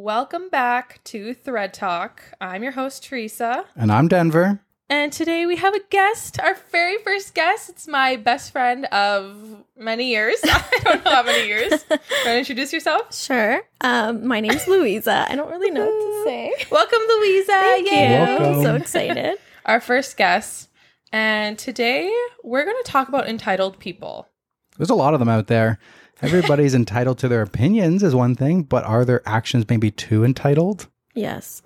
Welcome back to Thread Talk. I'm your host, Teresa. And I'm Denver. And today we have a guest, our very first guest. It's my best friend of many years. I don't know how many years. Want to introduce yourself? Sure. Um, my name's Luisa. I don't really know what to say. Welcome, Luisa. Thank Yay. you. Welcome. I'm so excited. Our first guest. And today we're going to talk about entitled people. There's a lot of them out there. Everybody's entitled to their opinions, is one thing, but are their actions maybe too entitled? Yes.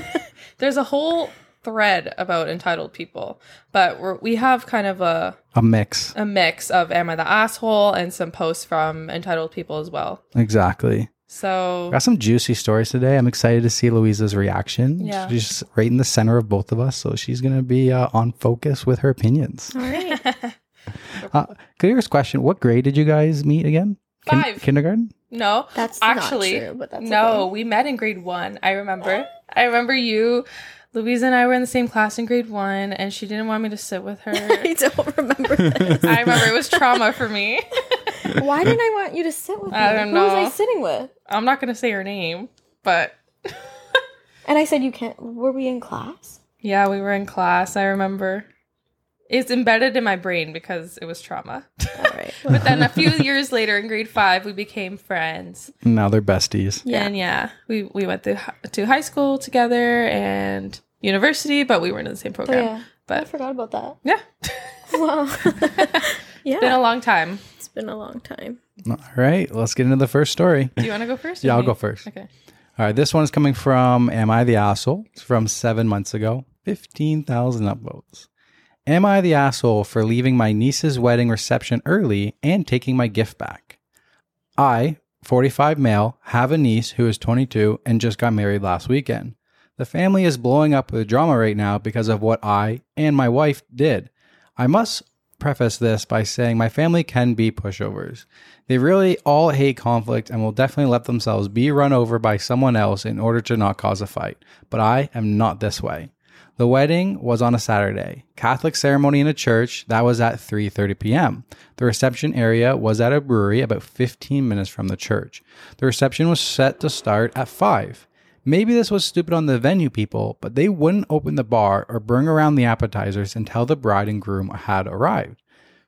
There's a whole thread about entitled people, but we're, we have kind of a, A mix. a mix of Am I the Asshole and some posts from entitled people as well. Exactly. So Got some juicy stories today. I'm excited to see Luisa's reaction. Yeah. She's right in the center of both of us, so she's going to be uh, on focus with her opinions. All right. Uh, curious question What grade did you guys meet again? Kin- Five. kindergarten? No, That's actually not true, but that's no. okay. We met in grade one. I remember. I remember you, Luisa, and I were in the same class in grade one, and she didn't want me to sit with her. I don't remember this. I remember it was trauma for me. Why didn't I want you to sit with me? I don't Who was I sitting with? I'm not gonna say her name, but And I said you can't. Were we in class? yeah, we were in class. I remember. It's embedded in my brain because it was trauma. All right. but then a few years later, in grade five, we became friends. Now they're besties. Yeah. And yeah, we, we went to, to high school together and university, but we weren't in the same Oh, program. yeah. I forgot about that. yeah, Wow. yeah. It's been a long time. it's been a long time. All right, let's get into the first story. Do you want to go first? Yeah, I'll me? go first. Okay. All right, this one is coming from Am I the Asshole? It's from seven months ago. 15,000 upvotes. Am I the asshole for leaving my niece's wedding reception early and taking my gift back? I, 45 male, have a niece who is 22 and just got married last weekend. The family is blowing up with drama right now because of what I and my wife did. I must preface this by saying my family can be pushovers. They really all hate conflict and will definitely let themselves be run over by someone else in order to not cause a fight. But I am not this way. The wedding was on a Saturday. Catholic ceremony in a church that was at 3:30 p.m. The reception area was at a brewery about 15 minutes from the church. The reception was set to start at 5. Maybe this was stupid on the venue people, but they wouldn't open the bar or bring around the appetizers until the bride and groom had arrived.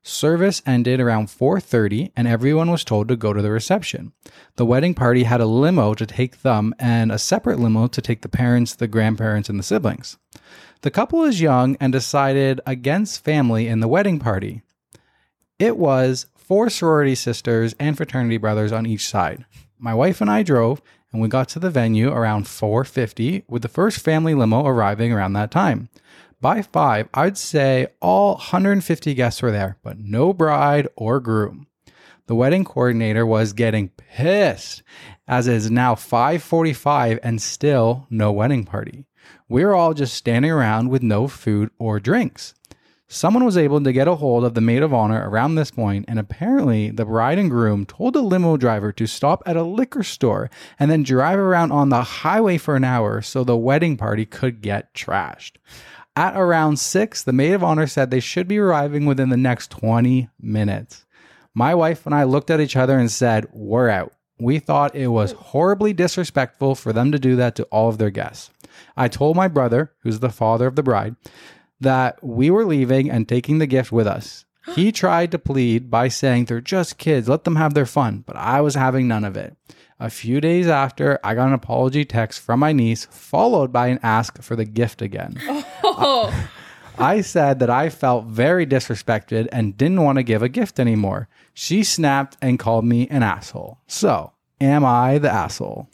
Service ended around 4:30 and everyone was told to go to the reception. The wedding party had a limo to take them and a separate limo to take the parents, the grandparents and the siblings. The couple is young and decided against family in the wedding party. It was four sorority sisters and fraternity brothers on each side. My wife and I drove and we got to the venue around 4:50 with the first family limo arriving around that time. By 5, I'd say all 150 guests were there, but no bride or groom. The wedding coordinator was getting pissed as it is now 5:45 and still no wedding party. We were all just standing around with no food or drinks. Someone was able to get a hold of the maid of honor around this point, and apparently the bride and groom told the limo driver to stop at a liquor store and then drive around on the highway for an hour so the wedding party could get trashed. At around 6, the maid of honor said they should be arriving within the next 20 minutes. My wife and I looked at each other and said, We're out. We thought it was horribly disrespectful for them to do that to all of their guests. I told my brother, who's the father of the bride, that we were leaving and taking the gift with us. He tried to plead by saying they're just kids, let them have their fun, but I was having none of it. A few days after, I got an apology text from my niece, followed by an ask for the gift again. Oh. I said that I felt very disrespected and didn't want to give a gift anymore. She snapped and called me an asshole. So, am I the asshole?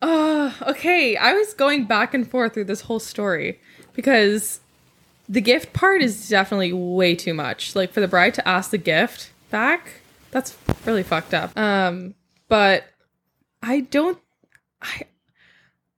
uh, okay. I was going back and forth through this whole story because the gift part is definitely way too much. Like for the bride to ask the gift back, that's really fucked up. Um, but I don't. I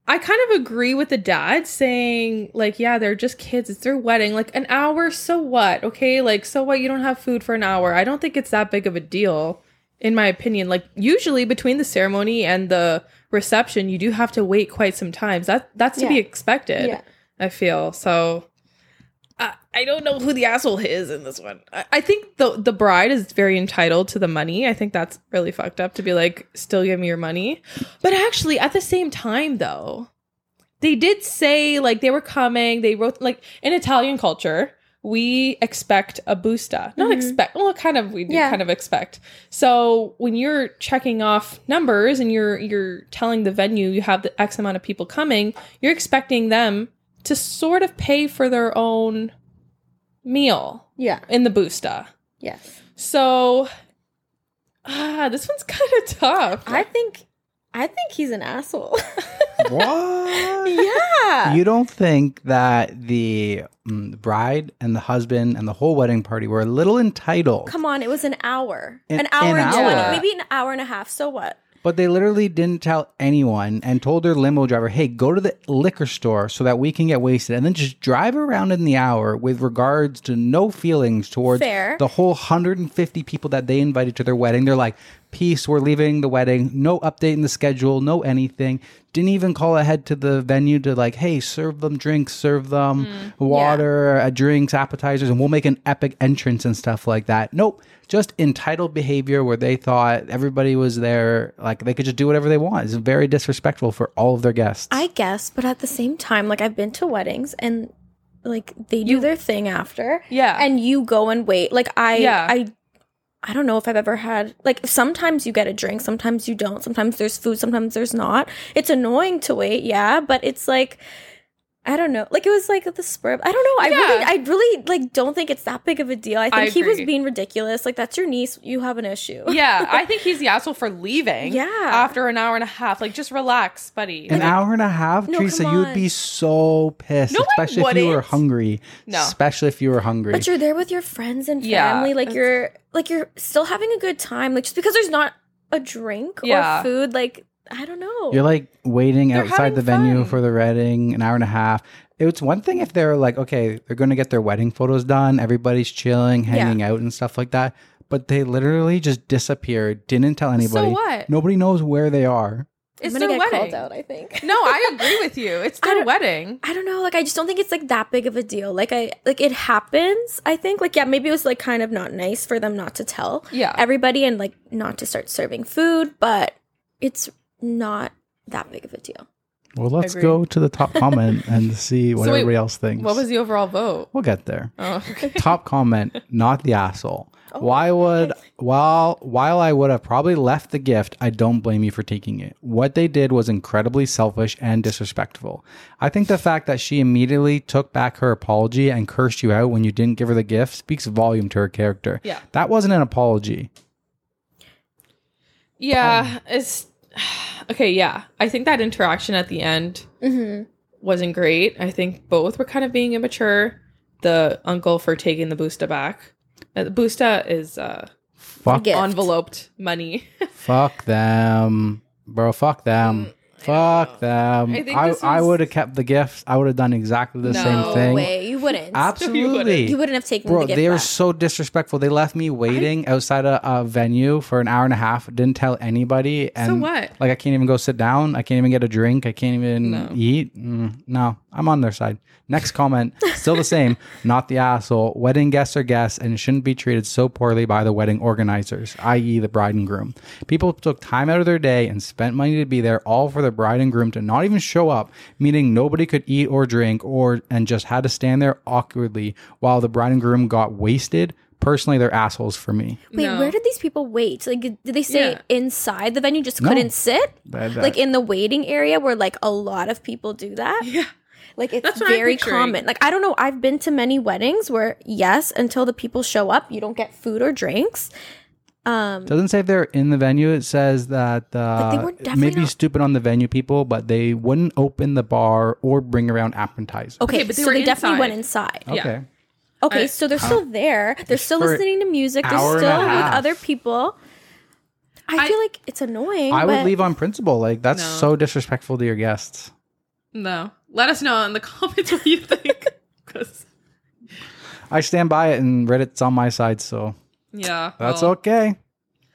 I kind of agree with the dad saying like, yeah, they're just kids. It's their wedding. Like an hour, so what? Okay, like so what? You don't have food for an hour. I don't think it's that big of a deal, in my opinion. Like usually between the ceremony and the reception, you do have to wait quite some times. That that's to be expected. Yeah. I feel so. I, I don't know who the asshole is in this one. I, I think the the bride is very entitled to the money. I think that's really fucked up to be like, still give me your money. But actually, at the same time, though, they did say like they were coming. They wrote like in Italian culture, we expect a busta. Not mm-hmm. expect. Well, kind of we do Yeah. kind of expect. So when you're checking off numbers and you're you're telling the venue you have the X amount of people coming, you're expecting them to sort of pay for their own meal Yeah. in the busta. Yes. So ah, this one's kind of tough. I think I think he's an asshole. what? yeah. You don't think that the mm, the bride and the husband and the whole wedding party were a little entitled, Come on, it was an hour. An- An, hour an and hour. 20, maybe an hour and a half. So what? But they literally didn't tell anyone and told their limo driver, "Hey, go to the liquor store so that we can get wasted," and then just drive around in the hour with regards to no feelings towards Fair. the whole 150 people that they invited to their wedding. They're like, "Peace, we're leaving the wedding. No update in the schedule, no anything." Didn't even call ahead to the venue to like, "Hey, serve them drinks, serve them water, uh, drinks, appetizers, and we'll make an epic entrance and stuff like that." Nope. Just entitled behavior where they thought everybody was there, like they could just do whatever they want. It's very disrespectful for all of their guests. I guess, but at the same time, like I've been to weddings and like they do their thing after. Yeah. And you go and wait. Like I Yeah. I I don't know if I've ever had like sometimes you get a drink, sometimes you don't. Sometimes there's food, sometimes there's not. It's annoying to wait, yeah, but it's like I don't know. Like it was like the spur. Of, I don't know. I Yeah. really, I really like don't think it's that big of a deal. I think I he was being ridiculous. Like that's your niece. You have an issue. yeah, I think he's the asshole for leaving. Yeah. After an hour and a half. Like, just relax, buddy. An hour and a half, No, Teresa, you would be so pissed, No, especially if you were hungry. No. especially if you were hungry. But you're there with your friends and Yeah, family. like you're like you're still having a good time. Like just because there's not a drink Yeah. or food, like I don't know. You're like waiting They're outside having the venue fun. for the wedding, an hour and a half. It's one thing if they're like, okay, they're going to get their wedding photos done, everybody's chilling, hanging out, and stuff like that. But they literally just disappeared, didn't tell anybody. So what? Nobody knows where they are. I'm It's gonna their get wedding. called out. I think. No, I agree with you. It's I their don't- wedding. I don't know. Like I just don't think it's like that big of a deal. Like I like it happens. I think like yeah, maybe it was like kind of not nice for them not to tell Yeah. everybody and like not to start serving food, but it's not that big of a deal. Well, let's Agreed. go to the top comment and see what So wait, everybody else thinks. What was the overall vote? We'll get there. Oh, okay. top comment, not the asshole. Oh, Why would while while I would have probably left the gift, I don't blame you for taking it. What they did was incredibly selfish and disrespectful. I think the fact that she immediately took back her apology and cursed you out when you didn't give her the gift speaks volume to her character. Yeah. That wasn't an apology. Yeah, it's okay. Yeah, I think that interaction at the end Mm-hmm. wasn't great. I think both were kind of being immature. The uncle for taking the busta back. Uh, the busta is uh, Fuck Gift. enveloped money. fuck them. Bro, fuck them. Fuck them. I think I, this I was- would have kept the gifts. I would have done exactly the No same thing. No way you wouldn't. Absolutely. You wouldn't have taken Bro, the gift they were back. so disrespectful. They left me waiting outside a, a venue for an hour and a half. Didn't tell anybody. And what? Like I can't even go sit down. I can't even get a drink. I can't even No. eat. Mm, no, I'm on their side. Next comment, still the same. Not the asshole. Wedding guests are guests and shouldn't be treated so poorly by the wedding organizers, i.e., the bride and groom. People took time out of their day and spent money to be there, all for the bride and groom to not even show up, meaning nobody could eat or drink, or and just had to stand there awkwardly while the bride and groom got wasted. Personally, they're assholes for me. Wait, No. where did these people wait? Like, did they say Yeah. inside the venue just No. couldn't sit? That- that- like in the waiting area where like a lot of people do that? yeah. Like it's That's what I'm very common. Like I don't know, I've been to many weddings where yes, until the people show up, you don't get food or drinks. Um Doesn't say if they're in the venue. It says that uh, they were definitely maybe not- stupid on the venue people, but they wouldn't open the bar or bring around appetizers. okay, Okay, but they so were they definitely went inside. inside. Yeah. Okay. Okay, so they're still there. They're still for listening to music. They're still with other people. I, I- feel like it's annoying. I would leave on principle. Like that's No. so disrespectful to your guests. No. Let us know in the comments what you think. 'Cause- I stand by it, and Reddit's on my side, so yeah. that's well, okay.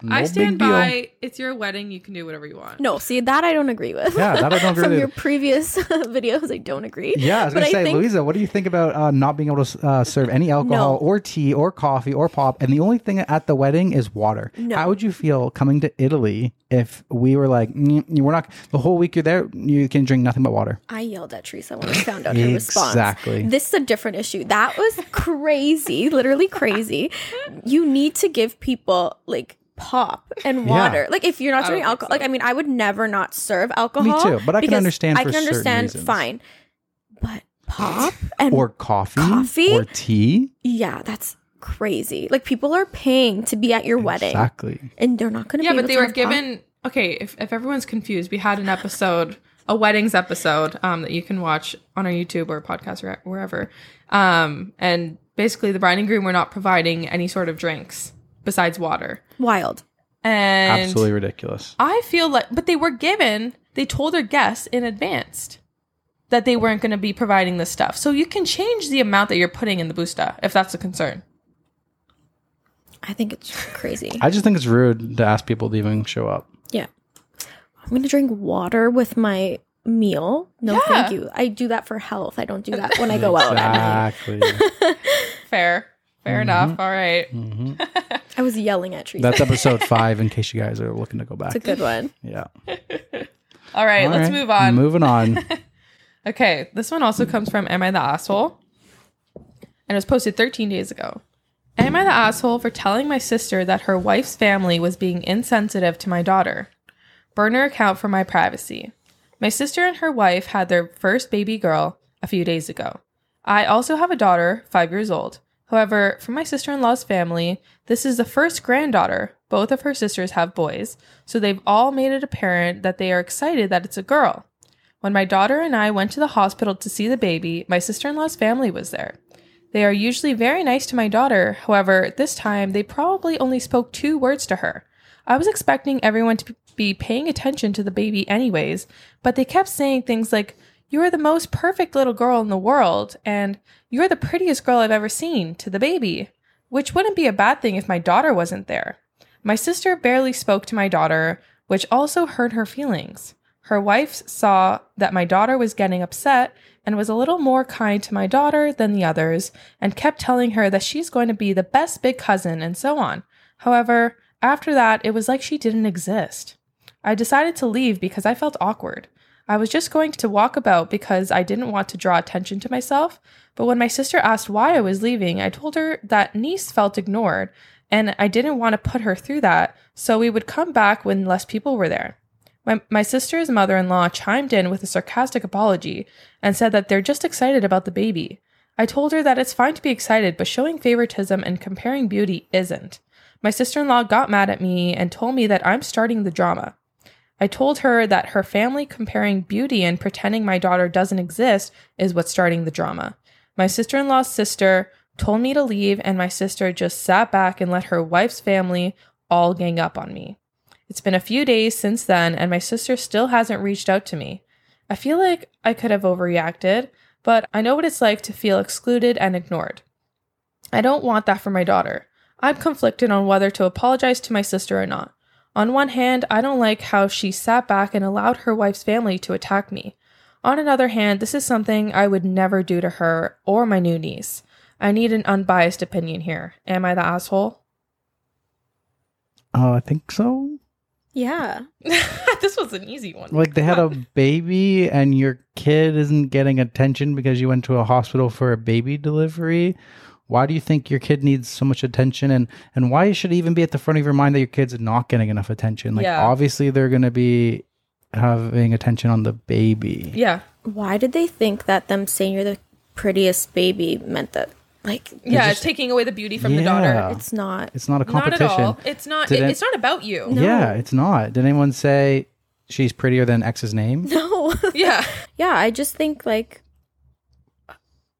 I stand big deal. by. It's your wedding. You can do whatever you want. No, see that I don't agree with. Yeah, that I don't agree with. From with. your previous videos, I don't agree. Yeah, I was but gonna say, think Luisa, what do you think about uh, not being able to uh, serve any alcohol No. or tea or coffee or pop, and the only thing at the wedding is water? No. How would you feel coming to Italy if we were like, mm, we're not the whole week you're there, you can drink nothing but water? I yelled at Teresa when I found out her response. Exactly. This is a different issue. That was crazy, literally crazy. You need to give people like pop and Yeah. water. Like if you're not I drinking don't alcohol, like I mean, I would never not serve alcohol. Me too, but I can because understand I can understand reasons. fine, but pop and Or coffee, Coffee? or tea? yeah, that's crazy. Like people are paying to be at your wedding, Exactly. and they're not going to. Yeah, be but able they to were have pop. given. Okay, if, if everyone's confused, we had an episode, a weddings episode, um, that you can watch on our YouTube or podcast or wherever. Um, and basically, the bride and groom were not providing any sort of drinks besides water. wild. And Absolutely ridiculous. I feel like, but they were given. They told their guests in advance that they weren't going to be providing this stuff. So you can change the amount that you're putting in the busta if that's a concern. I think it's crazy. I just think it's rude to ask people to even show up. Yeah. I'm going to drink water with my meal. No, Yeah. thank you. I do that for health. I don't do that when I go out. Exactly. Fair, fair enough. All right. hmm I was yelling at Teresa. That's episode five. In case you guys are looking to go back. It's a good one. Yeah. All right. All let's right, move on. Moving on. Okay, this one also comes from Am I the Asshole? And it was posted 13 days ago. Am I the asshole for telling my sister that her wife's family was being insensitive to my daughter? Burner account for my privacy. My sister and her wife had their first baby girl a few days ago. I also have a daughter, five years old. However, for my sister in law's family, this is the first granddaughter. Both of her sisters have boys, so they've all made it apparent that they are excited that it's a girl. When my daughter and I went to the hospital to see the baby, my sister in law's family was there. They are usually very nice to my daughter, however, this time they probably only spoke two words to her. I was expecting everyone to be paying attention to the baby anyways, but they kept saying things like, You're the most perfect little girl in the world, and You're the prettiest girl I've ever seen to the baby, which wouldn't be a bad thing if my daughter wasn't there. My sister barely spoke to my daughter, which also hurt her feelings. Her wife saw that my daughter was getting upset and was a little more kind to my daughter than the others and kept telling her that she's going to be the best big cousin and so on. However, after that, it was like she didn't exist. I decided to leave because I felt awkward. I was just going to walk about because I didn't want to draw attention to myself, but when my sister asked why I was leaving, I told her that niece felt ignored and I didn't want to put her through that, so we would come back when less people were there. My, my sister's mother in law chimed in with a sarcastic apology and said that they're just excited about the baby. I told her that it's fine to be excited, but showing favoritism and comparing beauty isn't. My sister in law got mad at me and told me that I'm starting the drama. I told her that her family comparing beauty and pretending my daughter doesn't exist is what's starting the drama. My sister in law's sister told me to leave, and my sister just sat back and let her wife's family all gang up on me. It's been a few days since then, and my sister still hasn't reached out to me. I feel like I could have overreacted, but I know what it's like to feel excluded and ignored. I don't want that for my daughter. I'm conflicted on whether to apologize to my sister or not. On one hand, I don't like how she sat back and allowed her wife's family to attack me. On another hand, this is something I would never do to her or my new niece. I need an unbiased opinion here. Am I the asshole? Oh, I think so. Yeah. this was an easy one. Like they had a baby and your kid isn't getting attention because you went to a hospital for a baby delivery. Why do you think your kid needs so much attention and and why should it even be at the front of your mind that your kid's not getting enough attention? Like Yeah. obviously they're going to be having attention on the baby. Yeah. Why did they think that them saying you're the prettiest baby meant that? Like, Yeah, just- it's taking away the beauty from the daughter. It's not. It's not a Not competition. at all. It's not. It, it- it's not about you. No. Yeah, it's not. Did anyone say she's prettier than X's name? No. Yeah. yeah, I just think like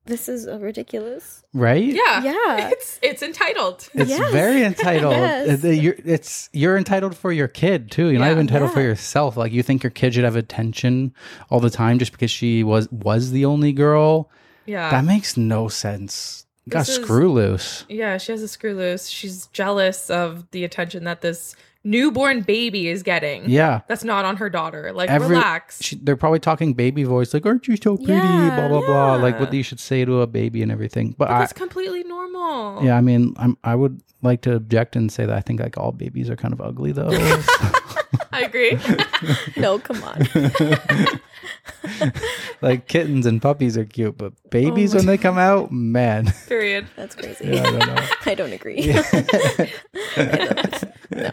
this is uh, ridiculous. Right? Yeah. Yeah. It's it's entitled. It's Yes. very entitled. Yes. You're, it's you're entitled for your kid too. You're not even entitled for yourself. Like you think your kid should have attention all the time just because she was was the only girl. Yeah. that makes no sense. Got screw loose. yeah, she has a screw loose. She's jealous of the attention that this newborn baby is getting. Yeah. That's not on her daughter. Like, Every- relax. She, they're probably talking baby voice, like, "Aren't you so pretty?" Yeah, blah blah blah, like yeah. what you should say to a baby and everything. But but I, that's completely normal. Yeah, I mean, I'm I would like to object and say that I think like all babies are kind of ugly though. I agree. No, come on. like kittens and puppies are cute, but babies oh when they come out, man. Period. That's crazy. Yeah, I don't know. I don't agree. no.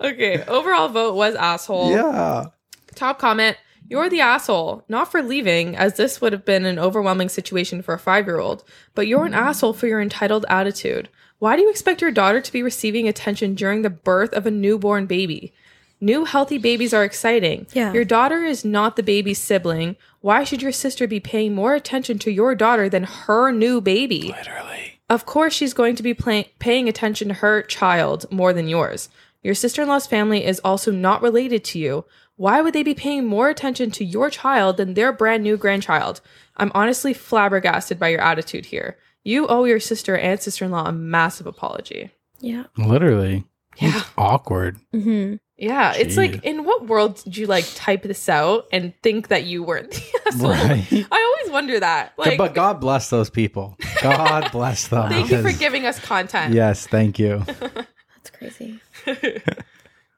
Okay. Overall vote was asshole. yeah. Top comment You're the asshole, not for leaving, as this would have been an overwhelming situation for a five year old, but you're an mm-hmm. asshole for your entitled attitude. Why do you expect your daughter to be receiving attention during the birth of a newborn baby? New healthy babies are exciting. Yeah. Your daughter is not the baby's sibling. Why should your sister be paying more attention to your daughter than her new baby? Literally. Of course, she's going to be play- paying attention to her child more than yours. Your sister in law's family is also not related to you. Why would they be paying more attention to your child than their brand new grandchild? I'm honestly flabbergasted by your attitude here. You owe your sister and sister in law a massive apology. Yeah. Literally. Yeah. It's awkward. hmm Yeah, it's like, in what world did you like type this out and think that you weren't the asshole? Right. I always wonder that. Like, but God bless those people. God bless them. thank you for giving us content. Yes, thank you. That's crazy.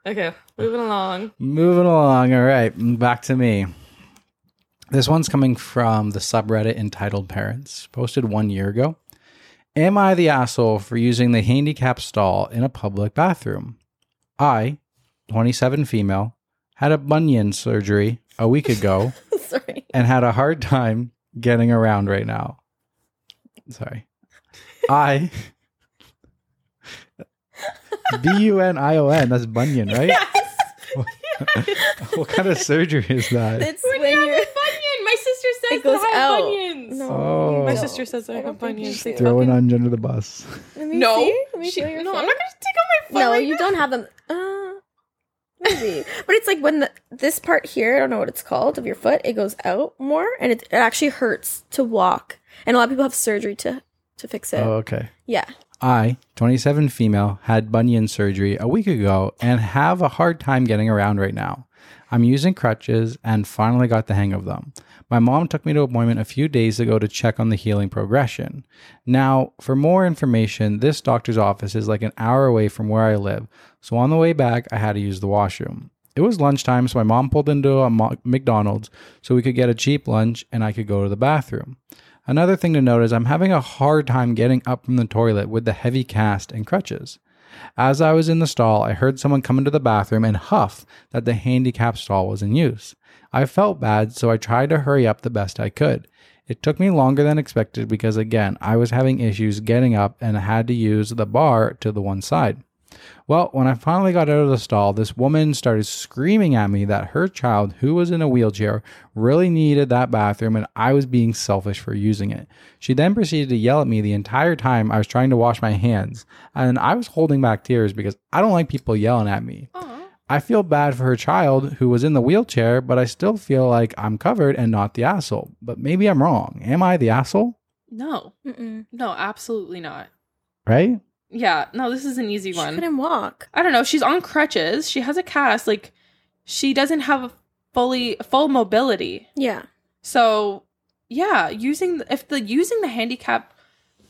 Okay, moving along. Moving along. All right, back to me. This one's coming from the subreddit entitled Parents, posted one year ago. Am I the asshole for using the handicap stall in a public bathroom? I, 27 female, had a bunion surgery a week ago Sorry. and had a hard time getting around right now. Sorry. I B U N I O N, that's bunion, right? Yes. what kind of surgery is that? It's When, when you have a bunion, my sister says It goes that I have out. bunions. No. Oh. My sister says I, I have don't think you bunions. They should. Throwing fucking- on under the bus. Let me No, see. Let me she- your no, foot. I'm not gonna take out my foot. No, right you now. don't have them. Uh, maybe. but it's like when the, this part here, I don't know what it's called, of your foot, it goes out more and it, it actually hurts to walk. And a lot of people have surgery to, to fix it. Oh, okay. Yeah. I, 27 female, had bunion surgery a week ago and have a hard time getting around right now. I'm using crutches and finally got the hang of them. My mom took me to an appointment a few days ago to check on the healing progression. Now, for more information, this doctor's office is like an hour away from where I live, so on the way back, I had to use the washroom. It was lunchtime, so my mom pulled into a McDonald's so we could get a cheap lunch and I could go to the bathroom. Another thing to note is I'm having a hard time getting up from the toilet with the heavy cast and crutches. As I was in the stall, I heard someone come into the bathroom and huff that the handicap stall was in use. I felt bad, so I tried to hurry up the best I could. It took me longer than expected because, again, I was having issues getting up and had to use the bar to the one side. Well, when I finally got out of the stall, this woman started screaming at me that her child, who was in a wheelchair, really needed that bathroom and I was being selfish for using it. She then proceeded to yell at me the entire time I was trying to wash my hands, and I was holding back tears because I don't like people yelling at me. Aw. I feel bad for her child who was in the wheelchair, but I still feel like I'm covered and not the asshole. But maybe I'm wrong. Am I the asshole? No, Mm-mm. no, absolutely not. Right? Yeah, no, this is an easy She one. couldn't walk. I don't know. She's on crutches. She has a cast. Like, she doesn't have a fully full mobility. Yeah. So, yeah, using if the using the handicap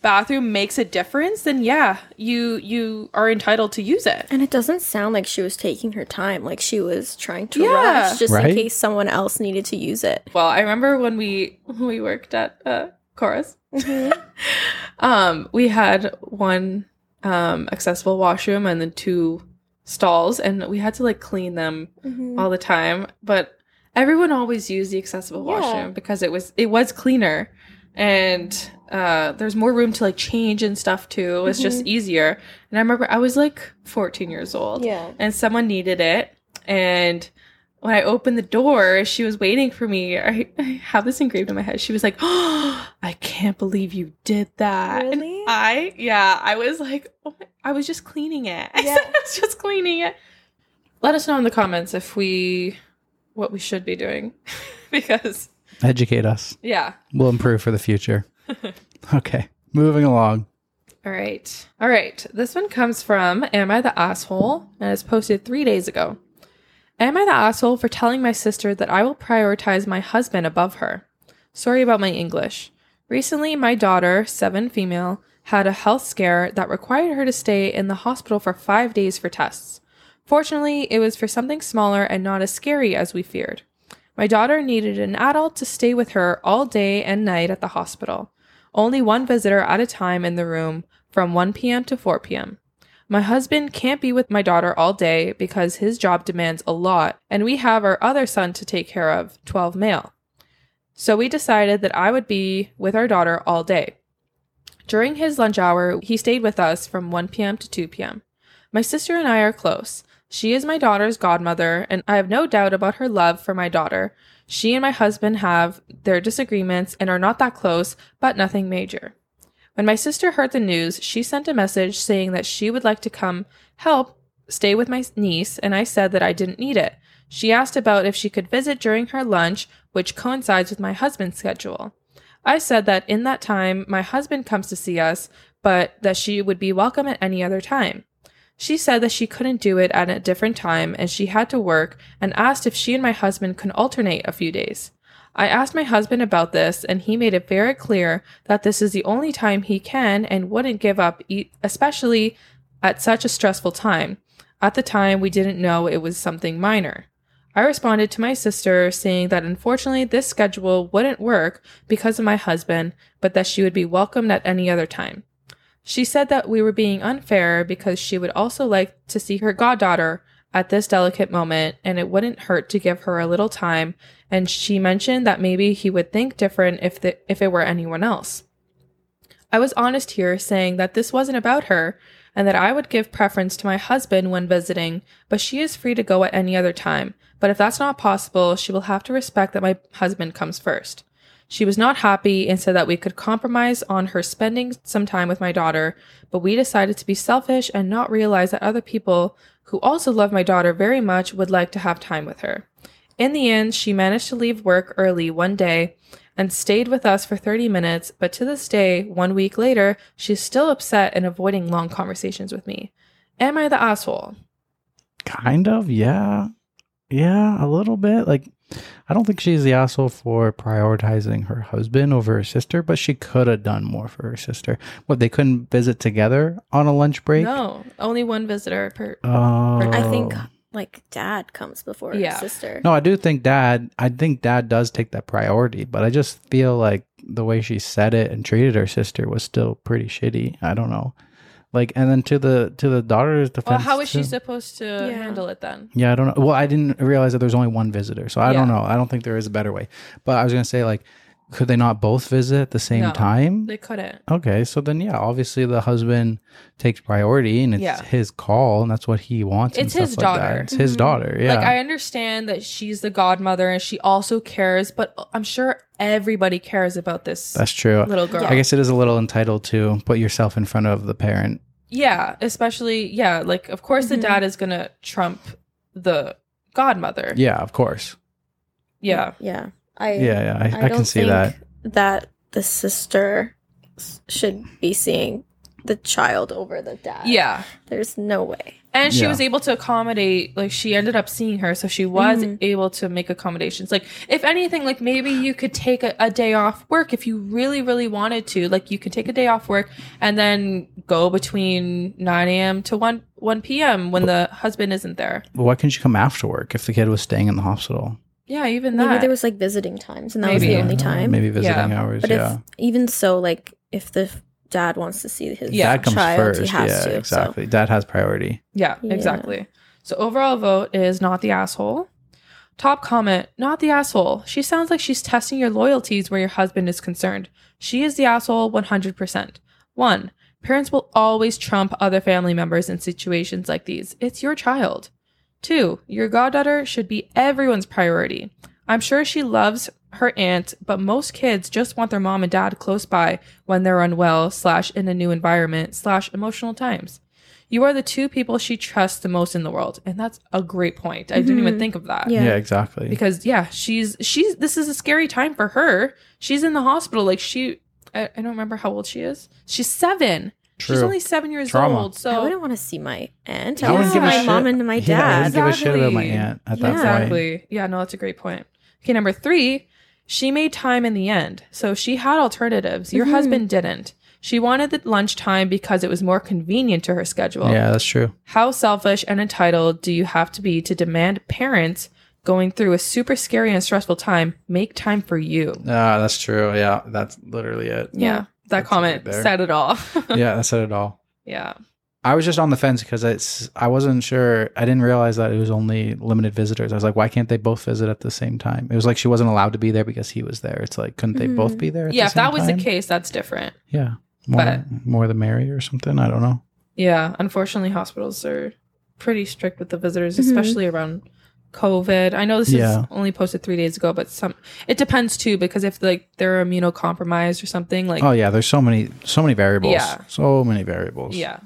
bathroom makes a difference, then yeah, you you are entitled to use it. And it doesn't sound like she was taking her time. Like she was trying to Yeah. rush just Right? in case someone else needed to use it. Well, I remember when we when we worked at uh, Chorus, Mm-hmm. um, we had one um accessible washroom and the two stalls, and we had to like clean them Mm-hmm. all the time. But everyone always used the accessible Yeah. washroom because it was it was cleaner and uh there's more room to like change and stuff too. It was just easier. And I remember I was like 14 years old Yeah. and someone needed it and when I opened the door, she was waiting for me. I, I have this engraved in my head. She was like, "Oh, I can't believe you did that." And Really? I, yeah, I was like, oh my, I was just cleaning it. I Yeah. said I was just cleaning it. Let us know in the comments if we, what we should be doing, because Educate us. yeah, We'll improve for the future. okay, moving along. All right. All right. This one comes from Am I the Asshole? And it's posted three days ago. Am I the asshole for telling my sister that I will prioritize my husband above her? Sorry about my English. Recently, my daughter, seven female, had a health scare that required her to stay in the hospital for five days for tests. Fortunately, it was for something smaller and not as scary as we feared. My daughter needed an adult to stay with her all day and night at the hospital. Only one visitor at a time in the room from 1 p.m. to 4 p.m. My husband can't be with my daughter all day because his job demands a lot, and we have our other son to take care of, 12 male. So we decided that I would be with our daughter all day. During his lunch hour, he stayed with us from 1 p.m. to 2 p.m. My sister and I are close. She is my daughter's godmother, and I have no doubt about her love for my daughter. She and my husband have their disagreements and are not that close, but nothing major. When my sister heard the news, she sent a message saying that she would like to come help stay with my niece, and I said that I didn't need it. She asked about if she could visit during her lunch, which coincides with my husband's schedule. I said that in that time, my husband comes to see us, but that she would be welcome at any other time. She said that she couldn't do it at a different time and she had to work and asked if she and my husband could alternate a few days. I asked my husband about this and he made it very clear that this is the only time he can and wouldn't give up, especially at such a stressful time. At the time, we didn't know it was something minor. I responded to my sister saying that unfortunately this schedule wouldn't work because of my husband, but that she would be welcomed at any other time. She said that we were being unfair because she would also like to see her goddaughter at this delicate moment and it wouldn't hurt to give her a little time and she mentioned that maybe he would think different if the, if it were anyone else. I was honest here saying that this wasn't about her and that I would give preference to my husband when visiting, but she is free to go at any other time. But if that's not possible, she will have to respect that my husband comes first. She was not happy and said that we could compromise on her spending some time with my daughter, but we decided to be selfish and not realize that other people who also love my daughter very much would like to have time with her. In the end, she managed to leave work early one day and stayed with us for 30 minutes, but to this day, one week later, she's still upset and avoiding long conversations with me. Am I the asshole? Kind of, yeah. Yeah, a little bit. Like, I don't think she's the asshole for prioritizing her husband over her sister, but she could have done more for her sister. What, they couldn't visit together on a lunch break? No, only one visitor per. Oh. I think oh. like dad comes before Yeah. sister. No, I do think dad, I think dad does take that priority, but I just feel like the way she said it and treated her sister was still pretty shitty. I don't know. Like, and then to the to the daughter's defense. Well, how is she too- supposed to Yeah. handle it then? Yeah, I don't know. Well, I didn't realize that there's only one visitor, so I don't know. I don't think there is a better way. But I was gonna say, like, could they not both visit at the same No. time? They couldn't. Okay, so then yeah, obviously the husband takes priority, and it's Yeah. his call, and that's what he wants. and It's his stuff like that. daughter. Mm-hmm. It's his daughter. Yeah, Like I understand that she's the godmother and she also cares, but I'm sure everybody cares about this that's true. little girl. I guess it is a little entitled to put yourself in front of the parent. Yeah, especially yeah, like of course the Mhm. dad is gonna trump the godmother. Yeah, of course. Yeah. Yeah. I Yeah, yeah, I, I, don't can see think that. that the sister should be seeing the child over the dad. Yeah. There's no way. And she Yeah. was able to accommodate like she ended up seeing her, so she was Mhm. able to make accommodations. Like if anything, like maybe you could take a, a day off work if you really, really wanted to. Like you could take a day off work and then go between nine AM to one one PM when the husband isn't there. But why couldn't you come after work if the kid was staying in the hospital? Yeah, even that. Maybe there was like visiting times, and that was the only time. Maybe visiting Yeah. hours. But yeah. if even so, like if the dad wants to see his Yeah. Dad comes child, first. he has yeah, to. So. exactly. Dad has priority. Yeah, Yeah. exactly. So overall vote is not the asshole. Top comment, not the asshole. She sounds like she's testing your loyalties where your husband is concerned. She is the asshole 100%. 1. Parents will always trump other family members in situations like these. It's your child. 2. Your goddaughter should be everyone's priority. I'm sure she loves her aunt, but most kids just want their mom and dad close by when they're unwell slash in a new environment slash emotional times. You are the two people she trusts the most in the world, and that's a great point. I didn't even Mhm. think of that. Yeah. Yeah, exactly. Because yeah, she's she's this is a scary time for her. She's in the hospital. Like she, I, I don't remember how old she is. She's seven. She's only seven years Trauma. old. So I So wouldn't want to see my aunt. I I, wouldn't want to give see my shit. mom and my Yeah, I dad. wouldn't give a shit about my Exactly. aunt at Yeah. that point. Exactly. Yeah, no, that's a great point. Okay, number three, she made time in the end. So she had alternatives. Your Mhm. husband didn't. She wanted the lunchtime because it was more convenient to her schedule. Yeah, that's true. How selfish and entitled do you have to be to demand parents going through a super scary and stressful time make time for you? Ah, that's true. Yeah, that's literally it. Yeah. That comment right said it all. yeah, that said it all. yeah. I was just on the fence because it's I wasn't sure. I didn't realize that it was only limited visitors. I was like, why can't they both visit at the same time? It was like she wasn't allowed to be there because he was there. It's like, couldn't they both Mhm. be there? At Yeah, the if that was time? the case, that's different. yeah, more, But- more the merrier or something. I don't know. Yeah, unfortunately, hospitals are pretty strict with the visitors, Mhm. especially around COVID. I know this Yeah. is only posted three days ago, but some it depends too because if like they're immunocompromised or something, like oh yeah, there's so many, so many variables. Yeah. so many variables. yeah.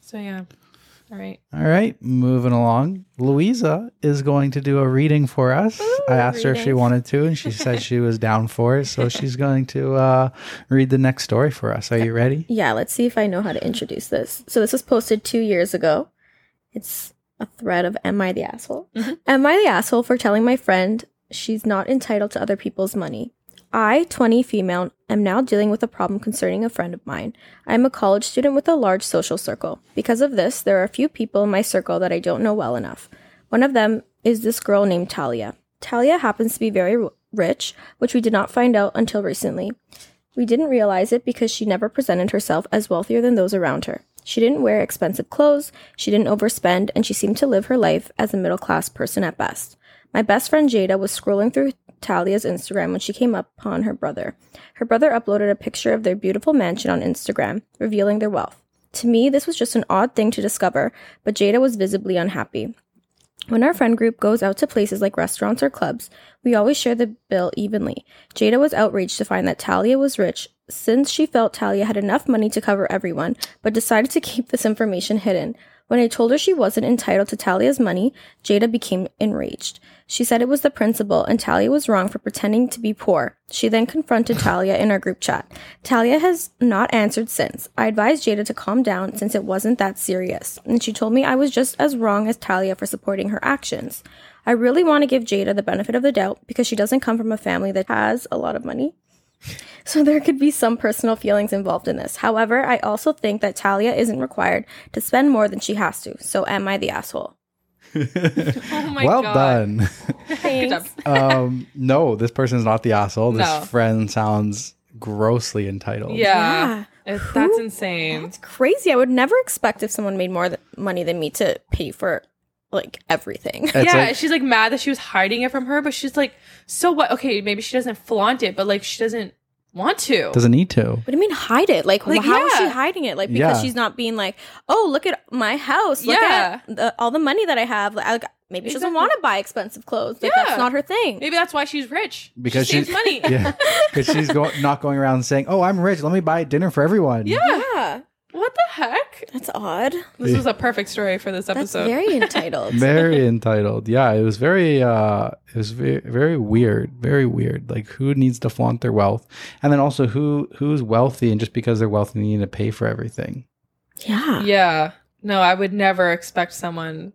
So yeah, all right. All right, moving along. Luisa is going to do a reading for us. I asked her if she wanted to, and she said she was down for it. So she's going to uh, read the next story for us. Are you ready? Yeah, let's see if I know how to introduce this. So this was posted two years ago. It's a thread of Am I the asshole? Mhm. Am I the asshole for telling my friend she's not entitled to other people's money? I, 20 female, am now dealing with a problem concerning a friend of mine. I am a college student with a large social circle. Because of this, there are a few people in my circle that I don't know well enough. One of them is this girl named Talia. Talia happens to be very rich, which we did not find out until recently. We didn't realize it because she never presented herself as wealthier than those around her. She didn't wear expensive clothes, she didn't overspend, and she seemed to live her life as a middle class person at best. My best friend Jada was scrolling through Talia's Instagram when she came upon her brother. Her brother uploaded a picture of their beautiful mansion on Instagram, revealing their wealth. To me, this was just an odd thing to discover, but Jada was visibly unhappy. When our friend group goes out to places like restaurants or clubs, we always share the bill evenly. Jada was outraged to find that Talia was rich since she felt Talia had enough money to cover everyone, but decided to keep this information hidden. When I told her she wasn't entitled to Talia's money, Jada became enraged. She said it was the principle and Talia was wrong for pretending to be poor. She then confronted Talia in our group chat. Talia has not answered since. I advised Jada to calm down since it wasn't that serious, and she told me I was just as wrong as Talia for supporting her actions. I really want to give Jada the benefit of the doubt because she doesn't come from a family that has a lot of money. So there could be some personal feelings involved in this. However, I also think that Talia isn't required to spend more than she has to. So am I the asshole? Oh my well god. done. Good um, no, this person's not the asshole. This No. friend sounds grossly entitled. Yeah, It- Who- that's insane. That's crazy. I would never expect if someone made more th- money than me to pay for like everything. It's yeah, like- she's like mad that she was hiding it from her, but she's like, so what? Okay, maybe she doesn't flaunt it, but like she doesn't want to. doesn't need to. What do you mean hide it? Like, Like, how is she hiding it? Like because Yeah. she's not being like, oh, look at my house. Look Yeah. at the, all the money that I have. Like, I- maybe she doesn't Exactly. want to buy expensive clothes. Like Yeah. that's not her thing. Maybe that's why she's rich Because she saves she's- money. Yeah, because she's go- not going around saying, "Oh, I'm rich. Let me buy dinner for everyone." Yeah. Yeah, What the heck? that's odd. This was a perfect story for this That's episode. very entitled. very entitled. Yeah, it was very uh it was very very weird, very weird. Like who needs to flaunt their wealth? And then also who who's wealthy and just because they're wealthy they need to pay for everything. yeah. yeah. No, I would never expect someone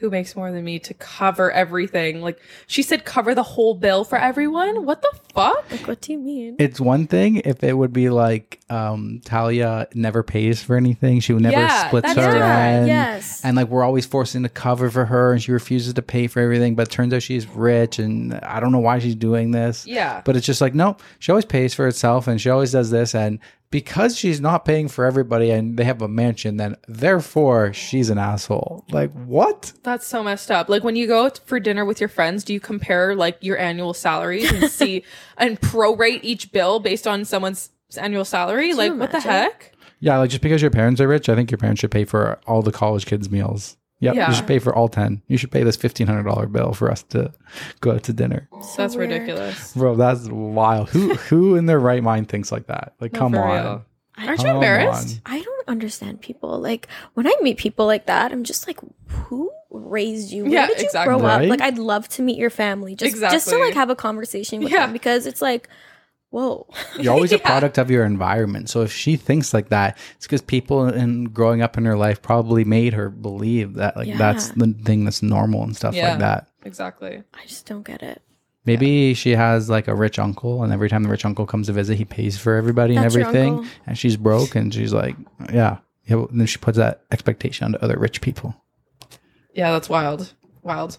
who makes more than me to cover everything. Like she said, cover the whole bill for everyone. What the fuck? Like, what do you mean? It's one thing if it would be like um Talia never pays for anything. She would never Yeah, splits her different. end. yes. And like we're always forcing to cover for her and she refuses to pay for everything, but it turns out she's rich and I don't know why she's doing this. Yeah. But it's just like, no, she always pays for herself and she always does this. And because she's not paying for everybody and they have a mansion, then therefore she's an asshole. Like, what? That's so messed up. Like when you go for dinner with your friends, do you compare like your annual salaries and see and prorate each bill based on someone's annual salary? like what the heck? Yeah, like just because your parents are rich, I think your parents should pay for all the college kids' meals. Yep, Yeah. you should pay for all 10. You should pay this $1,500 bill for us to go out to dinner. That's weird. ridiculous. Bro, that's wild. Who who in their right mind thinks like that? Like, No, come on. real. Aren't you embarrassed? on. I don't understand people. Like when I meet people like that, I'm just like, who raised you? Where Yeah, did you exactly. grow up? Right? Like I'd love to meet your family just just to like have a conversation with Yeah. them because it's like whoa. You're always a product of your environment. So if she thinks like that, it's because people in growing up in her life probably made her believe that like that's the thing that's normal and stuff Yeah. like that. Exactly. I just don't get it. Maybe she has like a rich uncle, and every time the rich uncle comes to visit, he pays for everybody and That's your everything. And she's broke, and she's like, yeah. yeah. well, then she puts that expectation onto other rich people. Yeah, that's wild. Wild.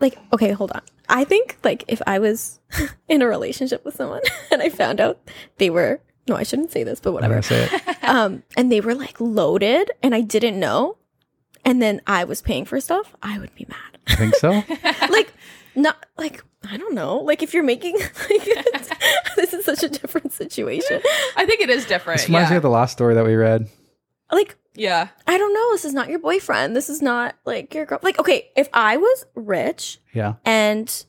Like, okay, hold on. I think like if I was in a relationship with someone and I found out they were no, I shouldn't say this, but whatever. say it. um, and they were like loaded and I didn't know, and then I was paying for stuff, I would be mad. I think so. like not like I don't know. Like if you're making like this is such a different situation. I think it is different. This reminds me of the last story that we read. Like yeah. I don't know. This is not your boyfriend. This is not like your girl. Like okay, if I was rich Yeah. and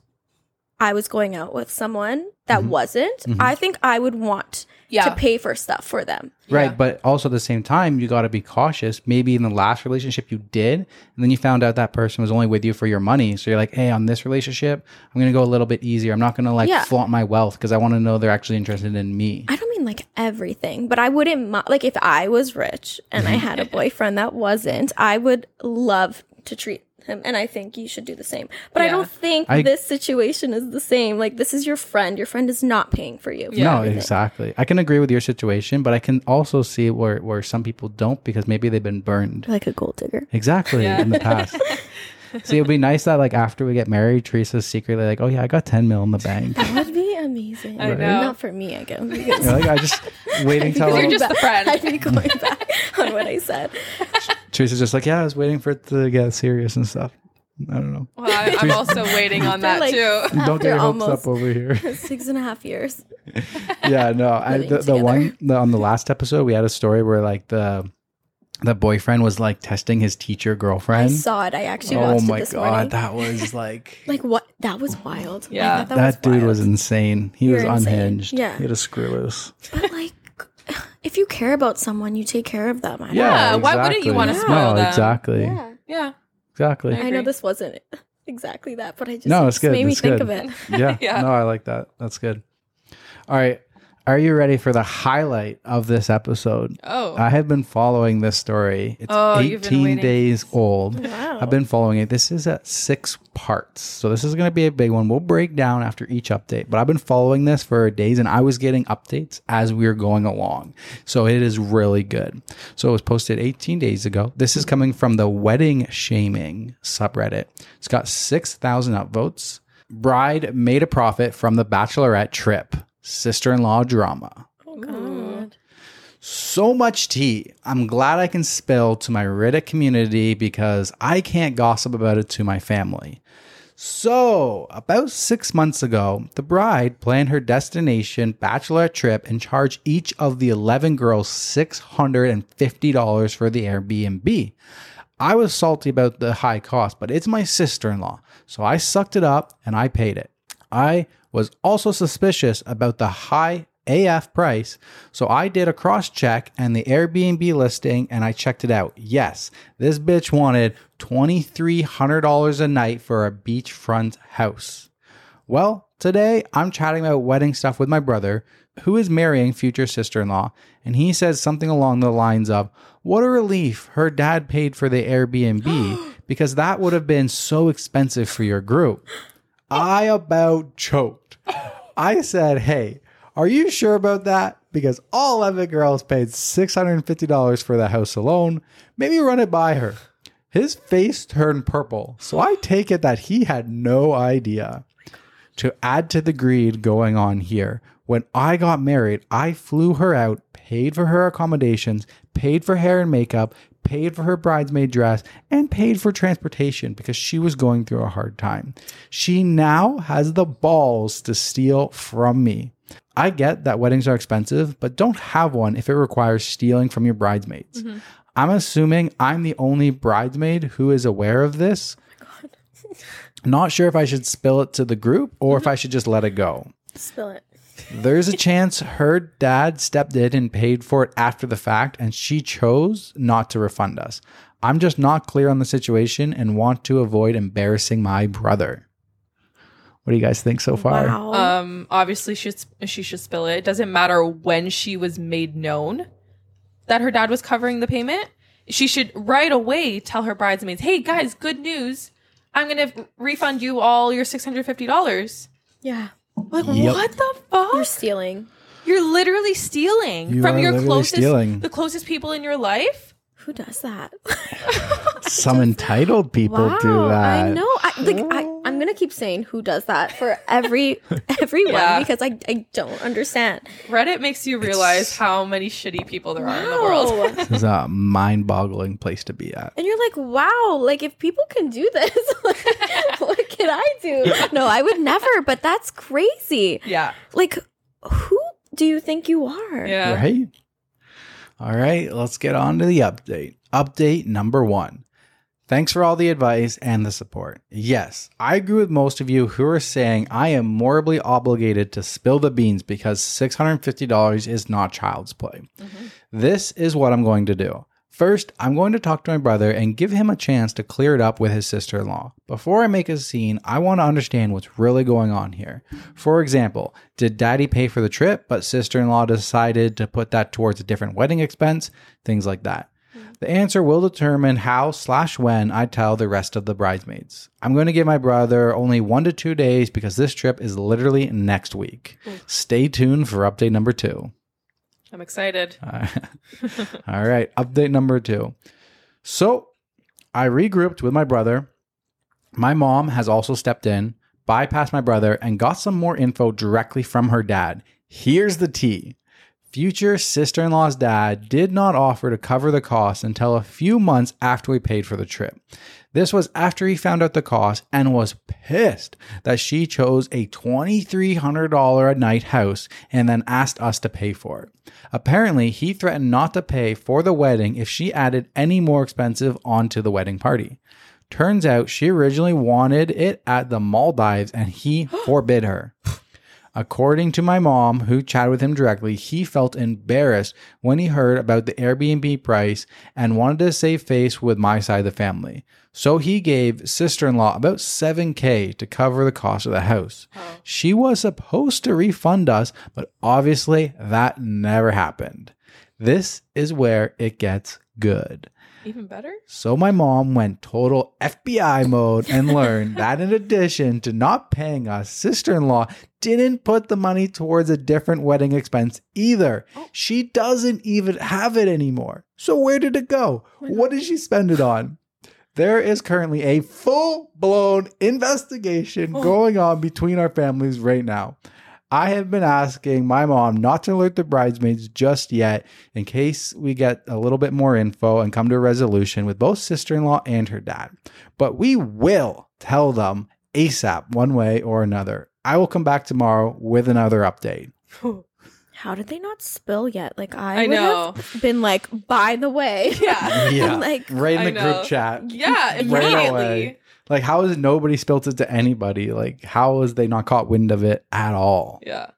I was going out with someone that Mhm. wasn't, Mhm. I think I would want Yeah. to pay for stuff for them. Right. Yeah. But also at the same time, you got to be cautious. Maybe in the last relationship you did, and then you found out that person was only with you for your money. So you're like, hey, on this relationship, I'm going to go a little bit easier. I'm not going to like Yeah. flaunt my wealth because I want to know they're actually interested in me. I don't mean like everything, but I wouldn't mi- like if I was rich and I had a boyfriend that wasn't, I would love to treat him and I think you should do the same. But I don't think I- this situation is the same. Like this is your friend. Your friend is not paying for you. for Yeah. no, everything. exactly. I can agree with your situation, but I can also see where, where some people don't because maybe they've been burned. Like a gold digger. Exactly Yeah. in the past. See, it would be nice that like after we get married, Teresa's secretly like, oh yeah, I got 10 mil in the bank. That would be amazing. I know. Not for me, I guess. You're like, I just waiting till You're just the friend. I'd be going back on what I said. Teresa's just like, yeah, I was waiting for it to get serious and stuff. I don't know. Well, I, I'm also waiting on that like, too. Don't get your hopes up over here. six and a half years. yeah, no. I, the, the one the, on the last episode, we had a story where like the the boyfriend was like testing his teacher girlfriend. I saw it. I actually oh watched my it this god, morning. that was like like what? That was wild. Yeah. thought that, dude was insane. He You're was insane. unhinged. Yeah. he had a screw loose. But like, if you care about someone, you take care of them. I don't Yeah, why wouldn't you wanna Yeah. spoil no, them? exactly, know. Yeah. Yeah. exactly. I I know agree. this wasn't exactly that, but I just, No, it it's just good. made me It's think good. of it. yeah, Yeah. no, I like that. That's good. All right, are you ready for the highlight of this episode? Oh. I have been following this story. It's Oh, you've been 18 days old. Wow. I've been following it. This is at six parts. So this is going to be a big one. We'll break down after each update, but I've been following this for days and I was getting updates as we were going along. So it is really good. So it was posted 18 days ago. This is coming from the wedding shaming subreddit. It's got 6,000 upvotes. Bride made a profit from the bachelorette trip. Sister-in-law drama. Oh God. So much tea. I'm glad I can spill to my Reddit community because I can't gossip about it to my family. So, about six months ago, the bride planned her destination bachelorette trip and charged each of the 11 girls $650 for the Airbnb. I was salty about the high cost, but it's my sister in law. So I sucked it up and I paid it. I was also suspicious about the high AF price. So I did a cross check and the Airbnb listing and I checked it out. Yes, this bitch wanted $2,300 a night for a beachfront house. Well, today I'm chatting about wedding stuff with my brother, who is marrying future sister in law, and he says something along the lines of, What a relief her dad paid for the Airbnb because that would have been so expensive for your group. I about choked. I said, Hey, are you sure about that? Because all 11 girls paid $650 for the house alone. Maybe run it by her. His face turned purple, so I take it that he had no idea. To add to the greed going on here, when I got married, I flew her out, paid for her accommodations, paid for hair and makeup, paid for her bridesmaid dress, and paid for transportation because she was going through a hard time. She now has the balls to steal from me. I get that weddings are expensive, but don't have one if it requires stealing from your bridesmaids. Mm-hmm. I'm assuming I'm the only bridesmaid who is aware of this. Not sure if I should spill it to the group or if mm-hmm. I should just let it go. Spill it. There's a chance her dad stepped in and paid for it after the fact, and she chose not to refund us. I'm just not clear on the situation and want to avoid embarrassing my brother. What do you guys think so far? Wow. Um, obviously, she she should spill it. It doesn't matter when she was made known that her dad was covering the payment. She should right away tell her bridesmaids, "Hey guys, good news! I'm gonna refund you all your six hundred fifty dollars." yeah. Like Yep. what the fuck? You're stealing. You're, literally stealing You from your closest, stealing. the closest people in your life. Who does that? Some entitled people wow. do that. I know. I, like I, I'm gonna keep saying who does that for every everyone Yeah. because I I don't understand. Reddit makes you realize how many shitty people there are in the world. This is a mind-boggling place to be at. And you're like, wow, like if people can do this, what can I do? No, I would never, but that's crazy. Yeah, Like, who do you think you are? yeah. Right? All right, let's get on to the update. Update number one. Thanks for all the advice and the support. Yes, I agree with most of you who are saying I am morally obligated to spill the beans because $650 is not child's play. Mm-hmm. This is what I'm going to do. First, I'm going to talk to my brother and give him a chance to clear it up with his sister in law. Before I make a scene, I want to understand what's really going on here. For example, did daddy pay for the trip, but sister in law decided to put that towards a different wedding expense? Things like that. The answer will determine how slash when I tell the rest of the bridesmaids. I'm going to give my brother only one to two days because this trip is literally next week. Stay tuned for update number two. I'm excited. Uh, all right, update number two. So I regrouped with my brother. My mom has also stepped in, bypassed my brother, and got some more info directly from her dad. Here's the tea. Future sister in law's dad did not offer to cover the cost until a few months after we paid for the trip. This was after he found out the cost and was pissed that she chose a $2,300 a night house and then asked us to pay for it. Apparently, he threatened not to pay for the wedding if she added any more expensive onto the wedding party. Turns out she originally wanted it at the Maldives and he forbid her. According to my mom, who chatted with him directly, he felt embarrassed when he heard about the Airbnb price and wanted to save face with my side of the family. So he gave sister in law about 7K to cover the cost of the house. Oh. She was supposed to refund us, but obviously that never happened. This is where it gets good. Even better. So my mom went total FBI mode and learned that in addition to not paying us, sister-in-law didn't put the money towards a different wedding expense either. Oh. She doesn't even have it anymore. So where did it go? What did she spend it on? There is currently a full-blown investigation oh. going on between our families right now. I have been asking my mom not to alert the bridesmaids just yet in case we get a little bit more info and come to a resolution with both sister in law and her dad. But we will tell them ASAP, one way or another. I will come back tomorrow with another update. How did they not spill yet? Like I, I would know. have been like, by the way. Yeah. Yeah. like right in I the know. group chat. Yeah, Right immediately. away. Like, how is it nobody spilt it to anybody? Like, how is they not caught wind of it at all? Yeah.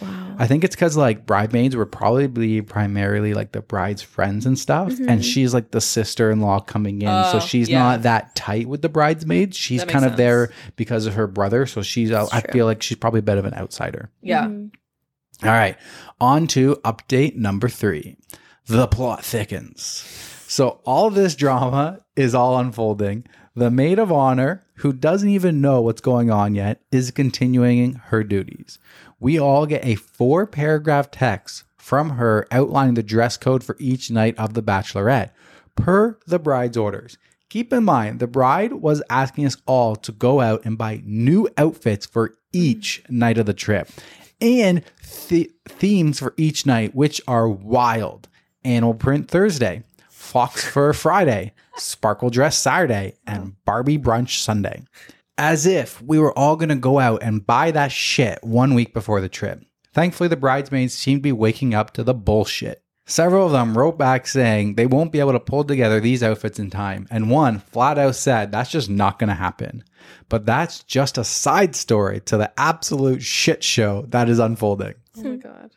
wow. I think it's because like bridesmaids were probably primarily like the bride's friends and stuff, and Mhm. she's like the sister in law coming in, so Mm-hmm. Oh, she's yeah. not that tight with the bridesmaids. She's That makes kind of there because of her brother, so she's. Uh, That's I true. feel like she's probably a bit of an outsider. Yeah. Mhm. All right, on to update number three. The plot thickens. So all this drama is all unfolding. The maid of honor, who doesn't even know what's going on yet, is continuing her duties. We all get a four paragraph text from her outlining the dress code for each night of the bachelorette, per the bride's orders. Keep in mind, the bride was asking us all to go out and buy new outfits for each night of the trip and th- themes for each night, which are wild. Animal print Thursday, fox fur Friday, sparkle dress Saturday, and Barbie brunch Sunday. As if we were all to go out and buy that shit one week before the trip. Thankfully, the bridesmaids seem to be waking up to the bullshit. Several of them wrote back saying they won't be able to pull together these outfits in time, and one flat out said that's just not going to happen. But that's just a side story to the absolute shit show that is unfolding. Oh my god.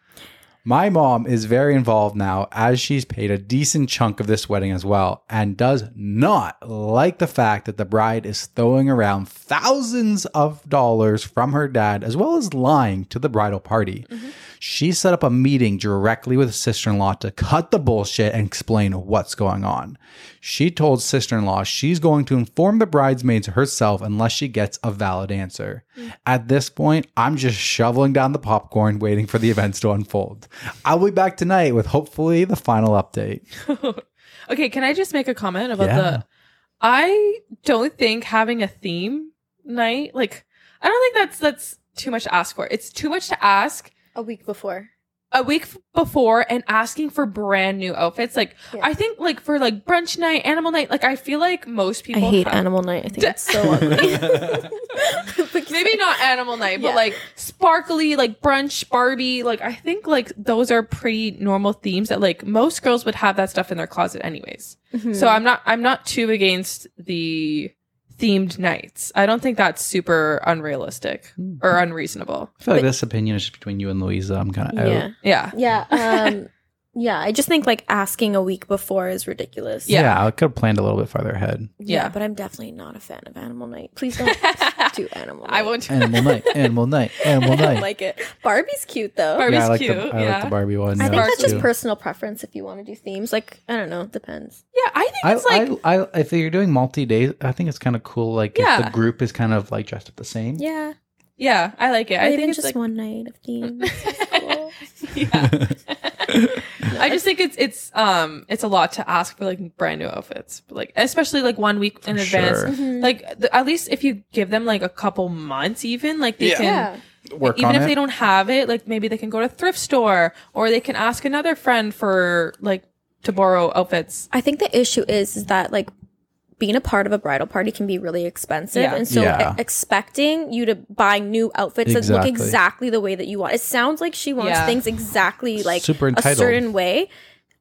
My mom is very involved now as she's paid a decent chunk of this wedding as well and does not like the fact that the bride is throwing around thousands of dollars from her dad as well as lying to the bridal party. Mm-hmm. She set up a meeting directly with sister in law to cut the bullshit and explain what's going on. She told sister in law she's going to inform the bridesmaids herself unless she gets a valid answer. Mm. At this point, I'm just shoveling down the popcorn, waiting for the events to unfold. I'll be back tonight with hopefully the final update. Okay, can I just make a comment about Yeah. the I don't think having a theme night like I don't think that's that's too much to ask for. It's too much to ask A week before. a week before and asking for brand new outfits. Like Yeah. I think like for like brunch night, animal night, like I feel like most people I hate have- animal night. I think it's so ugly. Maybe not animal night, but like sparkly, like brunch, Barbie. Like I think like those are pretty normal themes that like most girls would have that stuff in their closet anyways. Mm-hmm. So I'm not I'm not too against the themed nights. I don't think that's super unrealistic or unreasonable. I feel like this opinion is just between you and Luisa. I'm kind of out. yeah. Yeah. Yeah. Um, yeah. I just think like asking a week before is ridiculous. Yeah. Yeah, I could have planned a little bit farther ahead. Yeah, Yeah. but I'm definitely not a fan of Animal Night. Please don't do Animal Night. I won't. Do Animal night, animal night, animal Night. I don't like it. Barbie's cute though. Barbie's yeah, I like cute, the I yeah. like the Barbie one. I think it's that's just cute. personal preference if you want to do themes. Like, I don't know, depends. Yeah, I think I, it's like I, I, if you're doing multi days, I think it's kind of cool. Like if Yeah. the group is kind of like dressed up the same. Yeah. yeah, I like it. Or I even think it's just like one night of themes. is cool. yeah. I just think it's it's um it's a lot to ask for like brand new outfits, like especially like one week in For advance. sure. Mhm. Like the, at least if you give them like a couple months, even like they Yeah. can yeah. Work even on if it. they don't have it, like maybe they can go to a thrift store or they can ask another friend for like to borrow outfits. I think the issue is, is that like being a part of a bridal party can be really expensive. Yeah. And so Yeah. e- expecting you to buy new outfits that look Exactly. exactly the way that you want. It sounds like she wants Yeah. things exactly like Super a certain way.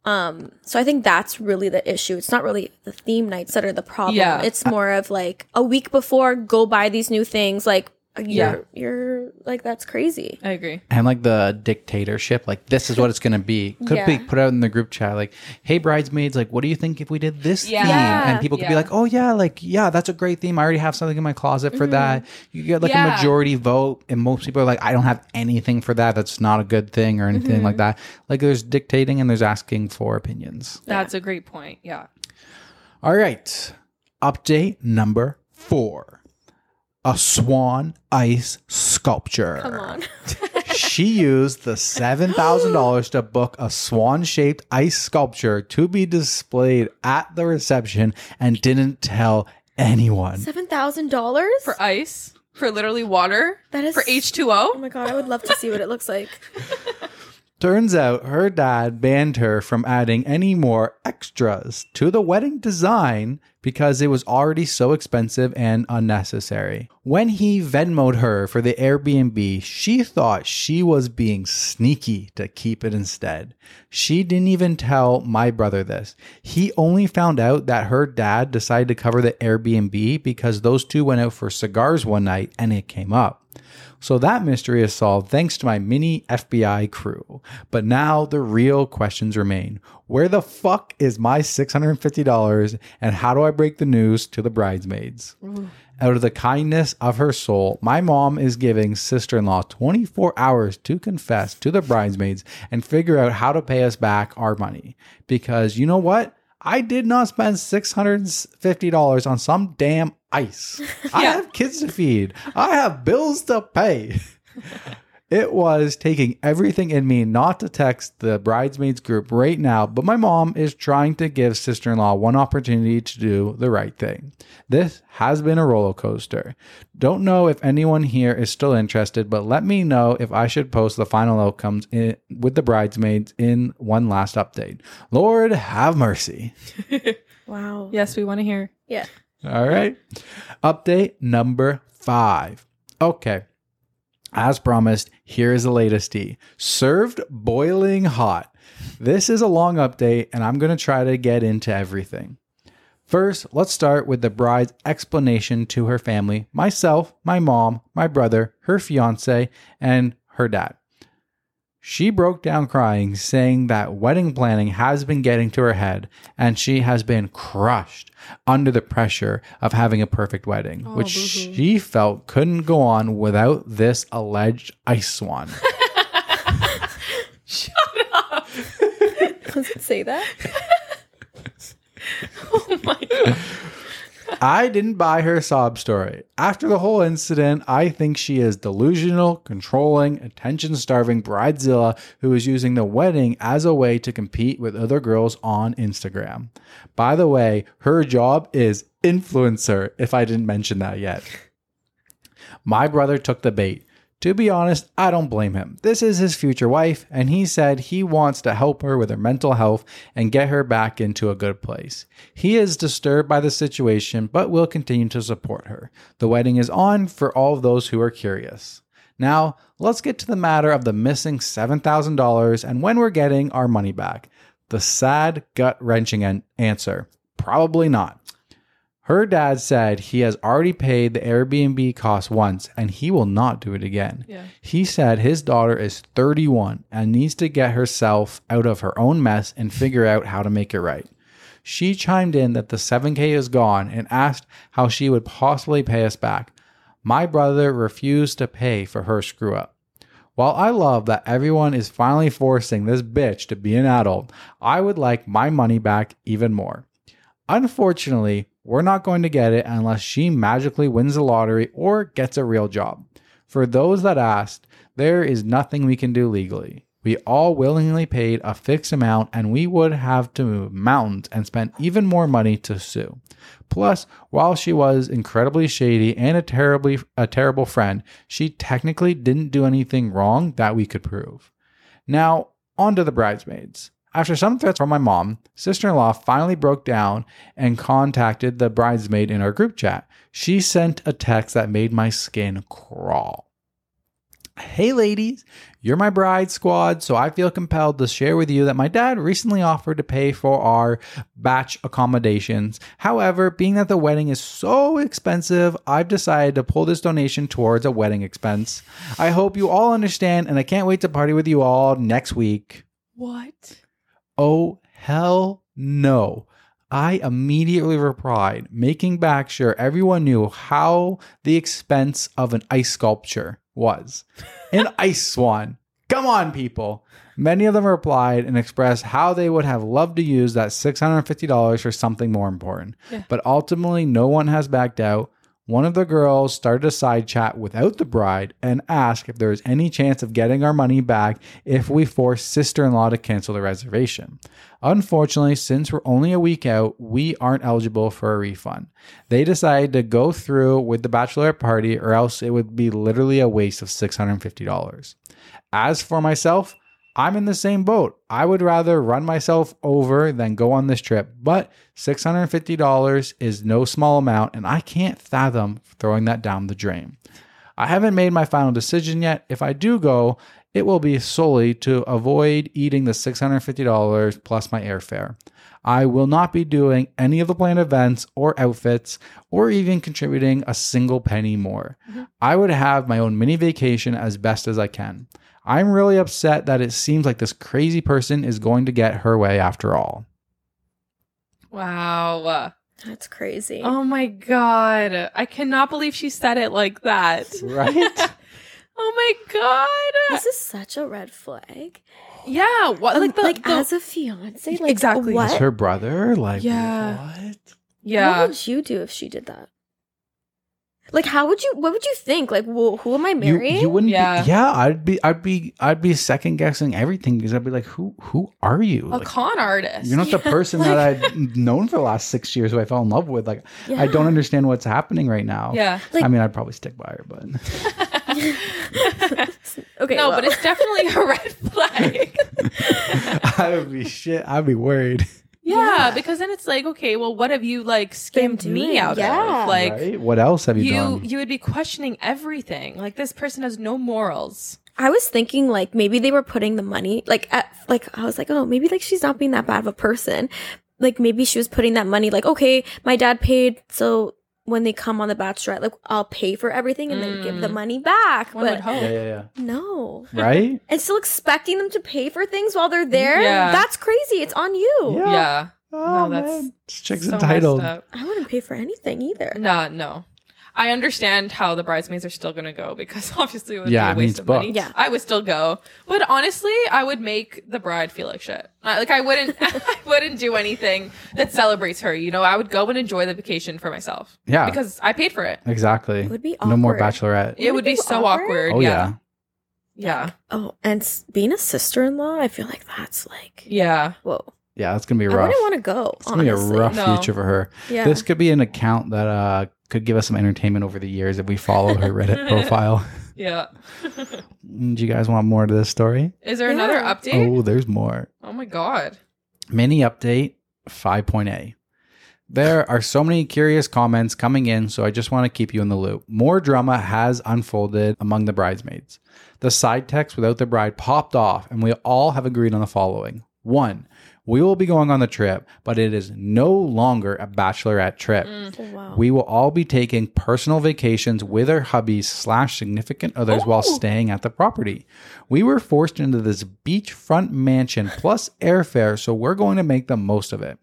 Um, so I think that's really the issue. It's not really the theme nights that are the problem. Yeah. It's more of like a week before, go buy these new things. Like you're Yeah. you're like that's crazy. I agree. and like the dictatorship, like this is what it's gonna be. Could be put out in the group chat, like, "Hey bridesmaids, like, what do you think if we did this Yeah. theme?" Yeah. And people could be Yeah. like, "Oh yeah, like yeah, that's a great theme. I already have something in my closet for mm-hmm. that." You get like a Yeah. majority vote, and most people are like, "I don't have anything for that. That's not a good thing or anything mm-hmm. like that." Like, there's dictating and there's asking for opinions. That's a great point. Yeah. All right. Update number four. A swan ice sculpture. Come on. she used the $7,000 to book a swan shaped ice sculpture to be displayed at the reception and didn't tell anyone. Seven thousand dollars For ice, for literally water, That is- for Oh H2O. Oh my god, I would love to see what it looks like. Turns out her dad banned her from adding any more extras to the wedding design because it was already so expensive and unnecessary. When he Venmoed her for the Airbnb, she thought she was being sneaky to keep it instead. She didn't even tell my brother this. He only found out that her dad decided to cover the Airbnb because those two went out for cigars one night and it came up. So that mystery is solved thanks to my mini FBI crew. But now the real questions remain. Where the fuck is my $650 and how do I break the news to the bridesmaids? Out of the kindness of her soul, my mom is giving sister in law 24 hours to confess to the bridesmaids and figure out how to pay us back our money. Because you know what? I did not spend $650 on some damn ice. I have kids to feed, I have bills to pay. It was taking everything in me not to text the bridesmaids group right now, but my mom is trying to give sister in law one opportunity to do the right thing. This has been a roller coaster. Don't know if anyone here is still interested, but let me know if I should post the final outcomes in, with the bridesmaids in one last update. Lord have mercy. Wow. Yes, we want to hear. Yeah. All right. Update number five. Okay. As promised, here is the latest tea. Served boiling hot. This is a long update, and I'm going to try to get into everything. First, let's start with the bride's explanation to her family myself, my mom, my brother, her fiance, and her dad. She broke down crying, saying that wedding planning has been getting to her head and she has been crushed under the pressure of having a perfect wedding, oh, which she felt couldn't go on without this alleged ice swan. Shut up. Does it say that? Oh my god. I didn't buy her sob story. After the whole incident, I think she is delusional, controlling, attention starving bridezilla who is using the wedding as a way to compete with other girls on Instagram. By the way, her job is influencer, if I didn't mention that yet. My brother took the bait. To be honest, I don't blame him. This is his future wife, and he said he wants to help her with her mental health and get her back into a good place. He is disturbed by the situation, but will continue to support her. The wedding is on for all those who are curious. Now, let's get to the matter of the missing $7,000 and when we're getting our money back. The sad, gut wrenching an- answer probably not. Her dad said he has already paid the Airbnb cost once and he will not do it again. Yeah. He said his daughter is 31 and needs to get herself out of her own mess and figure out how to make it right. She chimed in that the 7K is gone and asked how she would possibly pay us back. My brother refused to pay for her screw up. While I love that everyone is finally forcing this bitch to be an adult, I would like my money back even more. Unfortunately, we're not going to get it unless she magically wins the lottery or gets a real job. For those that asked, there is nothing we can do legally. We all willingly paid a fixed amount and we would have to move mountains and spend even more money to sue. Plus, while she was incredibly shady and a terribly a terrible friend, she technically didn't do anything wrong that we could prove. Now, on to the bridesmaids. After some threats from my mom, sister in law finally broke down and contacted the bridesmaid in our group chat. She sent a text that made my skin crawl. Hey, ladies, you're my bride squad, so I feel compelled to share with you that my dad recently offered to pay for our batch accommodations. However, being that the wedding is so expensive, I've decided to pull this donation towards a wedding expense. I hope you all understand, and I can't wait to party with you all next week. What? Oh, hell no. I immediately replied, making back sure everyone knew how the expense of an ice sculpture was. An ice swan. Come on, people. Many of them replied and expressed how they would have loved to use that $650 for something more important. Yeah. But ultimately, no one has backed out. One of the girls started a side chat without the bride and asked if there is any chance of getting our money back if we force sister in law to cancel the reservation. Unfortunately, since we're only a week out, we aren't eligible for a refund. They decided to go through with the bachelorette party, or else it would be literally a waste of $650. As for myself, I'm in the same boat. I would rather run myself over than go on this trip, but $650 is no small amount, and I can't fathom throwing that down the drain. I haven't made my final decision yet. If I do go, it will be solely to avoid eating the $650 plus my airfare. I will not be doing any of the planned events or outfits or even contributing a single penny more. Mm-hmm. I would have my own mini vacation as best as I can. I'm really upset that it seems like this crazy person is going to get her way after all. Wow. That's crazy. Oh my god. I cannot believe she said it like that. Right? Oh my god. This is such a red flag. Yeah. What like um, the, like the- as a fiance, like Exactly. What? Is her brother like Yeah. what? Yeah. What would you do if she did that? Like, how would you? What would you think? Like, well, who am I marrying? you wouldn't Yeah. be, yeah, I'd be I'd be I'd be second guessing everything because I'd be like, who who are you? A Like, con artist. you're not the person that I'd known for the last six years who I fell in love with. Like I don't understand what's happening right now. Yeah. Like- I mean I'd probably stick by her, but okay, no, well, but it's definitely a red flag. I would be shit. I'd be worried. Yeah, because then it's like, okay, well, what have you like skimmed me out Yeah. of? Like right? What else have you, you done? you would be questioning everything. Like this person has no morals. I was thinking like maybe they were putting the money like at like I was like oh maybe like she's not being that bad of a person. Like maybe she was putting that money like okay my dad paid so when they come on the bachelorette, like I'll pay for everything and then give the Mm. money back. One would but hope. Yeah, yeah, yeah. no. Right? And still expecting them to pay for things while they're there? Yeah. That's crazy. It's on you. Yeah. Yeah. Oh, No, that's man. This chick's So entitled. I wouldn't pay for anything either. No, no. I understand how the bridesmaids are still gonna go because obviously it would Yeah, be a mean, waste it's of money. Yeah. I would still go, but honestly, I would make the bride feel like shit. Like I wouldn't, I wouldn't do anything that celebrates her. You know, I would go and enjoy the vacation for myself. Yeah. because I paid for it. Exactly. It would be No more awkward. bachelorette. It would be be so awkward? awkward. Oh, yeah. yeah. yeah, Oh, and being a sister in law, I feel like that's like, yeah, whoa. Yeah, it's going to be rough. I rough. wouldn't want to go. It's going to be a rough No. future for her. Yeah. This could be an account that uh, could give us some entertainment over the years if we follow her Reddit profile. yeah. Mm, do you guys want more to this story? Is there another update? Oh, there's more. Oh my god. Mini update 5.a. There are so many curious comments coming in, so I just want to keep you in the loop. More drama has unfolded among the bridesmaids. The side text without the bride popped off, and we all have agreed on the following. One, we will be going on the trip, but it is no longer a bachelorette trip. Mm. Oh, wow. We will all be taking personal vacations with our hubbies slash significant others while staying at the property. We were forced into this beachfront mansion plus airfare, so we're going to make the most of it.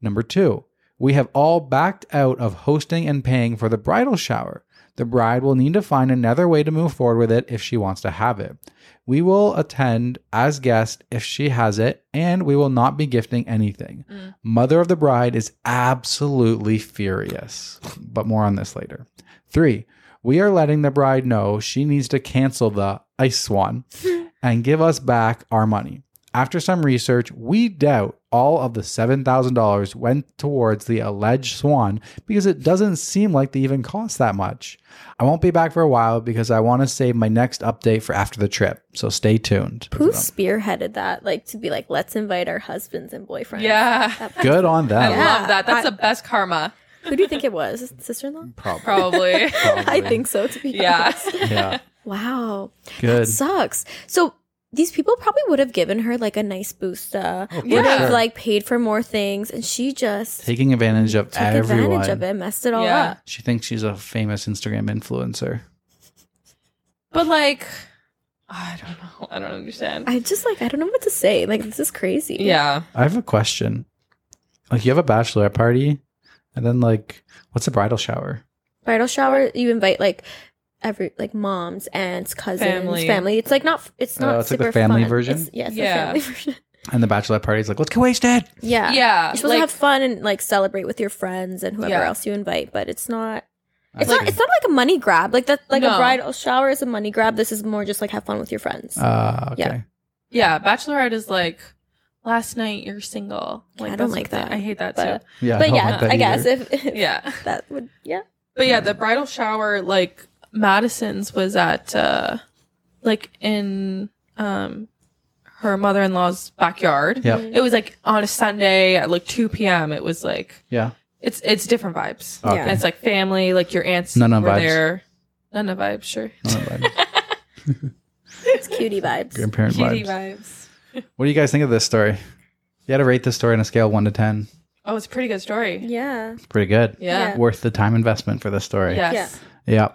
Number two, we have all backed out of hosting and paying for the bridal shower. The bride will need to find another way to move forward with it if she wants to have it. We will attend as guest if she has it, and we will not be gifting anything. Mm. Mother of the bride is absolutely furious, but more on this later. Three, we are letting the bride know she needs to cancel the ice swan and give us back our money. After some research, we doubt all of the $7,000 went towards the alleged swan because it doesn't seem like they even cost that much. I won't be back for a while because I want to save my next update for after the trip, so stay tuned. Who spearheaded that? Like to be like, let's invite our husbands and boyfriends. Yeah. Good on I them. Yeah. love that. That's I- the best karma. Who do you think it was? Sister in law? Probably. Probably. I think so, to be Yeah. honest. Yeah. Wow. Good. Sucks. So these people probably would have given her like a nice boost, uh, Oh, for would have sure. like paid for more things, and she just Taking advantage of took everyone. advantage of it, messed it all Yeah. up. She thinks she's a famous Instagram influencer. But like, I don't know. I don't understand. I just like I don't know what to say. Like this is crazy. yeah. I have a question. Like you have a bachelorette party, and then like, what's a bridal shower? Bridal shower, you invite like every like moms, aunts, cousins, Family. family. It's like not. It's Oh, not. it's like the super family fun. version? It's, yeah, it's Yeah. the family version. And the bachelorette party is like, let's get wasted. Yeah. Yeah. You're supposed like, to have fun and like celebrate with your friends and whoever Yeah. else you invite, but it's not. I It's not. see. It's not like a money grab. Like that. Like No. a bridal shower is a money grab. This is more just like have fun with your friends. Uh, okay. Yeah. yeah. Bachelorette is like, last night you're single. I don't that's like what they- that. I hate that But- too. Yeah. but don't yeah, like that I guess either. if, if Yeah. that would yeah. But yeah, the bridal shower, like Madison's was at uh like in um her mother in law's backyard. Yeah. It was like on a Sunday at like two PM. It was like Yeah. it's it's different vibes. Okay. Yeah. It's like family, like your aunts None of were vibes. there. None of vibes, sure. Not bad. It's cutie vibes. Grandparent Cutie vibes. vibes. What do you guys think of this story? You had to rate this story on a scale of one to ten. Oh, it's a pretty good story. Yeah. Pretty good. Yeah. Yeah. Worth the time investment for this story. Yes. Yeah.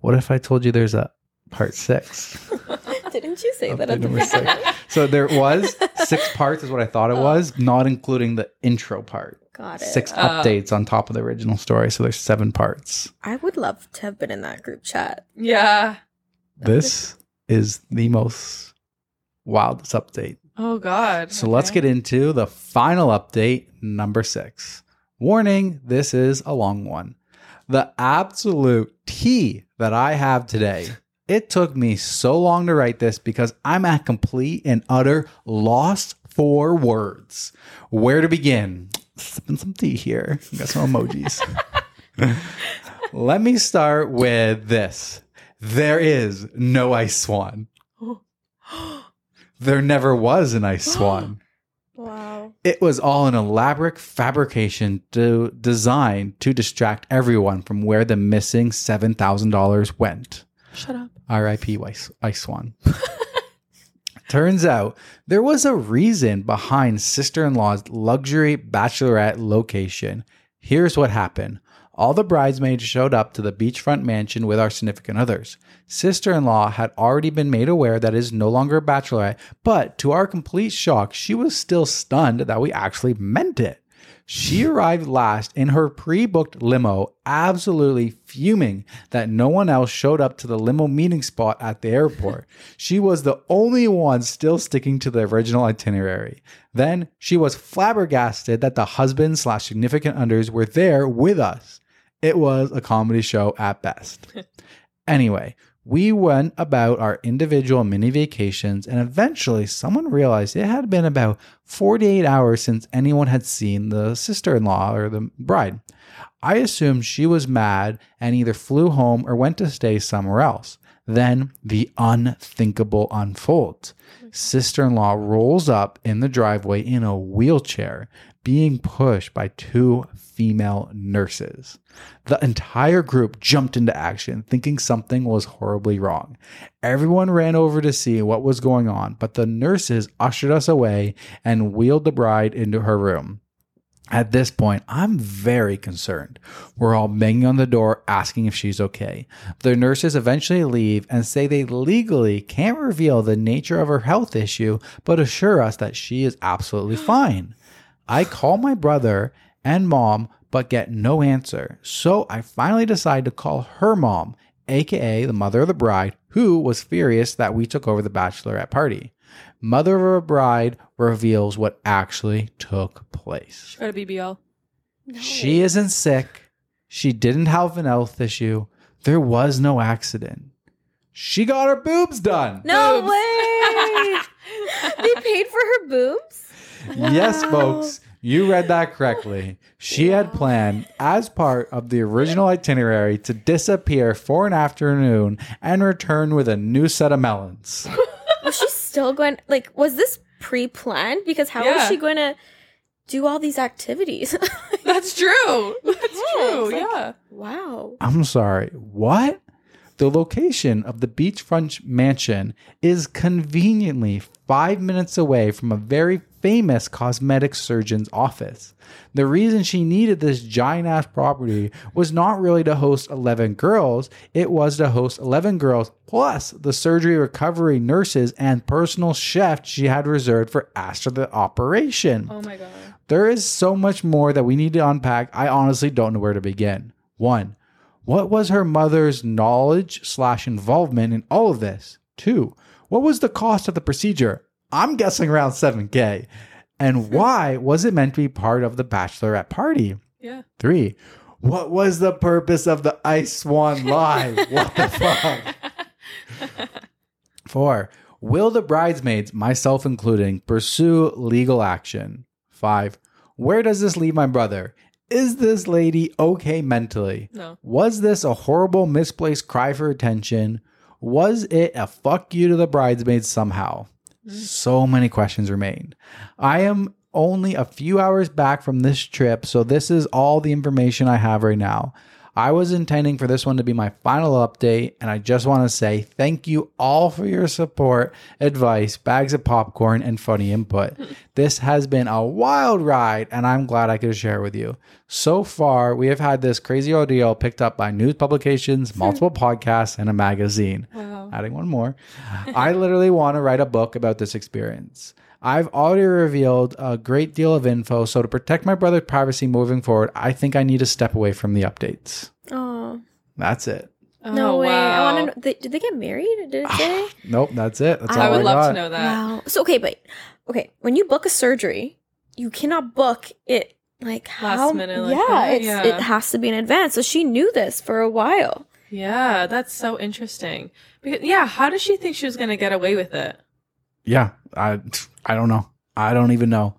What if I told you there's a part six? Didn't you say that Update at the six. beginning? So there was six parts, is what I thought it Oh. was, not including the intro part. Got it. Six Oh. updates on top of the original story. So there's seven parts. I would love to have been in that group chat. Yeah. This is the most wildest update. Oh God. So let's get into the final update, number six. Warning, this is a long one. The absolute tea that I have today. It took me so long to write this because I'm at complete and utter lost for words. Where to begin? Sipping some tea here. Got some emojis. Let me start with this. There is no ice swan. There never was an ice swan. Wow. It was all an elaborate fabrication to, designed to distract everyone from where the missing $7,000 went. Shut up. RIP Ice, Ice Swan. Turns out there was a reason behind sister in law's luxury bachelorette location. Here's what happened All the bridesmaids showed up to the beachfront mansion with our significant others. Sister in law had already been made aware that it is no longer a bachelorette, but to our complete shock, she was still stunned that we actually meant it. She arrived last in her pre booked limo, absolutely fuming that no one else showed up to the limo meeting spot at the airport. she was the only one still sticking to the original itinerary. Then she was flabbergasted that the husband slash significant others were there with us. It was a comedy show at best. Anyway, we went about our individual mini vacations, and eventually someone realized it had been about 48 hours since anyone had seen the sister in law or the bride. I assumed she was mad and either flew home or went to stay somewhere else. Then the unthinkable unfolds. Mm-hmm. Sister in law rolls up in the driveway in a wheelchair, being pushed by two female nurses. The entire group jumped into action, thinking something was horribly wrong. Everyone ran over to see what was going on, but the nurses ushered us away and wheeled the bride into her room. At this point, I'm very concerned. We're all banging on the door asking if she's okay. The nurses eventually leave and say they legally can't reveal the nature of her health issue, but assure us that she is absolutely fine. I call my brother and mom, but get no answer. So I finally decide to call her mom, aka the mother of the bride, who was furious that we took over the bachelorette party. Mother of a bride reveals what actually took place. She Got a BBL. She isn't sick. She didn't have an health issue. There was no accident. She got her boobs done. No Boobs. way! they paid for her boobs? Yes, folks, you read that correctly. She had planned, as part of the original itinerary, to disappear for an afternoon and return with a new set of melons. Was she still going like was this pre-planned? Because how was she going to do all these activities? That's true. That's true. like- yeah. wow. I'm sorry, what? The location of the beachfront mansion is conveniently five minutes away from a very famous cosmetic surgeon's office. The reason she needed this giant ass property was not really to host 11 girls, it was to host 11 girls plus the surgery recovery nurses and personal chef she had reserved for after the operation. Oh my god. There is so much more that we need to unpack. I honestly don't know where to begin. One, what was her mother's knowledge slash involvement in all of this? Two, what was the cost of the procedure? I'm guessing around 7K. And hmm. why was it meant to be part of the bachelorette party? Yeah. Three, what was the purpose of the Ice Swan Live? What the fuck? Four, will the bridesmaids, myself including, pursue legal action? Five, where does this leave my brother? Is this lady okay mentally? No. Was this a horrible misplaced cry for attention? Was it a fuck you to the bridesmaids somehow? So many questions remain. I am only a few hours back from this trip, so this is all the information I have right now. I was intending for this one to be my final update, and I just want to say thank you all for your support, advice, bags of popcorn, and funny input. this has been a wild ride, and I'm glad I could share it with you. So far, we have had this crazy ordeal picked up by news publications, multiple podcasts, and a magazine. Wow. Adding one more. I literally want to write a book about this experience. I've already revealed a great deal of info, so to protect my brother's privacy moving forward, I think I need to step away from the updates. Oh. That's it. Oh, no Oh, way. I wow. want to know. They, did they get married? Did it ah, say? Nope, that's it. That's I all I would I love got. to know that. wow. So, okay, but, okay, when you book a surgery, you cannot book it like Last how. minute like yeah, that? it's, Yeah. it has to be in advance. So she knew this for a while. Yeah, that's so interesting. Because yeah, how did she think she was gonna get away with it? Yeah, I I don't know. I don't even know.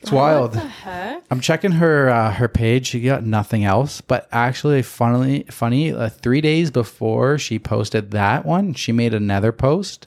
It's What wild. the heck? I'm checking her uh, her page. She got nothing else, but actually, funnily, funny. Uh, three days before she posted that one, she made another post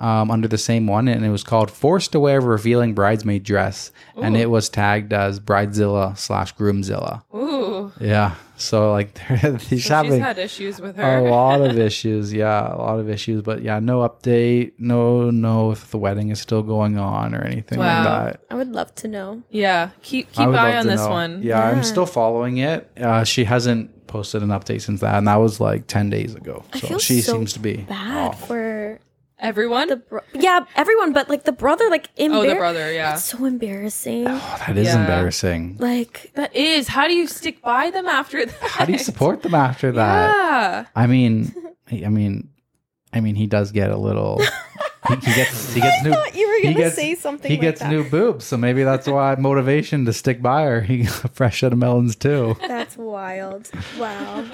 um, under the same one, and it was called "Forced to Wear Revealing Bridesmaid Dress," and it was tagged as Bridezilla slash Groomzilla. Ooh. Yeah. So like she's So having she's had issues with her. a lot of issues. Yeah, a lot of issues. But yeah, no update. No, no, if the wedding is still going on or anything Wow. like that. I would love to know. Yeah, keep keep eye on this know. one. Yeah, Yeah. I'm still following it. Uh, she hasn't posted an update since that, and that was like ten days ago. I So feel she so seems to be Bad off. for Everyone. the bro- yeah everyone, but like the brother, like oh, the brother. Yeah, That's so embarrassing. Oh, that is Yeah. embarrassing. Like that is. How do you stick by them after that? How do you support them after that? Yeah. I mean, I mean, I mean, he does get a little. he, he gets he gets new. you were he gets- something. He gets new boobs, so maybe that's why motivation to stick by her. He got fresh out of melons too. That's wild. Wow,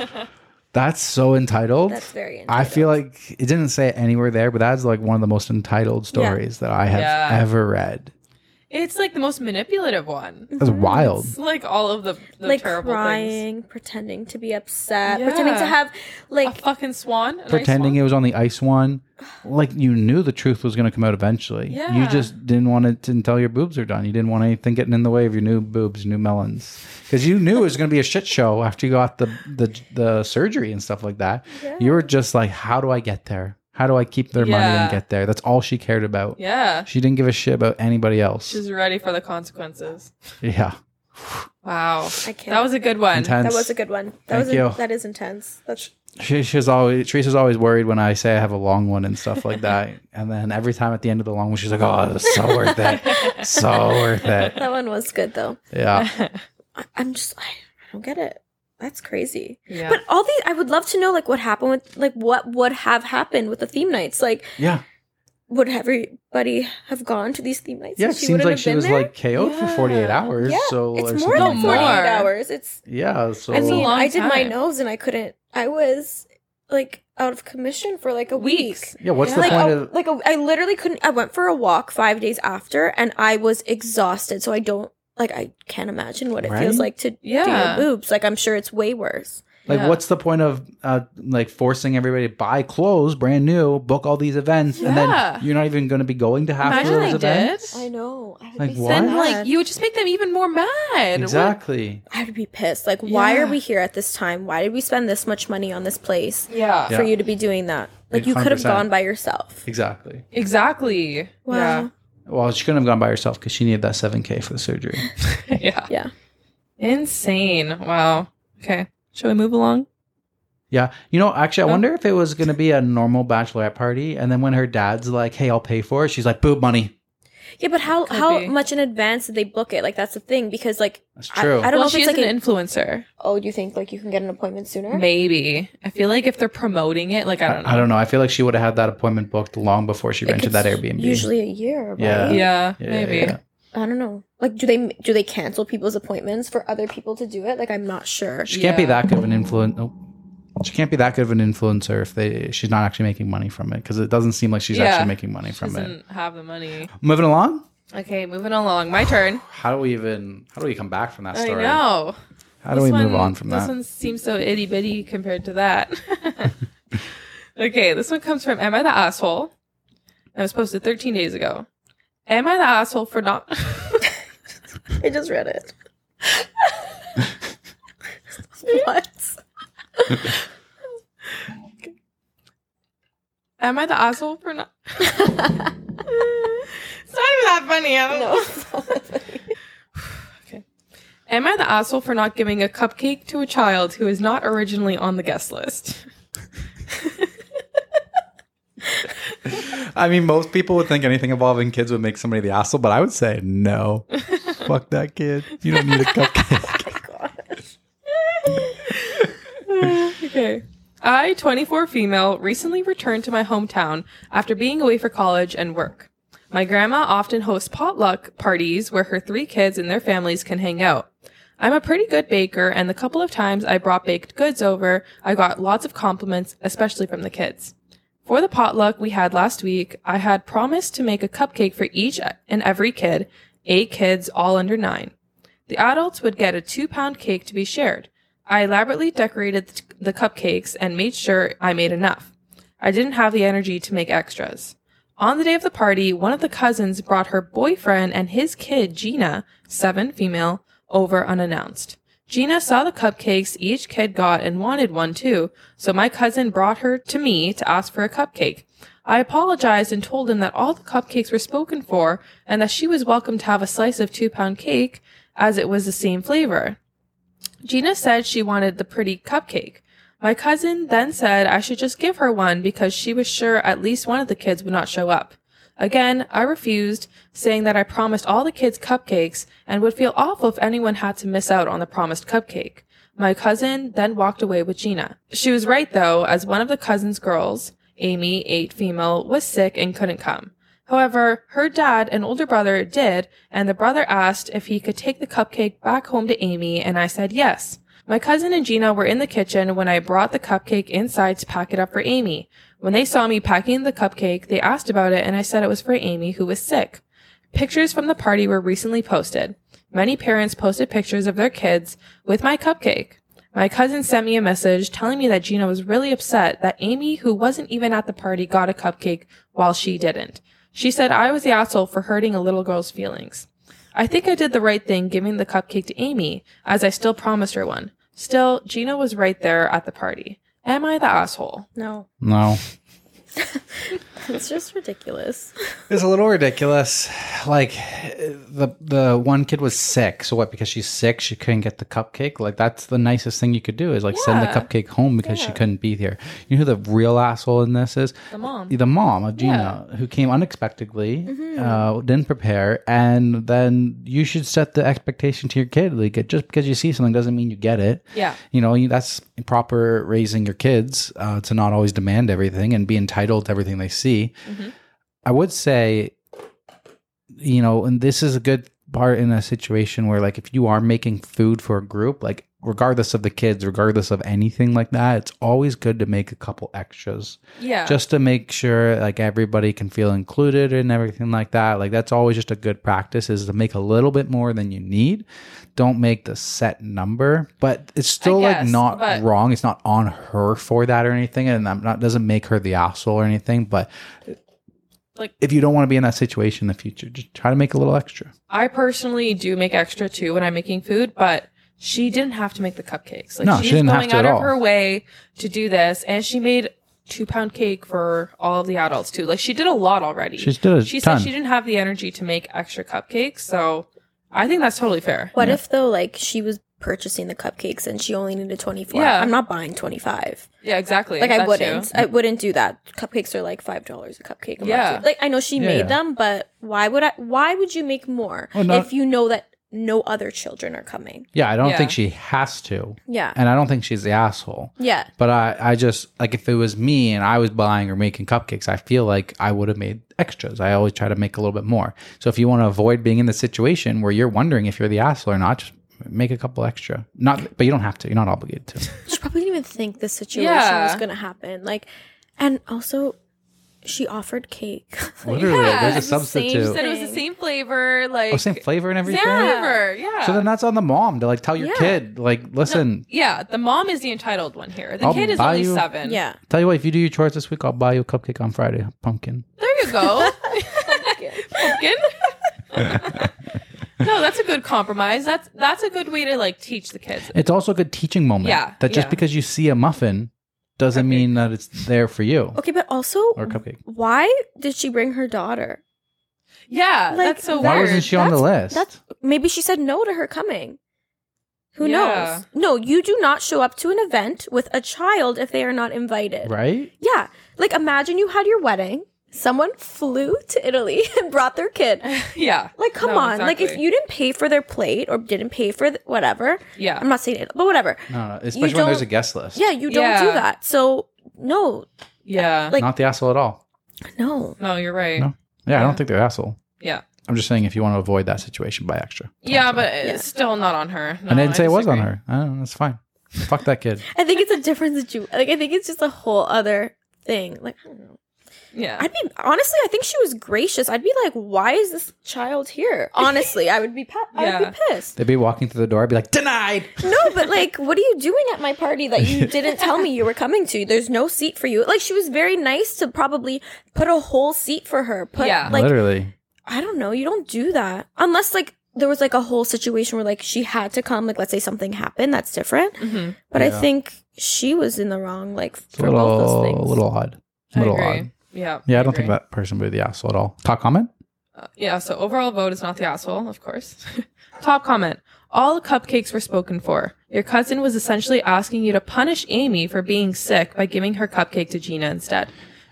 That's so entitled. that's very. I feel like it didn't say it anywhere there, but that's like one of the most entitled stories that I have Yeah. ever read. It's like the most manipulative one. That's wild. It's like all of the, the like terrible things. crying, pretending to be upset, pretending to Yeah. have A like fucking swan. Pretending swan. it was on the ice one. Like you knew the truth was going to come out eventually. Yeah. You just didn't want it until your boobs are done. You didn't want anything getting in the way of your new boobs, new melons. Because you knew it was going to be a shit show after you got the, the, the surgery and stuff like that. Yeah. You were just like, how do I get there? How do I keep their money and get there? That's all she cared about. Yeah. She didn't give a shit about anybody else. She's ready for the consequences. yeah. Wow. I can't. That was a good one. Intense. that was a good one. That Thank was you. that is intense. That's She, she's always Teresa's always worried when I say I have a long one and stuff like that. and then every time at the end of the long one, she's like, "Oh, it's so worth it, so worth it." that one was good though. Yeah, I, I'm just I, I don't get it. That's crazy. Yeah. But all these, I would love to know like what happened with like what would have happened with the theme nights. Like, yeah, would everybody have gone to these theme nights? yeah. It seems like she was there? like KO'd for forty eight hours. yeah, so or it's more than forty eight more. hours. It's Yeah, so I It's a mean, long I did my nose and I couldn't. I was like out of commission for like a Weeks. week. yeah. What's Yeah. the Like, point a, of? like a, I literally couldn't. I went for a walk five days after, and I was exhausted. So I don't like. I can't imagine what it feels like to do your boobs. Like I'm sure it's way worse. Like, Yeah. what's the point of uh, like forcing everybody to buy clothes, brand new, book all these events, and then you're not even going to be going to half Imagine of they those did. events? I know. I would Like, be what? Then, like, you would just make them even more mad. Exactly. I would be pissed. Like, why Yeah. are we here at this time? Why did we spend this much money on this place What? Yeah. Yeah. for you to be doing that? Like, you could have gone by yourself. Exactly. Exactly. Wow. Well, she couldn't have gone by herself because she needed that seven k for the surgery. Yeah. yeah. Yeah. Insane. Wow. Okay. Shall we move along? Yeah. You know, actually, I Oh. wonder if it was going to be a normal bachelorette party. And then when her dad's like, hey, I'll pay for it, she's like, boob money. Yeah, but how Could how be. much in advance did they book it? Like, that's the thing because like That's I- true. I, don't well, know if she's it's like an a, influencer. oh, do you think like you can get an appointment sooner? Maybe. I feel like if they're promoting it, like I don't know. I don't know. I feel like she would have had that appointment booked long before she Like, rented that Airbnb. Usually a year. Right? Yeah. Yeah, Yeah, maybe. yeah. I don't know. Like, do they do they cancel people's appointments for other people to do it? Like, I'm not sure. She can't be that good of an influence. Nope. Oh, She can't be that good of an influencer if they she's not actually making money from it because it doesn't seem like she's Yeah. actually making money She from it. doesn't have the money. Moving along. Okay, moving along. My turn. How do we even? How do we come back from that I story? know. How do This we move on from that? This that? one seems so itty bitty compared to that. okay, this one comes from Am I the Asshole? That was posted 13 days ago. Am I the asshole for not. I just read it. what? Am I the asshole for not. it's not even that funny. I don't know. No. Am I the asshole for not giving a cupcake to a child who is not originally on the guest list? I mean, most people would think anything involving kids would make somebody the asshole, but I would say no. Fuck that kid. You don't need a cupcake. Oh okay. I, 24 female, recently returned to my hometown after being away for college and work. My grandma often hosts potluck parties where her three kids and their families can hang out. I'm a pretty good baker, and the couple of times I brought baked goods over, I got lots of compliments, especially from the kids. For the potluck we had last week, I had promised to make a cupcake for each and every kid, eight kids, all under nine. The adults would get a two pound cake to be shared. I elaborately decorated the cupcakes and made sure I made enough. I didn't have the energy to make extras. On the day of the party, one of the cousins brought her boyfriend and his kid, Gina, seven female, over unannounced. Gina saw the cupcakes each kid got and wanted one too, so my cousin brought her to me to ask for a cupcake. I apologized and told him that all the cupcakes were spoken for and that she was welcome to have a slice of two pound cake as it was the same flavor. Gina said she wanted the pretty cupcake. My cousin then said I should just give her one because she was sure at least one of the kids would not show up. Again, I refused, saying that I promised all the kids cupcakes and would feel awful if anyone had to miss out on the promised cupcake. My cousin then walked away with Gina. She was right though, as one of the cousin's girls, Amy, eight female, was sick and couldn't come. However, her dad and older brother did, and the brother asked if he could take the cupcake back home to Amy, and I said yes. My cousin and Gina were in the kitchen when I brought the cupcake inside to pack it up for Amy. When they saw me packing the cupcake, they asked about it, and I said it was for Amy, who was sick. Pictures from the party were recently posted. Many parents posted pictures of their kids with my cupcake. My cousin sent me a message telling me that Gina was really upset that Amy, who wasn't even at the party, got a cupcake while she didn't. She said I was the asshole for hurting a little girl's feelings. I think I did the right thing giving the cupcake to Amy, as I still promised her one. Still, Gina was right there at the party. Am I the asshole? No, No. It's just ridiculous. It's a little ridiculous. Like the the one kid was sick, so what? Because she's sick, she couldn't get the cupcake. Like that's the nicest thing you could do is like send the cupcake home because she couldn't be here. You know who the real asshole in this is? The mom. The mom of Gina, who came unexpectedly, uh, didn't prepare, and then you should set the expectation to your kid. Like it- just because you see something doesn't mean you get it. Yeah. You know, you- that's proper raising your kids uh, to not always demand everything and be entitled to everything they see. Mm-hmm. I would say, you know, and this is a good part in a situation where, like, if you are making food for a group, like, regardless of the kids, regardless of anything like that, it's always good to make a couple extras Yeah. just to make sure like everybody can feel included and everything like that. Like that's always just a good practice is to make a little bit more than you need. Don't make the set number, but it's still like not but- wrong. It's not on her for that or anything, and I'm not doesn't make her the asshole or anything. But Like- if you don't want to be in that situation in the future, just try to make a little extra. I personally do make extra too when I'm making food, but she didn't have to make the cupcakes. Like No, she she's didn't have going to out at of all. her way to do this, and she made two pound cake for all of the adults too. Like she did a lot already. She did a She ton. said she didn't have the energy to make extra cupcakes, so I think that's totally fair. What if though, like she was purchasing the cupcakes and she only needed twenty four? Yeah. I'm not buying twenty five. Yeah, exactly. Like I wouldn't. too. I wouldn't do that. Cupcakes are like five dollars a cupcake. I'm Yeah. Like I know she Yeah, made yeah. them, but why would I? Why would you make more Well, not- if you know that no other children are coming? Yeah, I don't Yeah. think she has to, Yeah. and I don't think she's the asshole. Yeah. But I, I just like if it was me and I was buying or making cupcakes, I feel like I would have made extras. I always try to make a little bit more. So if you want to avoid being in the situation where you're wondering if you're the asshole or not, just make a couple extra. Not, but you don't have to. You're not obligated to. She probably didn't even think this situation Yeah. was gonna happen. Like, and also, she offered cake. Literally, Yeah, there's a it's same substitute. She said it was the same flavor, like Oh, same flavor and everything. Same flavor, yeah. So then that's on the mom to like tell your Yeah. kid, like, listen, yeah, the mom is the entitled one here. The I'll kid is only you- seven. yeah. tell you what, if you do your chores this week, I'll buy you a cupcake on Friday, pumpkin. There you go. Pumpkin. no, that's a good compromise. That's that's a good way to like teach the kids. It's also a good teaching moment. Yeah, That just yeah. because you see a muffin doesn't Cupcake. mean that it's there for you Okay, but also, or cupcake. why did she bring her daughter? Yeah, Like, that's so Why weird. wasn't she on the list? That's maybe she said no to her coming. Who Yeah. knows? No, you do not show up to an event with a child if they are not invited. right? Yeah. Like imagine you had your wedding, someone flew to Italy and brought their kid. yeah. Like come No, on. Like if you didn't pay for their plate or didn't pay for th- whatever. Yeah. I'm not saying it, but whatever. No, no. Especially when there's a guest list. Yeah, you don't do that. So no, Yeah. Uh, like- Not the asshole at all. no. no, you're right. No. Yeah, I don't think they're asshole. Yeah. I'm just saying if you want to avoid that situation, buy extra. Yeah, but it's still not on her. No, I didn't say it was on her. I don't know, that's fine. Fuck that kid. I think it's a different situation. Like I think it's just a whole other thing. Like I don't know. Yeah. I'd be honestly, I think she was gracious. I'd be like, why is this child here? Honestly, I would be pa- I would be pissed. They'd be walking through the door. I'd be like, denied. No, but like, what are you doing at my party that you didn't tell me you were coming to? There's no seat for you. Like, she was very nice to probably put a whole seat for her. Put Yeah. like Literally. I don't know. You don't do that unless like there was like a whole situation where like she had to come. Like let's say something happened, that's different. hmm But I think she was in the wrong. Like It's a for both those things. a little odd. A I little agree. odd. Yeah. Yeah, I don't think that person would be the asshole at all. Top comment? Uh, yeah, so overall vote is not the asshole, of course. Top comment. All cupcakes were spoken for. Your cousin was essentially asking you to punish Amy for being sick by giving her cupcake to Gina instead.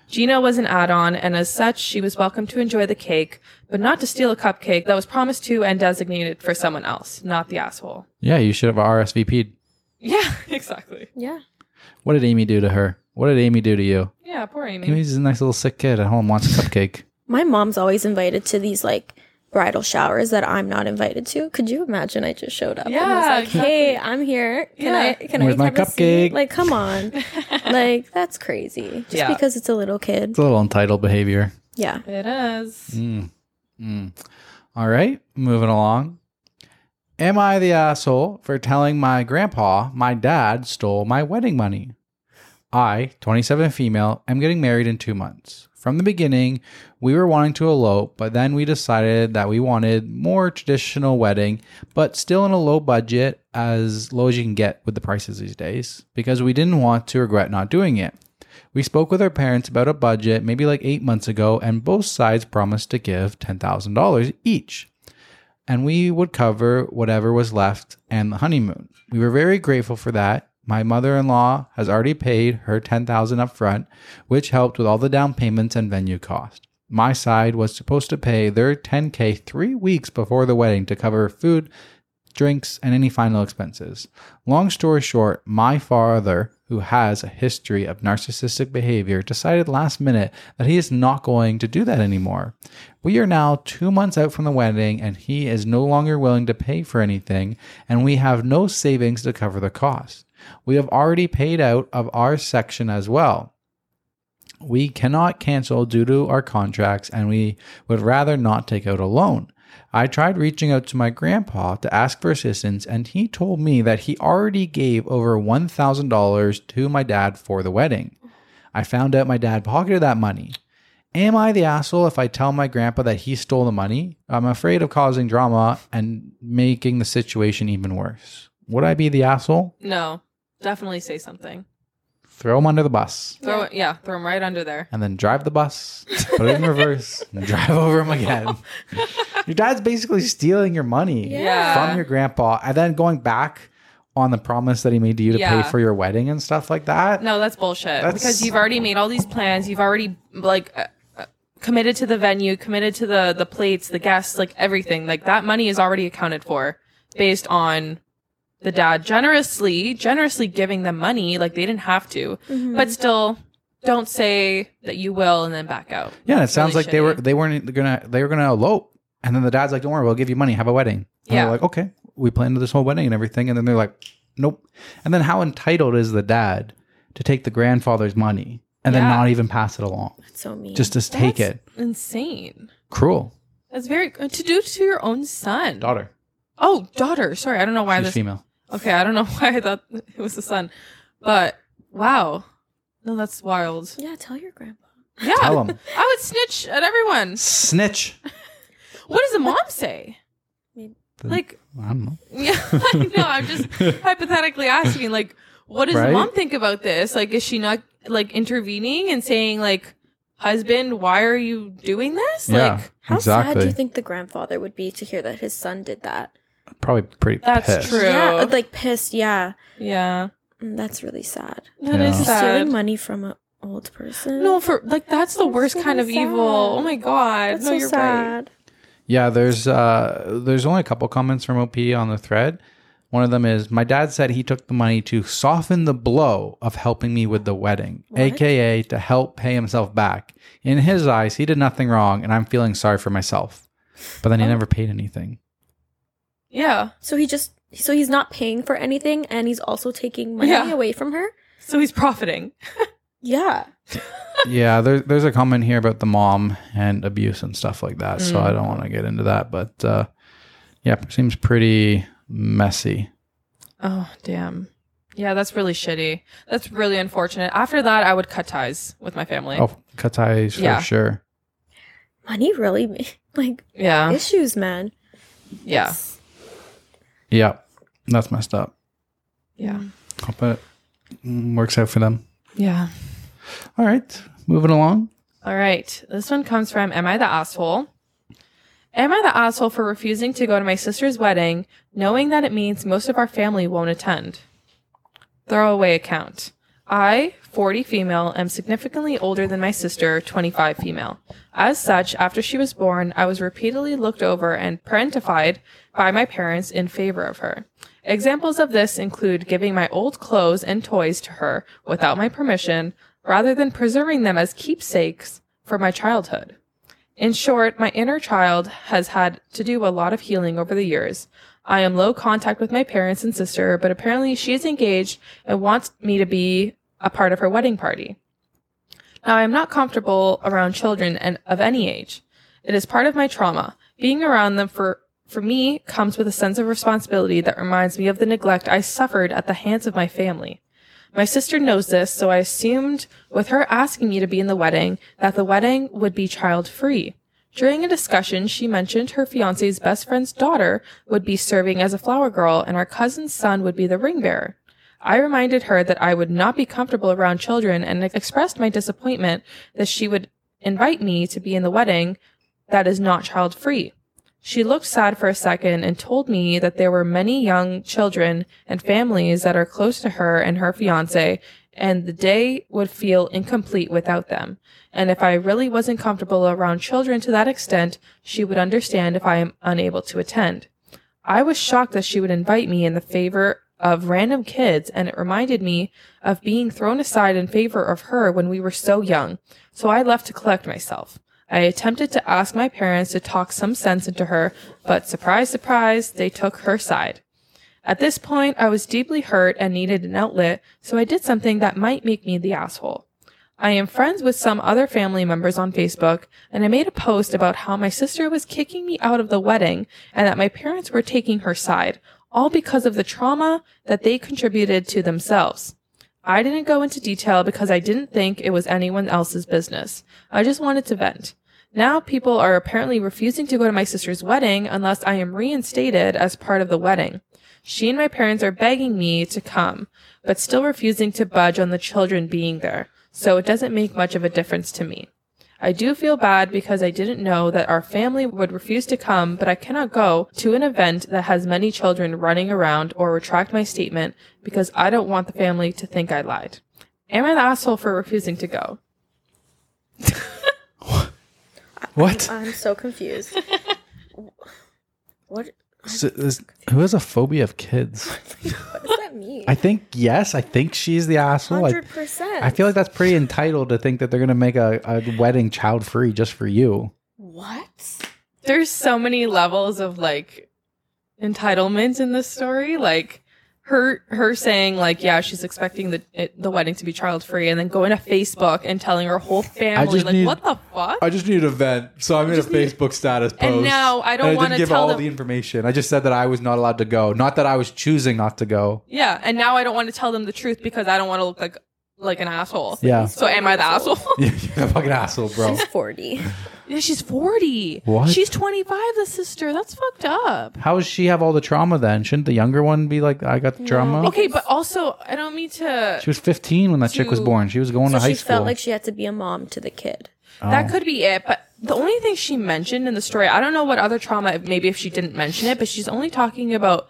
Gina was an add-on, and as such, she was welcome to enjoy the cake, but not to steal a cupcake that was promised to and designated for someone else, not the asshole. Yeah, you should have RSVP'd. Yeah, exactly. Yeah. What did Amy do to her? What did Amy do to you? Yeah, poor Amy. Amy's a nice little sick kid at home, wants a cupcake. My mom's always invited to these like bridal showers that I'm not invited to. Could you imagine? I just showed up and Yeah, was like, "Hey. I'm here. Can Yeah. I? Can Where's I my have a cupcake? Like, come on. like that's crazy. Just Yeah. because it's a little kid. It's a little entitled behavior. Yeah. It is. Mm. Mm. All right, moving along. Am I the asshole for telling my grandpa my dad stole my wedding money? I, 27 female, am getting married in two months. From the beginning, we were wanting to elope, but then we decided that we wanted more traditional wedding, but still in a low budget, as low as you can get with the prices these days, because we didn't want to regret not doing it. We spoke with our parents about a budget maybe like eight months ago, and both sides promised to give $10,000 each. And we would cover whatever was left and the honeymoon. We were very grateful for that. My mother in law has already paid her 10,000 up front, which helped with all the down payments and venue cost. My side was supposed to pay their 10K three weeks before the wedding to cover food, drinks, and any final expenses. Long story short, my father, who has a history of narcissistic behavior, decided last minute that he is not going to do that anymore. We are now two months out from the wedding, and he is no longer willing to pay for anything, and we have no savings to cover the cost. We have already paid out of our section as well. We cannot cancel due to our contracts, and we would rather not take out a loan. I tried reaching out to my grandpa to ask for assistance, and he told me that he already gave over $1,000 to my dad for the wedding. I found out my dad pocketed that money. Am I the asshole if I tell my grandpa that he stole the money? I'm afraid of causing drama and making the situation even worse. Would I be the asshole? No, definitely say something. Throw him under the bus Throw it, yeah, throw him right under there. and then drive the bus, put it in reverse, and drive over him again. your dad's basically stealing your money Yeah. from your grandpa and then going back on the promise that he made to you to Yeah. pay for your wedding and stuff like that. No, that's bullshit. That's- Because you've already made all these plans. You've already like uh, uh, committed to the venue, committed to the the plates, the guests, like everything. Like that money is already accounted for based on the dad generously generously giving them money. Like they didn't have to, Mm-hmm. but still, don't say that you will and then back out. Yeah, and it sounds really like they were they weren't gonna they were gonna elope, and then the dad's like, "Don't worry, we'll give you money, have a wedding." And Yeah. they're like, "Okay, we planned this whole wedding and everything," and then they're like, "Nope." And then how entitled is the dad to take the grandfather's money and then not even pass it along, That's so mean. just to take it? Insane. Cruel That's very uh, to do to your own son. daughter. Oh, daughter. Sorry, I don't know why She's this. female. Okay, I don't know why I thought it was the son, but wow, no, that's wild. yeah, tell your grandpa. Yeah, Tell 'em. I would snitch at everyone. Snitch. What does the mom say? Like, I don't know. yeah, I know. I'm just hypothetically asking. Like, what does Right? the mom think about this? Like, is she not like intervening and saying like, husband, why are you doing this? Yeah, Like, How sad do you think the grandfather would be to hear that his son did that? Probably pretty. That's pissed. true. Yeah, like pissed. Yeah, yeah, Mm, that's really sad. that Yeah. is sad. stealing money from an old person. No, for like that's the That's worst really kind of sad. evil. Oh my god. that's no, so you're right. Sad. Yeah, there's uh there's only a couple comments from OP on the thread. One of them is my dad said he took the money to soften the blow of helping me with the wedding, What? aka to help pay himself back. In his eyes, he did nothing wrong and I'm feeling sorry for myself. But then he Oh. never paid anything. Yeah. So he just so he's not paying for anything, and he's also taking money Yeah. away from her. So he's profiting. Yeah, yeah, there, there's a comment here about the mom and abuse and stuff like that. So Mm. I don't want to get into that, but uh yeah, seems pretty messy. Oh, damn. Yeah, that's really shitty. That's really unfortunate. After that, I would cut ties with my family. Oh, cut ties for Yeah. sure. money really like Yeah. issues, man. Yeah. It's- Yeah, that's messed up. Yeah. Hope it mm, works out for them. Yeah. All right, moving along. All right. This one comes from Am I the Asshole? Am I the asshole for refusing to go to my sister's wedding, knowing that it means most of our family won't attend? Throwaway account. I, 40 female, am significantly older than my sister, 25 female. As such, after she was born, I was repeatedly looked over and parentified by my parents in favor of her. Examples of this include giving my old clothes and toys to her without my permission, rather than preserving them as keepsakes for my childhood. In short, my inner child has had to do a lot of healing over the years. I am low contact with my parents and sister, but apparently she is engaged and wants me to be a part of her wedding party. Now, I am not comfortable around children and of any age. It is part of my trauma. Being around them for for me comes with a sense of responsibility that reminds me of the neglect I suffered at the hands of my family. My sister knows this, so I assumed with her asking me to be in the wedding that the wedding would be child free. During a discussion, she mentioned her fiance's best friend's daughter would be serving as a flower girl and our cousin's son would be the ring bearer. I reminded her that I would not be comfortable around children and expressed my disappointment that she would invite me to be in the wedding that is not child free. She looked sad for a second and told me that there were many young children and families that are close to her and her fiance, and the day would feel incomplete without them. And if I really wasn't comfortable around children to that extent, she would understand if I am unable to attend. I was shocked that she would invite me in the favor of random kids, and it reminded me of being thrown aside in favor of her when we were so young. So I left to collect myself. I attempted to ask my parents to talk some sense into her, but surprise, surprise, they took her side. At this point, I was deeply hurt and needed an outlet, so I did something that might make me the asshole. I am friends with some other family members on Facebook, and I made a post about how my sister was kicking me out of the wedding and that my parents were taking her side, all because of the trauma that they contributed to themselves. I didn't go into detail because I didn't think it was anyone else's business. I just wanted to vent. Now people are apparently refusing to go to my sister's wedding unless I am reinstated as part of the wedding. She and my parents are begging me to come, but still refusing to budge on the children being there, so it doesn't make much of a difference to me. I do feel bad because I didn't know that our family would refuse to come, but I cannot go to an event that has many children running around or retract my statement because I don't want the family to think I lied. Am I the asshole for refusing to go? What? I'm so confused. what? So, is- who has a phobia of kids? What does that mean? I think yes. I think she's the asshole. Hundred percent. I feel like that's pretty entitled to think that they're gonna make a, a wedding child free just for you. what? There's so many levels of like entitlement in this story. Like her her saying like yeah she's expecting the it, the wedding to be child free and then going to Facebook and telling her whole family like need- what the fuck. I just need a vent so I made a just need- Facebook status post. And now I don't wanna didn't give tell all them- the information. I just said that I was not allowed to go, not that I was choosing not to go. yeah, and now I don't want to tell them the truth because I don't want to look like like an asshole. Yeah. So am I the asshole? You're a fucking asshole, bro. She's forty. yeah, she's 40. What? She's 25 the sister. That's fucked up. How does she have all the trauma then? Shouldn't the younger one be like, I got the trauma? Okay, but also I don't mean to She was 15 when that chick was born. She was going So to high school. she school. felt like she had to be a mom to the kid. That could be it, but the only thing she mentioned in the story, I don't know what other trauma, maybe if she didn't mention it, but she's only talking about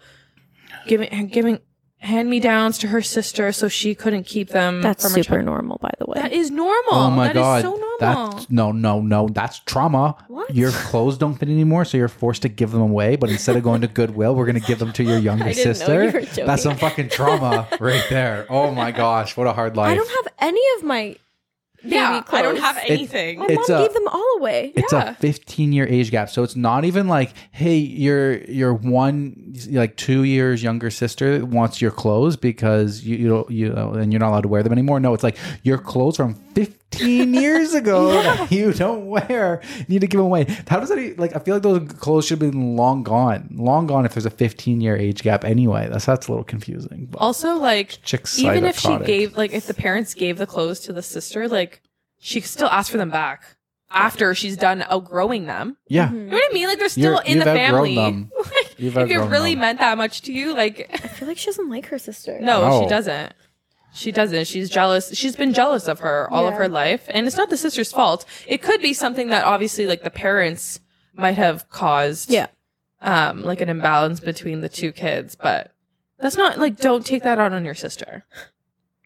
giving giving hand me downs to her sister so she couldn't keep them That's from her super child. normal, by the way. That is normal. Oh my That is god. so normal. That's no no no. That's trauma. What? Your clothes don't fit anymore, so you're forced to give them away. But instead of going to Goodwill, we're gonna give them to your younger I didn't know sister. you were joking. That's some fucking trauma right there. Oh my gosh, what a hard life. I don't have any of my baby yeah, clothes. I don't have anything. My It's mom a- gave them all away. it's Yeah. a 15 year age gap so it's not even like hey your your one like two years younger sister wants your clothes because you you don't you know and you're not allowed to wear them anymore no it's like your clothes from 15 years ago that you don't wear need to give them away how does that like i feel like those clothes should have been long gone long gone if there's a 15 year age gap anyway that's that's a little confusing but also, like, Chick's even if she gave, like, if the parents gave the clothes to the sister, like, she could still ask for them back after she's done outgrowing them. yeah You know what I mean? Like, they're still You're- in the you've outgrown family. them. You've if it really them. meant that much to you, like I feel like she doesn't like her sister. no, No. she doesn't. She doesn't. She's jealous. She's been jealous of her all of her life, and it's not the sister's fault. It could be something that obviously, like the parents might have caused. Yeah. Um, like an imbalance between the two kids, but that's not like don't take that out on your sister.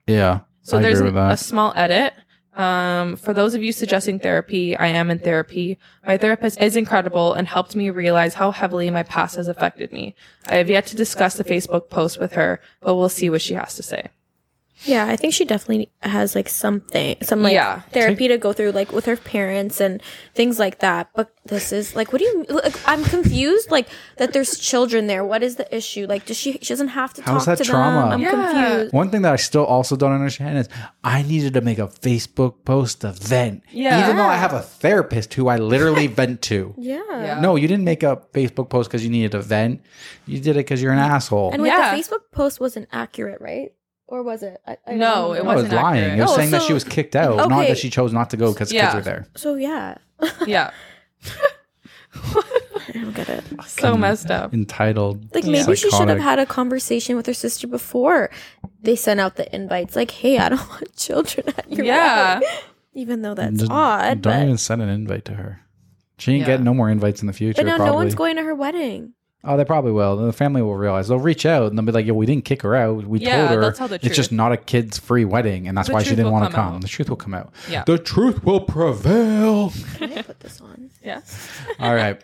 Yeah. So I there's agree with an- that. a small edit. Um, for those of you suggesting therapy, I am in therapy. My therapist is incredible and helped me realize how heavily my past has affected me. I have yet to discuss the Facebook post with her, but we'll see what she has to say. Yeah, I think she definitely has like something, some like Yeah. therapy to go through, like with her parents and things like that. But this is like, what do you? Like, I'm confused. Like that, there's children there. What is the issue? Like, does she? She doesn't have to How's talk that to trauma? them. I'm Yeah. confused. One thing that I still also don't understand is I needed to make a Facebook post to vent. Yeah. Even though I have a therapist who I literally vent to. Yeah. Yeah. No, you didn't make a Facebook post because you needed to vent. You did it because you're an asshole. And wait, Yeah. the Facebook post wasn't accurate, right? Or was it? I, I No, it know. no, it was lying. accurate. It was Oh, saying that she was kicked out, not that she chose not to go because Yeah. kids were there. So yeah, Yeah. I don't get it. So messed up. Entitled. Like maybe she should have had a conversation with her sister before they sent out the invites. Like, hey, I don't want children at your Yeah. wedding. Even though that's Just odd, Don't but even send an invite to her. She ain't Yeah. getting no more invites in the future. but now probably. no one's going to her wedding. Oh, they probably will. The family will realize. They'll reach out and they'll be like, "Yo, we didn't kick her out. We Yeah, told her they'll tell the it's just not a kids' free wedding, and that's The why she truth didn't will want to come come. out. The truth will come out. Yeah. The truth will prevail." Can I put this on? Yeah. All right.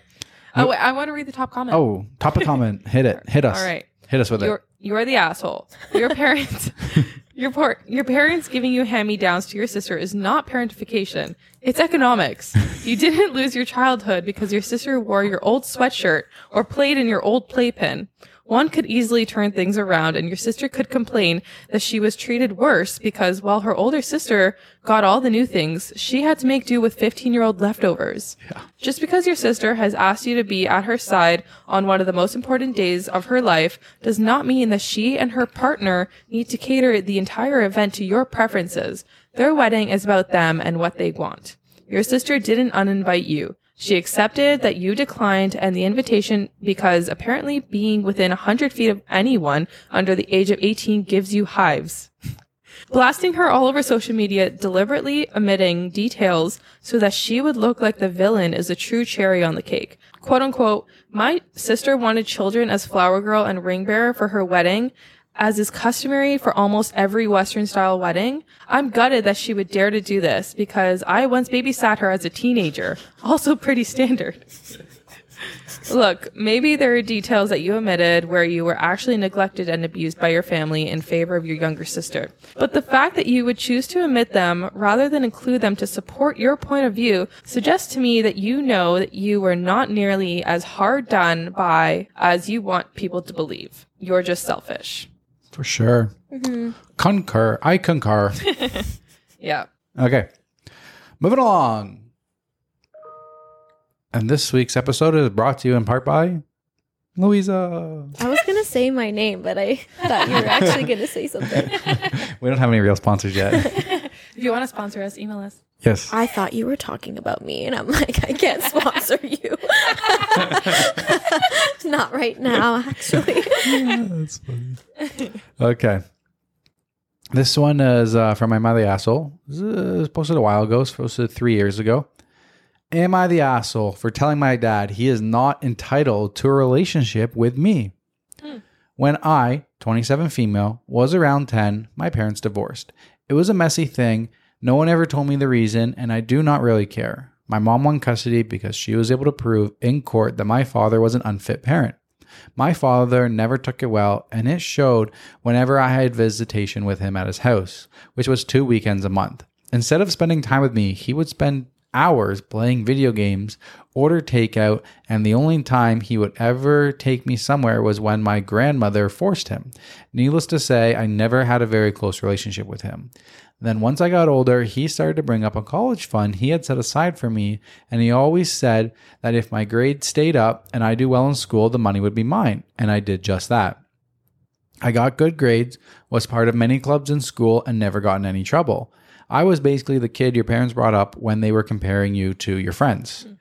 Oh, wait, I want to read the top comment. Oh, top of comment. Hit it. Hit us. All right. Hit us with You're it. you're the asshole. Your parents, your por- your parents giving you hand me downs to your sister is not parentification. It's economics. You didn't lose your childhood because your sister wore your old sweatshirt or played in your old playpen. One could easily turn things around and your sister could complain that she was treated worse because while her older sister got all the new things, she had to make do with 15 year old leftovers. Just because your sister has asked you to be at her side on one of the most important days of her life does not mean that she and her partner need to cater the entire event to your preferences. Their wedding is about them and what they want. Your sister didn't uninvite you. She accepted that you declined and the invitation because apparently being within 100 feet of anyone under the age of 18 gives you hives. Blasting her all over social media, deliberately omitting details so that she would look like the villain is a true cherry on the cake. Quote unquote, my sister wanted children as flower girl and ring bearer for her wedding, as is customary for almost every Western style wedding. I'm gutted that she would dare to do this because I once babysat her as a teenager. Also pretty standard. Look, maybe there are details that you omitted where you were actually neglected and abused by your family in favor of your younger sister. But the fact that you would choose to omit them rather than include them to support your point of view suggests to me that you know that you were not nearly as hard done by as you want people to believe. You're just selfish. For sure. Mm-hmm. Concur. I concur. Yeah. okay. Moving along. And this week's episode is brought to you in part by Luisa. I was gonna say my name, but I thought you were actually gonna say something. We don't have any real sponsors yet. If you want to sponsor us, email us. yes. I thought you were talking about me, and I'm like, I can't sponsor you. Not right now, actually. Yeah, That's funny. Okay. This one is uh, from Am I the Asshole? This was posted a while ago. It's posted three years ago. Am I the asshole for telling my dad he is not entitled to a relationship with me? When I, 27 female, was around 10, my parents divorced. It was a messy thing. No one ever told me the reason, and I do not really care. My mom won custody because she was able to prove in court that my father was an unfit parent. My father never took it well, and it showed whenever I had visitation with him at his house, which was two weekends a month. Instead of spending time with me, he would spend hours playing video games, order takeout, and the only time he would ever take me somewhere was when my grandmother forced him. Needless to say, I never had a very close relationship with him. Then, once I got older, he started to bring up a college fund he had set aside for me, and he always said that if my grades stayed up and I do well in school, the money would be mine, and I did just that. I got good grades, was part of many clubs in school, and never got in any trouble. I was basically the kid your parents brought up when they were comparing you to your friends. Hmm.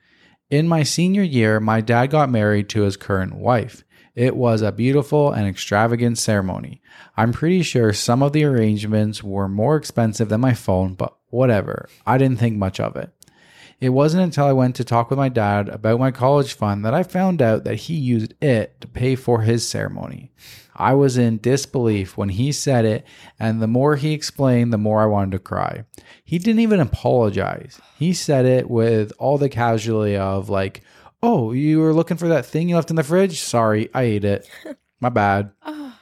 In my senior year, my dad got married to his current wife. It was a beautiful and extravagant ceremony. I'm pretty sure some of the arrangements were more expensive than my phone, but whatever. I didn't think much of it. It wasn't until I went to talk with my dad about my college fund that I found out that he used it to pay for his ceremony. I was in disbelief when he said it, and the more he explained, the more I wanted to cry. He didn't even apologize. He said it with all the casualty of, like, oh, you were looking for that thing you left in the fridge? Sorry, I ate it. My bad. Ah.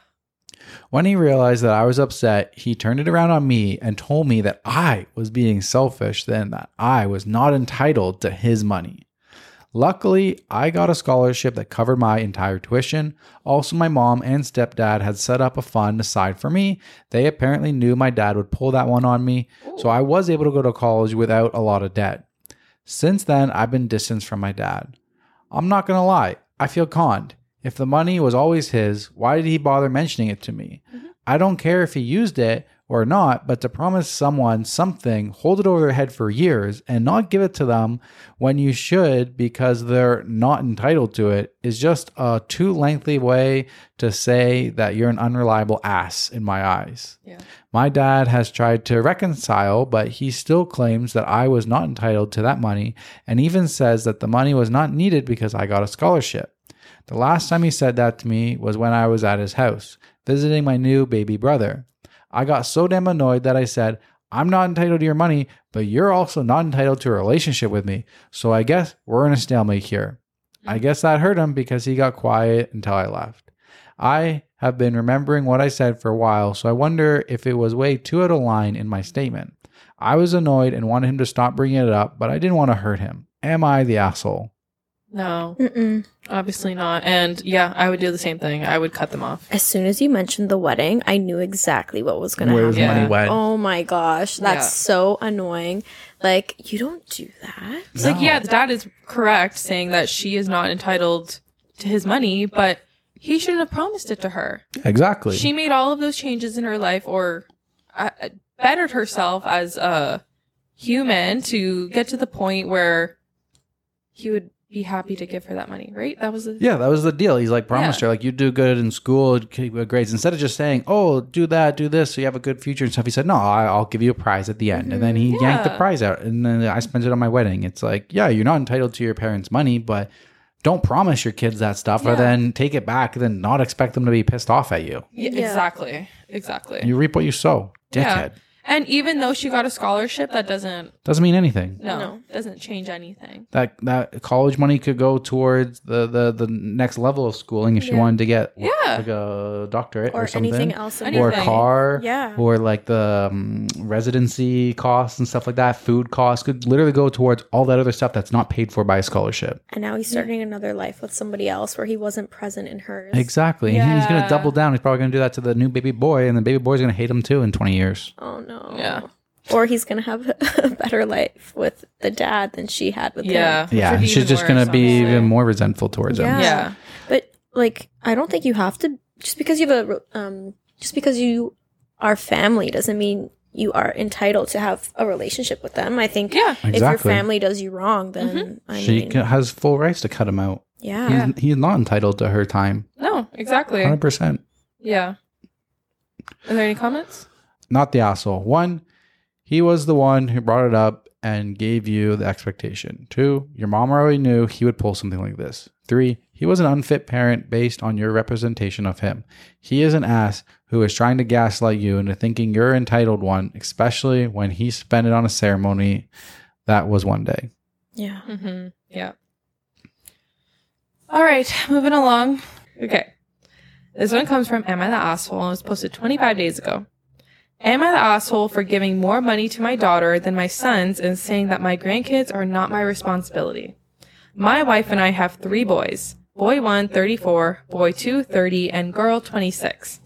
When he realized that I was upset, he turned it around on me and told me that I was being selfish, then that I was not entitled to his money. Luckily, I got a scholarship that covered my entire tuition. Also, my mom and stepdad had set up a fund aside for me. They apparently knew my dad would pull that one on me, so I was able to go to college without a lot of debt. Since then, I've been distanced from my dad. I'm not gonna lie, I feel conned. If the money was always his, why did he bother mentioning it to me? Mm-hmm. I don't care if he used it or not, but to promise someone something, hold it over their head for years, and not give it to them when you should because they're not entitled to it is just a too lengthy way to say that you're an unreliable ass in my eyes. Yeah. My dad has tried to reconcile, but he still claims that I was not entitled to that money and even says that the money was not needed because I got a scholarship. The last time he said that to me was when I was at his house visiting my new baby brother. I got so damn annoyed that I said, I'm not entitled to your money, but you're also not entitled to a relationship with me. So I guess we're in a stalemate here. I mm. guess that hurt him because he got quiet until I left. I have been remembering what I said for a while, so I wonder if it was way too out of line in my statement. I was annoyed and wanted him to stop bringing it up, but I didn't want to hurt him. Am I the asshole? No, Mm-mm. obviously not. And yeah, I would do the same thing. I would cut them off. As soon as you mentioned the wedding, I knew exactly what was going to Where's happen. Yeah. money went? Oh my gosh, that's Yeah. so annoying. Like, you don't do that. It's like, No. yeah, the dad is correct saying that she is not entitled to his money, but he shouldn't have promised it to her. Exactly. She made all of those changes in her life or uh, uh, bettered herself as a human to get to the point where he would be happy to give her that money, right? That was the Yeah, that was the deal. He's like promised Yeah. her, like you do good in school, keep good grades. Instead of just saying, "Oh, do that, do this, so you have a good future and stuff," he said, "No, I, I'll give you a prize at the end." And then he mm-hmm. yanked the prize out, and then I spent it on my wedding. It's like, yeah, you're not entitled to your parents' money, but don't promise your kids that stuff, or then take it back, and then not expect them to be pissed off at you. Yeah, Yeah. exactly. Exactly. You reap what you sow, dickhead. Yeah. And even though she got a scholarship, that doesn't Doesn't mean anything. no, No. doesn't change anything. That that college money could go towards the the, the next level of schooling if she Yeah. wanted to get Yeah. like a doctorate or, Or something. anything else. in Anything. or a life. car, Yeah. or like the um, residency costs and stuff like that, food costs could literally go towards all that other stuff that's not paid for by a scholarship. And now he's starting another life with somebody else where he wasn't present in hers. Exactly. And he's going Yeah. to double down. He's probably going to do that to the new baby boy, and the baby boy's going to hate him too in 20 years. Oh no. Yeah. Or he's gonna have a better life with the dad than she had with Yeah. him. Which yeah. She's even just gonna be honestly. even more resentful towards him. Yeah. Yeah. But like, I don't think you have to. Just because you have a um, just because you are family doesn't mean you are entitled to have a relationship with them. I think Yeah. if your family does you wrong, then I She mean, has full rights to cut him out. yeah. He's, he's not entitled to her time. No, exactly. 100%. Yeah. Are there any comments? Not the asshole. One, he was the one who brought it up and gave you the expectation. Two, your mom already knew he would pull something like this. Three, he was an unfit parent based on your representation of him. He is an ass who is trying to gaslight you into thinking you're entitled one, especially when he spent it on a ceremony that was one day. Yeah. Mm-hmm. Yeah. All right, moving along. Okay. This one comes from Am I the Asshole? and was posted 25 days ago. Am I the asshole for giving more money to my daughter than my sons and saying that my grandkids are not my responsibility? My wife and I have three boys. Boy 1, 34, boy 2, 30, and girl 26.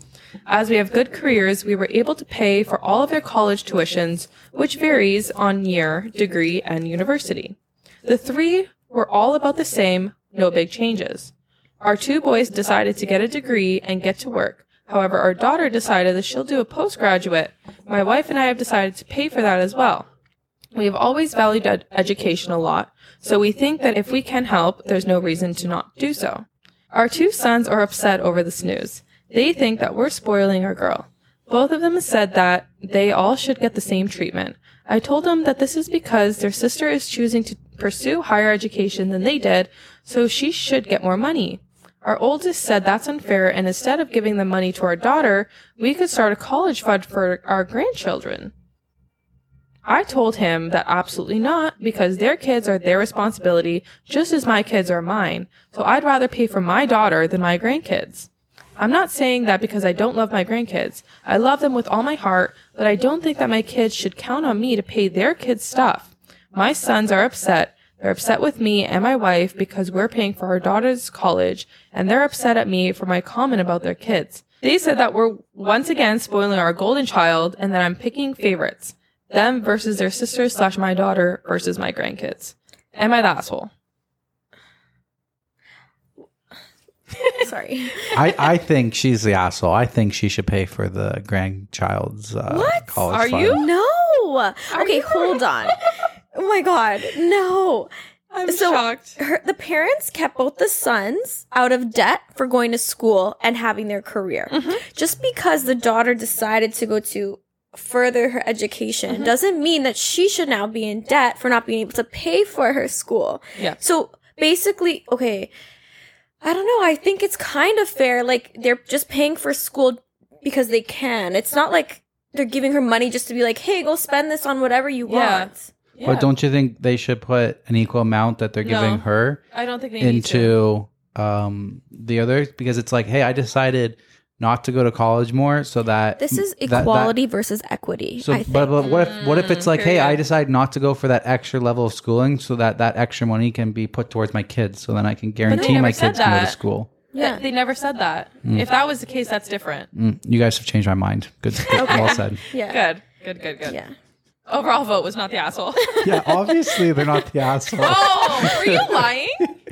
As we have good careers, we were able to pay for all of their college tuitions, which varies on year, degree, and university. The three were all about the same, no big changes. Our two boys decided to get a degree and get to work. However, our daughter decided that she'll do a postgraduate. My wife and I have decided to pay for that as well. We have always valued ed- education a lot, so we think that if we can help, there's no reason to not do so. Our two sons are upset over this news. They think that we're spoiling our girl. Both of them said that they all should get the same treatment. I told them that this is because their sister is choosing to pursue higher education than they did, so she should get more money. Our oldest said that's unfair, and instead of giving the money to our daughter, we could start a college fund for our grandchildren. I told him that absolutely not, because their kids are their responsibility just as my kids are mine, so I'd rather pay for my daughter than my grandkids. I'm not saying that because I don't love my grandkids. I love them with all my heart, but I don't think that my kids should count on me to pay their kids' stuff. My sons are upset. They're upset with me and my wife because we're paying for our daughter's college, and they're upset at me for my comment about their kids. They said that we're once again spoiling our golden child and that I'm picking favorites. Them versus their sister slash my daughter versus my grandkids. Am I the asshole? Sorry. I, I think she's the asshole. I think she should pay for the grandchild's uh, What? college Are fund. you? No. okay, you- hold on. Oh my god. No. I'm So- shocked. Her, the parents kept both the sons out of debt for going to school and having their career. Mm-hmm. Just because the daughter decided to go to further her education Mm-hmm. doesn't mean that she should now be in debt for not being able to pay for her school. Yeah. So basically, okay, I don't know. I think it's kind of fair. Like they're just paying for school because they can. It's not like they're giving her money just to be like, hey, go spend this on whatever you Yeah. want. Yeah. But don't you think they should put an equal amount that they're giving No. her I don't think they need to. into um, the other Because it's like, hey, I decided not to go to college more, so that This is that- that- equality versus equity. So, I think. but, but what if what if it's like, hey. I decide not to go for that extra level of schooling, so that that extra money can be put towards my kids, so then I can guarantee my said kids can go to school. yeah. They never said that. If that was the case, that's different. Mm, you guys have changed my mind. Good, good well said. yeah. Good. Good, good, good. Yeah. Overall vote was not the asshole. Yeah, obviously they're not the asshole. oh, were you lying?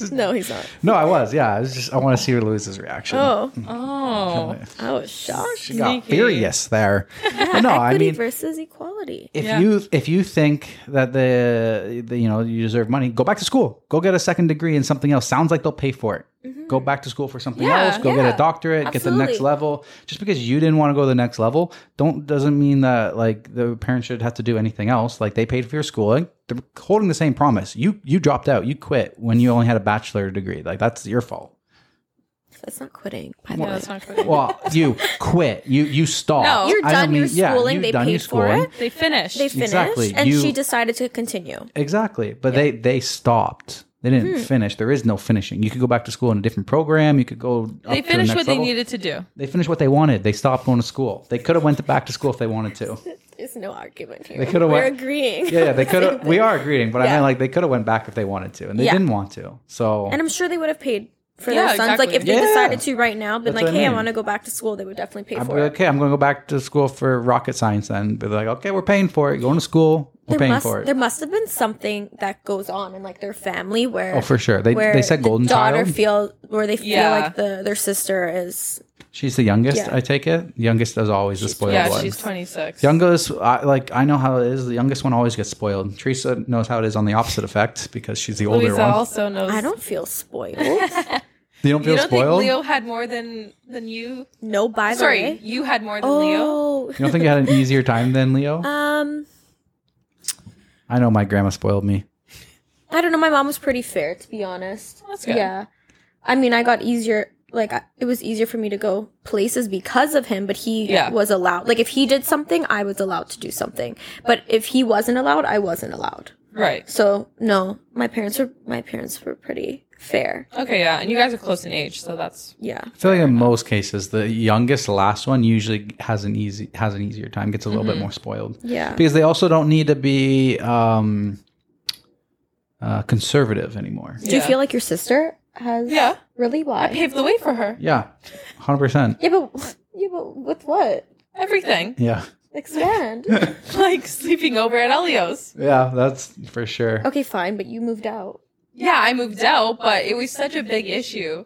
No, he's not. No, I was. Yeah, I was just. I want to see Louise's reaction. Oh, mm-hmm. Oh. I was shocked. she got sneaky. furious there. But no, I equity mean, versus equality. if Yeah. you if you think that the, the you know you deserve money, go back to school. Go get a second degree in something else. Sounds like they'll pay for it. Mm-hmm. Go back to school for something Yeah, else. Go get a doctorate. Get the next Absolutely. level. Just because you didn't want to go to the next level, don't doesn't mean that like the parents should have to do anything else. Like they paid for your schooling. They're holding the same promise. You you dropped out. You quit when you only had a bachelor degree. Like that's your fault. That's not quitting, by the Yeah, way. that's not good. Well, you quit. You you stopped. No. You're I don't done your mean- yeah, schooling. you've they done your paid for it. They finished. They finished, Exactly. and You- she decided to continue. Exactly. But they they stopped. They didn't Hmm. finish. There is no finishing. You could go back to school in a different program. You could go. Up They to the finished next what they needed to do. They finished what they wanted. They stopped going to school. They could have went to back to school if they wanted to. There's no argument here. They coulda We're went- agreeing. Yeah, yeah. They could have. We are agreeing, but I Yeah. meant like they could have went back if they wanted to, and they Yeah. didn't want to. So And I'm sure they would have paid for Yeah, their sons. Like if they Yeah. decided to right now, been That's like, what I "Hey, I want to go back to school," they would definitely pay I'd for like, it. okay, I'm going to go back to school for rocket science. Then be like, okay, we're paying for it. Going to school. We're There paying must for it. there must have been something that goes on in like their family where Oh, for sure. They where they said golden the daughter child. feel where they feel Yeah. like the their sister is She's the youngest. Yeah. I take it. Youngest is always the spoiled Yeah, one. she's 26. Youngest, I, like I know how it is. The youngest one always gets spoiled. Teresa knows how it is on the opposite effect because she's the older Luisa one. also knows. I don't feel spoiled. You don't feel You don't spoiled. think Leo had more than than you? no, by the Sorry, way. you had more than Leo. Oh, you don't think you had an easier time than Leo? um, I know my grandma spoiled me. I don't know. My mom was pretty fair, to be honest. That's good. Yeah, I mean, I got easier. Like I- it was easier for me to go places because of him, but he Yeah. was allowed. Like if he did something, I was allowed to do something. But if he wasn't allowed, I wasn't allowed. Right. So no, my parents were my parents were pretty fair. Okay, yeah, and you guys are close in age, so that's Yeah. I feel like in most cases, the youngest, last one usually has an easy has an easier time, gets a little bit more spoiled Yeah. because they also don't need to be um, uh, conservative anymore. Do you feel like your sister has? Yeah. Really? Why? paved the way for her. Yeah, hundred percent. yeah, but yeah, but with what? Everything, Yeah, Expand. like sleeping over at Elio's. yeah, that's for sure. okay, fine, but you moved out. Yeah, I moved out, but it was such a big issue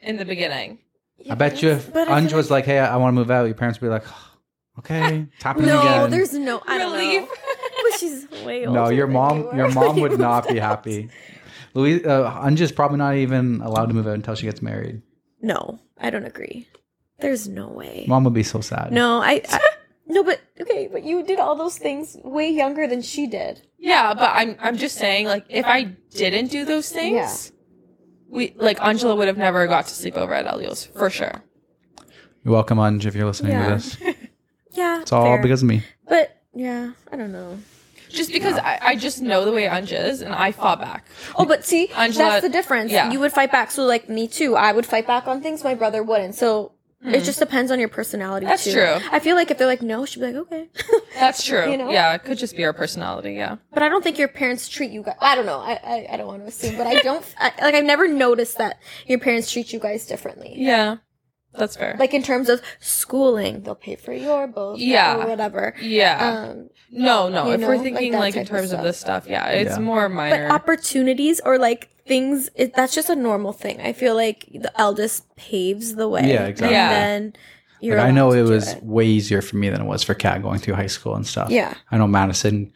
in the beginning. I bet you if Anj was like, "Hey, I, want to move out," your parents would be like, "Okay, tapping No, again." there's no. I don't Relief. know. It was She's way older. no, your than mom, you your mom would not be happy. Louise, uh, Anja's probably not even allowed to move out until she gets married. No, I don't agree. There's no way. Mom would be so sad. No, I, I no, but okay, but you did all those things way younger than she did. Yeah, but I'm I'm just saying, like, if I didn't do those things, Yeah. we like Angela would have never got to sleep over at Elio's for sure. You're welcome, Anj, if you're listening Yeah. to this. Yeah, It's all fair. because of me. But yeah, I don't know. Just because I, I just know the way Anja is, and I fought back. Oh, but see, Angela- that's the difference. yeah. You would fight back. So, like me too, I would fight back on things. My brother wouldn't. So hmm. it just depends on your personality. That's too. true. I feel like if they're like no, she'd be like okay. That's true. You know? Yeah, it could just be our personality. Yeah. but I don't think your parents treat you guys. I don't know. I I, I don't want to assume, but I don't. I, like I've never noticed that your parents treat you guys differently. Yeah, that's fair. Like in terms of schooling, they'll pay for your both. Yeah. or whatever. yeah. Um, no, no. if know, we're thinking that like, in type of terms of this stuff, yeah, it's Yeah. more but opportunities or like things, it, that's just a normal thing. I feel like the eldest paves the way. Yeah, exactly. Yeah. And then you're. Like, I know allowed it to do was way easier for me than it was for Kat going through high school and stuff. Yeah. I know Madison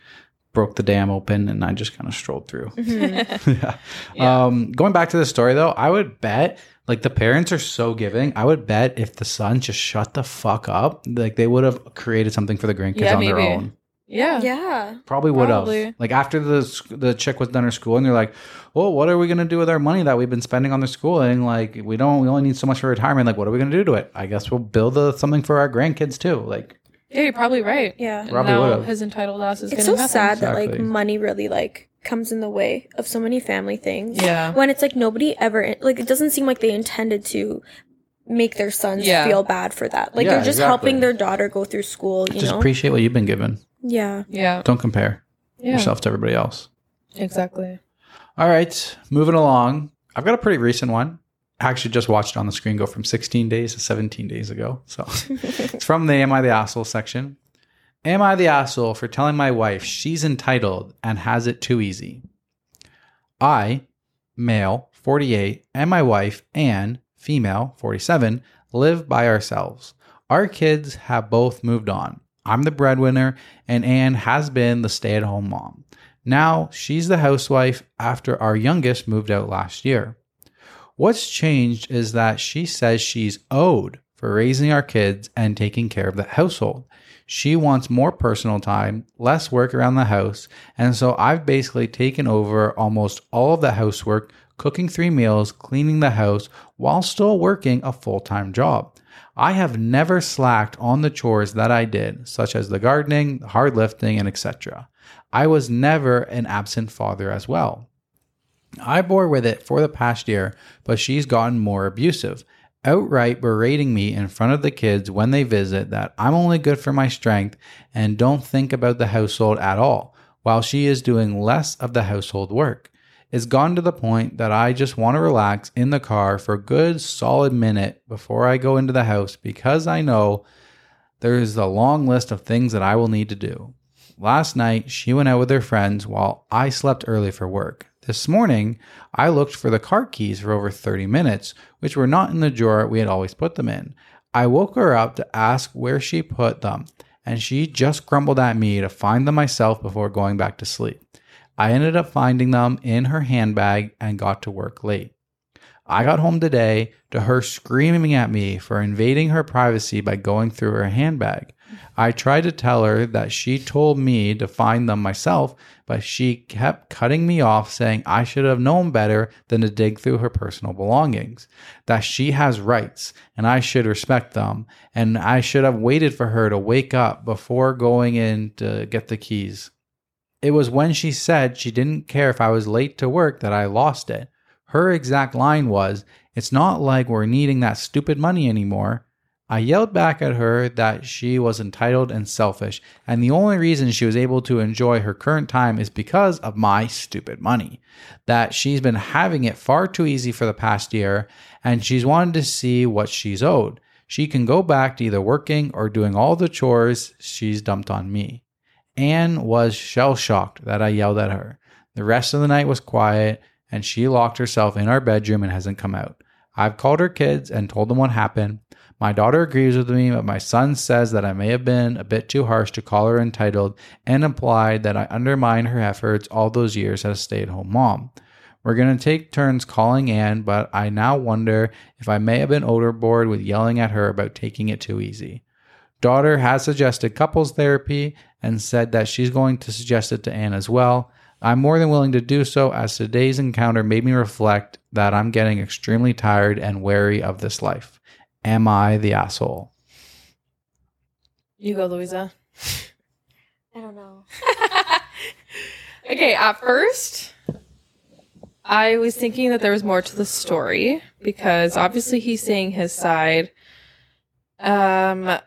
broke the dam open and I just kind of strolled through. Mm-hmm. yeah. Yeah. Um, going back to the story though, I would bet like the parents are so giving. I would bet if the son just shut the fuck up, like they would have created something for the grandkids Yeah, on their own. yeah. Yeah. Probably would Probably. have. Like after the sc- the chick was done her school, and they're like, "Well, what are we gonna do with our money that we've been spending on the schooling? Like, we don't. We only need so much for retirement. Like, what are we gonna do to it? I guess we'll build a, something for our grandkids too. Like, Yeah, you're probably right. Yeah. Probably now would've. his entitled ass is It's getting so nothing. sad that like money really like comes in the way of so many family things. Yeah. When it's like nobody ever like it doesn't seem like they intended to make their sons Yeah. feel bad for that. Like Yeah, they're just exactly. helping their daughter go through school, you just know. appreciate what you've been given. yeah. Yeah. Don't compare Yeah. yourself to everybody else. Exactly. All right, moving along. I've got a pretty recent one. I actually just watched it on the screen go from 16 days to 17 days ago. So it's from the Am I the Asshole section. Am I the asshole for telling my wife she's entitled and has it too easy? I, male, 48, and my wife, Anne, female, 47, live by ourselves. Our kids have both moved on. I'm the breadwinner, and Anne has been the stay at home mom. Now she's the housewife after our youngest moved out last year. What's changed is that she says she's owed for raising our kids and taking care of the household. She wants more personal time, less work around the house, and so I've basically taken over almost all of the housework, cooking three meals, cleaning the house, while still working a full time job. I have never slacked on the chores that I did, such as the gardening, hard lifting, and etc. I was never an absent father as well. I bore with it for the past year, but she's gotten more abusive, outright berating me in front of the kids when they visit that I'm only good for my strength and don't think about the household at all, while she is doing less of the household work. It's gone to the point that I just want to relax in the car for a good solid minute before I go into the house because I know there's a long list of things that I will need to do. Last night, she went out with her friends while I slept early for work. This morning, I looked for the car keys for over 30 minutes, which were not in the drawer we had always put them in. I woke her up to ask where she put them, and she just grumbled at me to find them myself before going back to sleep. I ended up finding them in her handbag and got to work late. I got home today to her screaming at me for invading her privacy by going through her handbag. I tried to tell her that she told me to find them myself, but she kept cutting me off, saying I should have known better than to dig through her personal belongings, that she has rights and I should respect them, and I should have waited for her to wake up before going in to get the keys. It was when she said she didn't care if I was late to work that I lost it. Her exact line was, It's not like we're needing that stupid money anymore. I yelled back at her that she was entitled and selfish, and the only reason she was able to enjoy her current time is because of my stupid money. That she's been having it far too easy for the past year, and she's wanted to see what she's owed. She can go back to either working or doing all the chores she's dumped on me. Anne was shell shocked that I yelled at her. The rest of the night was quiet, and she locked herself in our bedroom and hasn't come out. I've called her kids and told them what happened. My daughter agrees with me, but my son says that I may have been a bit too harsh to call her entitled and implied that I undermined her efforts all those years as a stay at home mom. We're going to take turns calling Anne, but I now wonder if I may have been overboard with yelling at her about taking it too easy. Daughter has suggested couples therapy and said that she's going to suggest it to Anne as well. I'm more than willing to do so as today's encounter made me reflect that I'm getting extremely tired and wary of this life. Am I the asshole? You go, Luisa. I don't know. Okay, at first, I was thinking that there was more to the story because obviously he's saying his side. Um,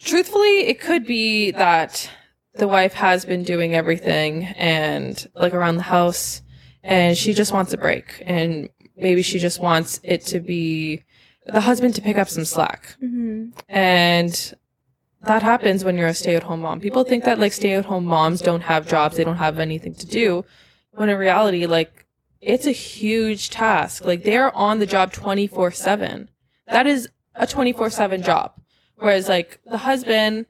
truthfully, it could be that the wife has been doing everything and like around the house and she just wants a break and maybe she just wants it to be the husband to pick up some slack. hmm And that happens when you're a stay at home mom. People think that like stay at home moms don't have jobs, they don't have anything to do. When in reality, like it's a huge task. Like they're on the job 24 7. That is a 24 7 job. Whereas like the husband,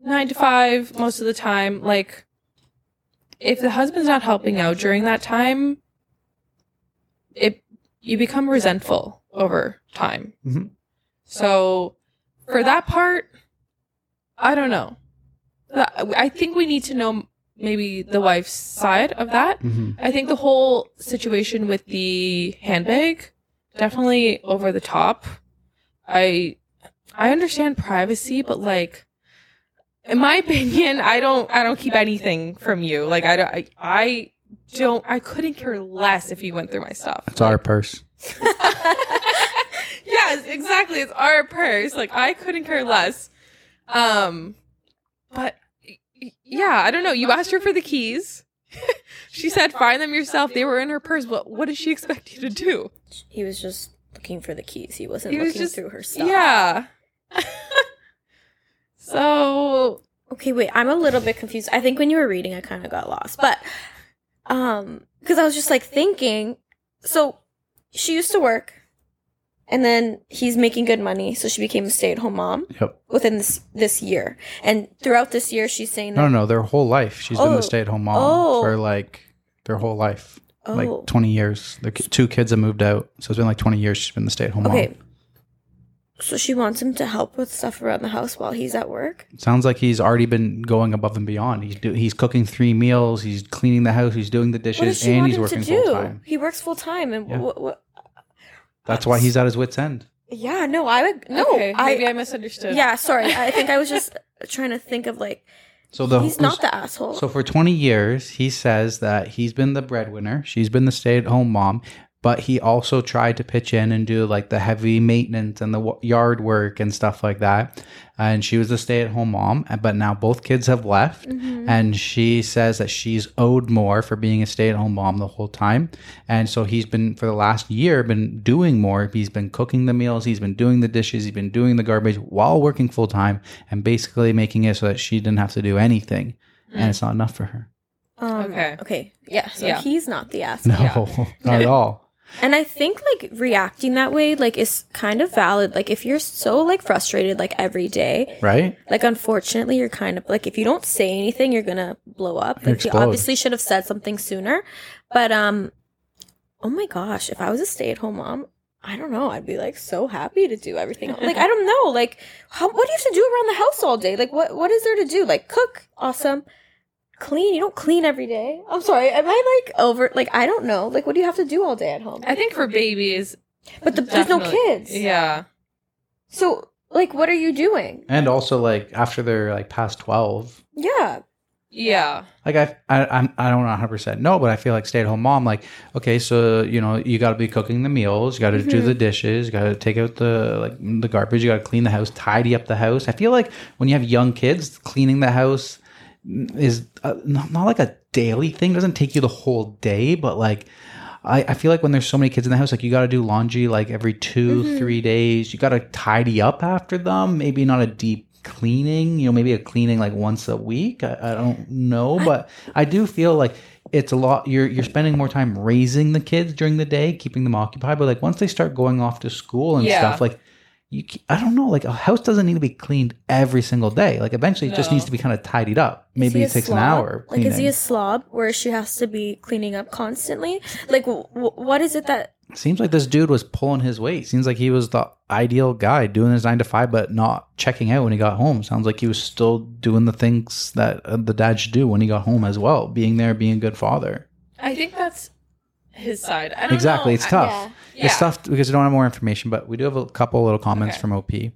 nine to five most of the time, like if the husband's not helping out during that time, it, you become resentful over time. Mhm. So for that part, I don't know. I think we need to know maybe the wife's side of that. Mm-hmm. I think the whole situation with the handbag definitely over the top. I I understand privacy, but like in my opinion, I don't I don't keep anything from you. Like I don't I, I don't I couldn't care less if you went through my stuff. It's our purse. yes, exactly. It's our purse. Like I couldn't care less. Um, but yeah, I don't know. You asked her for the keys. she said, "Find them yourself." They were in her purse. What What did she expect you to do? He was just looking for the keys. He wasn't He was looking just- through her stuff. Yeah. so Okay, wait. I'm a little bit confused. I think when you were reading, I kind of got lost. But, um, because I was just like thinking, so she used to work, and then he's making good money, so she became a stay-at-home mom Yep. within this this year. And throughout this year, she's saying No, that no, no. Their whole life. She's been Oh. the stay at home mom Oh. for like their whole life. oh, Like 20 years. Their ki- two kids have moved out. So it's been like 20 years she's been the stay at home okay. mom. So she wants him to help with stuff around the house while he's at work. Sounds like he's already been going above and beyond. He's do, he's cooking three meals. He's cleaning the house. He's doing the What does dishes, she and want he's him working do? full time. He works full time, and Yeah. what, what? That's why he's at his wits end. Yeah, no, I would no. okay, maybe I, I, misunderstood. yeah, sorry. I think I was just trying to think of like So the he's not the asshole. So for 20 years, he says that he's been the breadwinner. She's been the stay-at-home mom, but he also tried to pitch in and do like the heavy maintenance and the w- yard work and stuff like that. And she was a stay-at-home mom, but now both kids have left, Mm-hmm. and she says that she's owed more for being a stay-at-home mom the whole time. And so he's been for the last year been doing more. He's been cooking the meals, he's been doing the dishes, he's been doing the garbage while working full time, and basically making it so that she didn't have to do anything, and it's not enough for her. um, Okay. Okay. Yeah. So Yeah. he's not the asshole. No, not at all. And I think like reacting that way like is kind of valid. Like if you're so like frustrated like every day, Right? like unfortunately you're kind of like if you don't say anything, you're gonna blow up. Like you obviously should have said something sooner. But um, oh my gosh, if I was a stay-at-home mom. I don't know. I'd be like so happy to do everything. Like I don't know. Like how what do you have to do around the house all day? Like what what is there to do? Like cook, awesome. Clean. You don't clean every day. I'm sorry. Am I like over? Like I don't know. Like what do you have to do all day at home? I think for babies, But the, there's no kids. Yeah. So like what are you doing? And also, like after they're like past twelve, Yeah. Yeah. like I, I, I'm, I don't know 100 percent no, but I feel like stay at home mom. Like, okay, so you know, you got to be cooking the meals, you got to do mm-hmm. the dishes, you got to take out the like the garbage, you got to clean the house, tidy up the house. I feel like when you have young kids, cleaning the house is uh, not, not like a daily thing. It doesn't take you the whole day, but like. I, I feel like when there's so many kids in the house, like you got to do laundry like every 2 three days. You got to tidy up after them. Maybe not a deep cleaning, you know, maybe a cleaning like once a week. I, I don't know, but I do feel like it's a lot. You're you're spending more time raising the kids during the day, keeping them occupied. But like once they start going off to school and Yeah. stuff, like you I don't know, like a house doesn't need to be cleaned every single day. Like eventually it just needs to be kind of tidied up. Maybe it takes an slob? hour. Like, is he a slob where she has to be cleaning up constantly? Like, w- w- what is it that? Seems like this dude was pulling his weight. Seems like he was the ideal guy doing his nine to five, but not checking out when he got home. Sounds like he was still doing the things that uh, the dad should do when he got home as well, being there, being a good father. I think that's his side. I don't Exactly, know. it's I- tough. yeah. It's Yeah. tough because we don't have more information, but we do have a couple little comments Okay. from OP.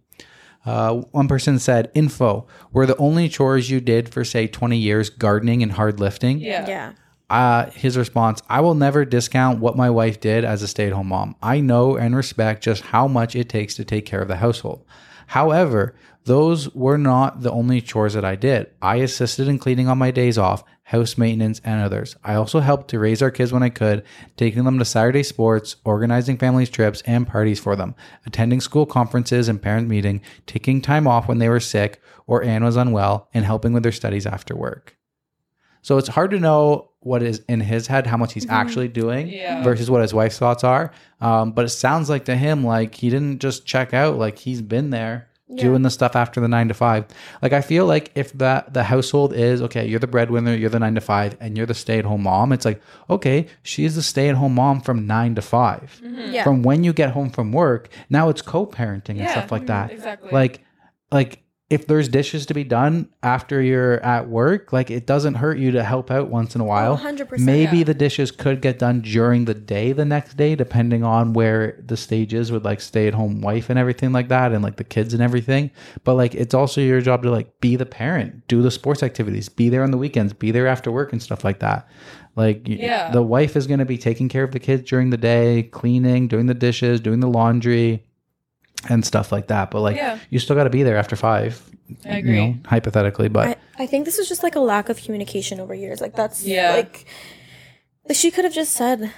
Uh, one person said, "Info: Were the only chores you did for say twenty years gardening and hard lifting?" Yeah. Yeah. Uh, his response I will never discount what my wife did as a stay at home mom. I know and respect just how much it takes to take care of the household. However, those were not the only chores that I did. I assisted in cleaning on my days off, house maintenance, and others. I also helped to raise our kids when I could, taking them to Saturday sports, organizing families' trips and parties for them, attending school conferences and parent meeting, taking time off when they were sick or Anne was unwell, and helping with their studies after work. So it's hard to know what is in his head, how much he's actually doing Yeah. versus what his wife's thoughts are. Um, but it sounds like to him, like he didn't just check out, like he's been there doing the stuff after the nine to five. Like I feel like if that the household is okay, you're the breadwinner, you're the nine to five, and you're the stay at home mom, it's like, okay, she's the stay at home mom from nine to 5 mm-hmm. Yeah. From when you get home from work, now it's co parenting and Yeah, stuff like mm-hmm. that. exactly. Like like if there's dishes to be done after you're at work, like it doesn't hurt you to help out once in a while. 100%, Maybe yeah. the dishes could get done during the day the next day, depending on where the stage is with like stay at home wife and everything like that, and like the kids and everything. But like it's also your job to like be the parent, do the sports activities, be there on the weekends, be there after work and stuff like that. Like Yeah. the wife is going to be taking care of the kids during the day, cleaning, doing the dishes, doing the laundry and stuff like that. But like Yeah. you still got to be there after five. I You agree. know, hypothetically, but I, I think this was just like a lack of communication over years. Like that's Yeah. like like she could have just said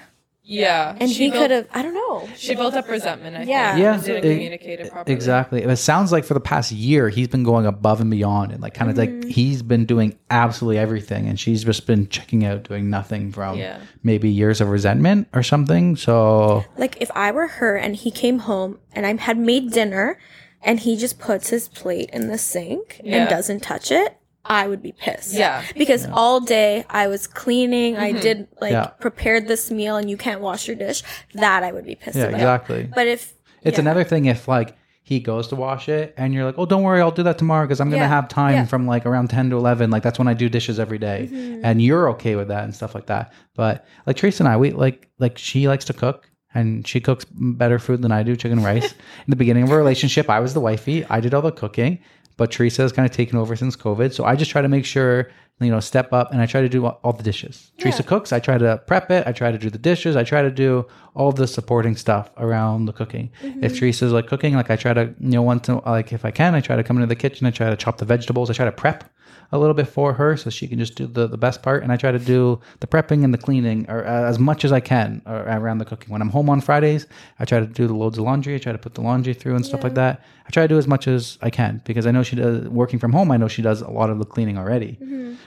Yeah. and She he could have I don't know. She built up resentment, I Yeah. think. Yeah. and Didn't E- communicate it properly. Exactly. It sounds like for the past year he's been going above and beyond and like kind of Mm-hmm. like he's been doing absolutely everything and she's just been checking out doing nothing from Yeah. maybe years of resentment or something. So Like if I were her and he came home and I had made dinner and he just puts his plate in the sink Yeah. and doesn't touch it, I would be pissed. Yeah. Because all day I was cleaning, I did like Yeah. prepared this meal and you can't wash your dish. That I would be pissed yeah, about. exactly. But if It's yeah. another thing if like he goes to wash it and you're like, oh, don't worry, I'll do that tomorrow because I'm gonna Yeah, have time yeah. from like around ten to eleven. Like that's when I do dishes every day. Mm-hmm. and you're okay with that and stuff like that. But like Teresa and I, we like like she likes to cook and she cooks better food than I do, chicken rice. In the beginning of our relationship, I was the wifey, I did all the cooking, but Teresa has kind of taken over since COVID. So I just try to make sure you know step up and I try to do all the dishes. Teresa cooks, I try to prep it, I try to do the dishes, I try to do all the supporting stuff around the cooking. Mm-hmm. If Teresa's like cooking, like I try to you know once like if I can, I try to come into the kitchen, I try to chop the vegetables, I try to prep a little bit for her so she can just do the, the best part. And i try to do the prepping and the cleaning or uh, as much as i can uh, around the cooking. When i'm home on fridays i try to do the loads of laundry. I try to put the laundry through and stuff like that. I try to do as much as i can because i know she does working from home i know she does a lot of the cleaning already.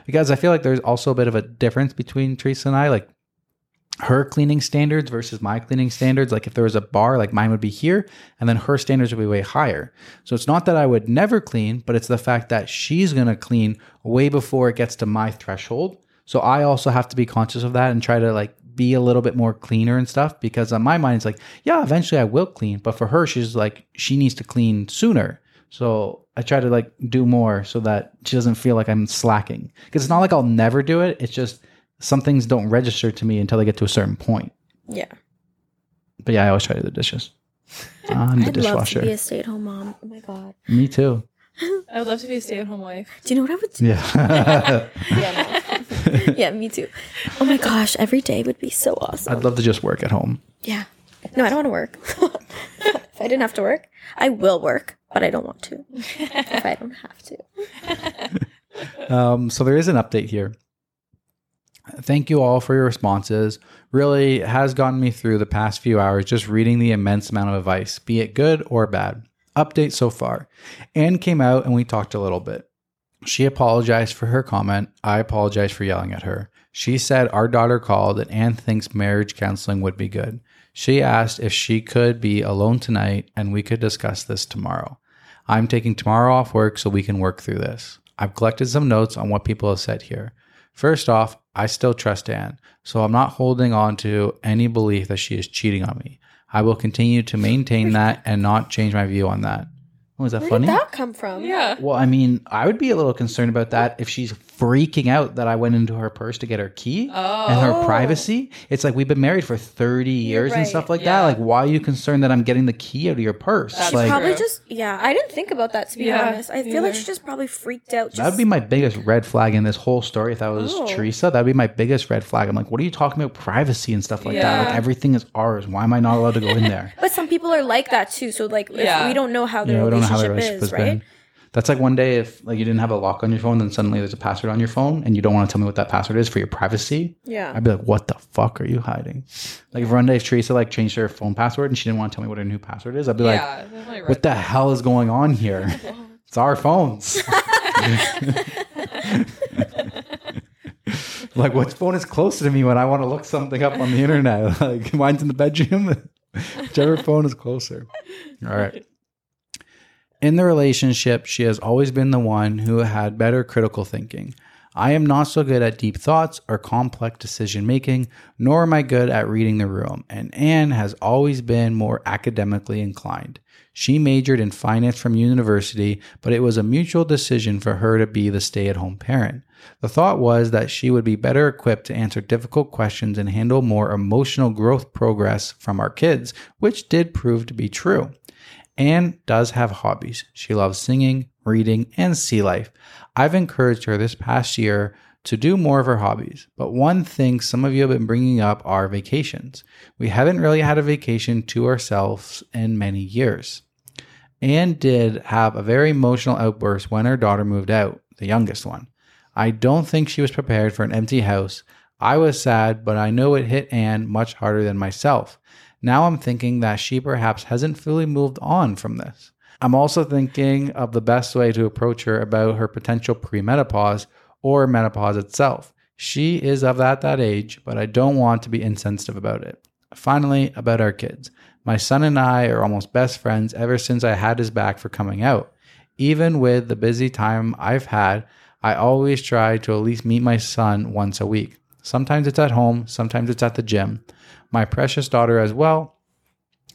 Because i feel like there's also a bit of a difference between teresa and i. Like her cleaning standards versus my cleaning standards. Like if there was a bar, like mine would be here, and then her standards would be way higher. So it's not that I would never clean, but it's the fact that she's gonna clean way before it gets to my threshold. So I also have to be conscious of that and try to like be a little bit more cleaner and stuff because on my mind it's like, yeah, eventually I will clean. But for her, she's like, she needs to clean sooner. So I try to like do more so that she doesn't feel like I'm slacking. Because it's not like I'll never do it. It's just some things don't register to me until they get to a certain point. Yeah. But yeah, I always try to do the dishes. I'm the I'd love to be a stay at home mom. Oh my god. Me too. I would love to be a stay-at-home wife. Do you know what I would do? Yeah. Yeah, yeah, me too. Oh my gosh, every day would be so awesome. I'd love to just work at home. Yeah. No, I don't want to work. if I didn't have to work, I will work, but I don't want to. if I don't have to. Um, so there is an update here. Thank you all for your responses. Really has gotten me through the past few hours just reading the immense amount of advice, be it good or bad. Update so far. Anne came out and we talked a little bit. She apologized for her comment. I apologized for yelling at her. She said our daughter called and Anne thinks marriage counseling would be good. She asked if she could be alone tonight and we could discuss this tomorrow. I'm taking tomorrow off work so we can work through this. I've collected some notes on what people have said here. First off, I still trust Anne, so I'm not holding on to any belief that she is cheating on me. I will continue to maintain that and not change my view on that. Oh, Was that funny? Where funny? did that come from? Yeah. Well, I mean, I would be a little concerned about that if she's freaking out that I went into her purse to get her key and her Oh. privacy. It's like we've been married for 30 years and stuff like Yeah. that. Like, why are you concerned that I'm getting the key out of your purse? That's like, Probably just yeah. I didn't think about that to be Yeah, honest. I feel like neither. she just probably freaked out. Just, that would be my biggest red flag in this whole story. If that was Oh. Teresa, that would be my biggest red flag. I'm like, what are you talking about privacy and stuff like that? Like, everything is ours. Why am I not allowed to go in there? But some people are like that too. So like, if we don't know how their Yeah, we know how relationship, the relationship is, right? been. That's like one day if like you didn't have a lock on your phone, then suddenly there's a password on your phone, and you don't want to tell me what that password is for your privacy. Yeah. I'd be like, "What the fuck are you hiding?" Like if one day if Teresa like changed her phone password and she didn't want to tell me what her new password is, I'd be like, yeah, definitely right. "What the hell is going on here?" it's our phones. like, which phone is closer to me when I want to look something up on the internet? Like, mine's in the bedroom. Whichever phone is closer. All right. In the relationship, she has always been the one who had better critical thinking. I am not so good at deep thoughts or complex decision making, nor am I good at reading the room, and Anne has always been more academically inclined. She majored in finance from university, but it was a mutual decision for her to be the stay at home parent. The thought was that she would be better equipped to answer difficult questions and handle more emotional growth progress from our kids, which did prove to be true. Anne does have hobbies. She loves singing, reading, and sea life. I've encouraged her this past year to do more of her hobbies. But one thing some of you have been bringing up are vacations. We haven't really had a vacation to ourselves in many years. Anne did have a very emotional outburst when her daughter moved out, the youngest one. I don't think she was prepared for an empty house. I was sad, but I know it hit Anne much harder than myself. Now I'm thinking that she perhaps hasn't fully moved on from this. I'm also thinking of the best way to approach her about her potential premenopause or menopause itself. She is of that that age, but I don't want to be insensitive about it. Finally, about our kids. My son and I are almost best friends ever since I had his back for coming out. Even with the busy time I've had, I always try to at least meet my son once a week. Sometimes it's at home, sometimes it's at the gym. My precious daughter as well.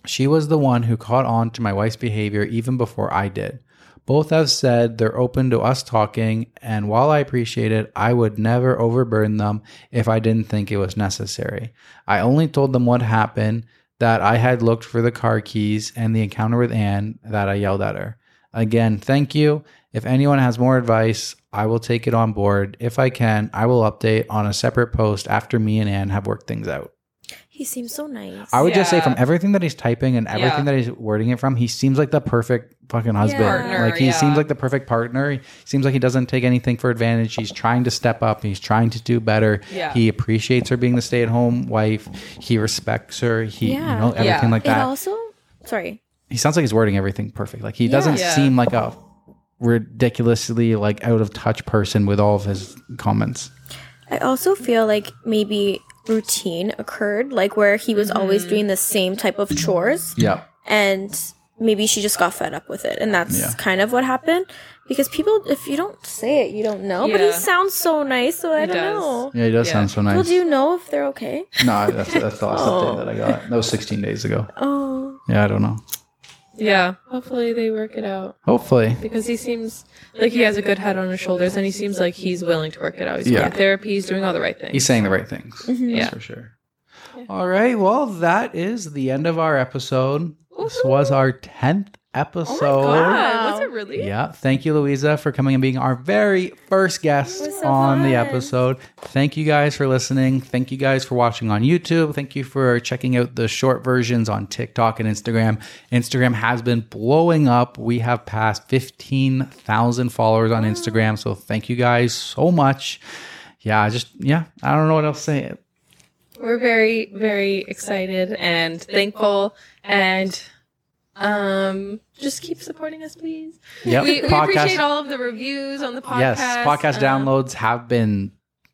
She was the one who caught on to my wife's behavior even before I did. Both have said they're open to us talking, and while I appreciate it, I would never overburden them if I didn't think it was necessary. I only told them what happened, that I had looked for the car keys and the encounter with Anne, that I yelled at her. Again, thank you. If anyone has more advice, I will take it on board. If I can, I will update on a separate post after me and Anne have worked things out. He seems so nice. I would just say Yeah. from everything that he's typing and everything Yeah. that he's wording it from, he seems like the perfect fucking husband. Partner, like he yeah. seems like the perfect partner. He seems like he doesn't take anything for advantage. He's trying to step up. He's trying to do better. Yeah. He appreciates her being the stay-at-home wife. He respects her. He, Yeah. you know, everything Yeah. like it that. also. Sorry. he sounds like he's wording everything perfect. Like he doesn't Yeah. seem like a ridiculously like out of touch person with all of his comments. I also feel like maybe routine occurred, like where he was always Mm-hmm. doing the same type of chores, Yeah. and maybe she just got fed up with it, and that's Yeah. kind of what happened. Because people, if you don't say it, you don't know. But he sounds so nice, so I He don't does. know. Yeah, he does Yeah. sound so nice. Well, do you know if they're okay? no, that's that's the last Oh. update that I got. That was 16 days ago. Oh, Yeah, I don't know. Yeah, hopefully they work it out Hopefully. because he seems like he has a good head on his shoulders, and he seems like he's willing to work it out. He's Yeah. yeah. therapy. He's doing all the right things. He's saying the right things. Mm-hmm. That's Yeah. for sure. All right. Well, that is the end of our episode. This was our 10th episode. Oh my God, Wow. was it really? Yeah. Thank you, Luisa, for coming and being our very first guest so on the episode. Thank you guys for listening. Thank you guys for watching on YouTube. Thank you for checking out the short versions on TikTok and Instagram. Instagram has been blowing up. We have passed 15,000 followers on Instagram. So thank you guys so much. Yeah, I just, yeah, I don't know what else to say. We're very, very excited and thankful, and um, just keep supporting us, please. Yep. We, we Podcast- appreciate all of the reviews on the podcast. Yes, podcast Um, downloads have been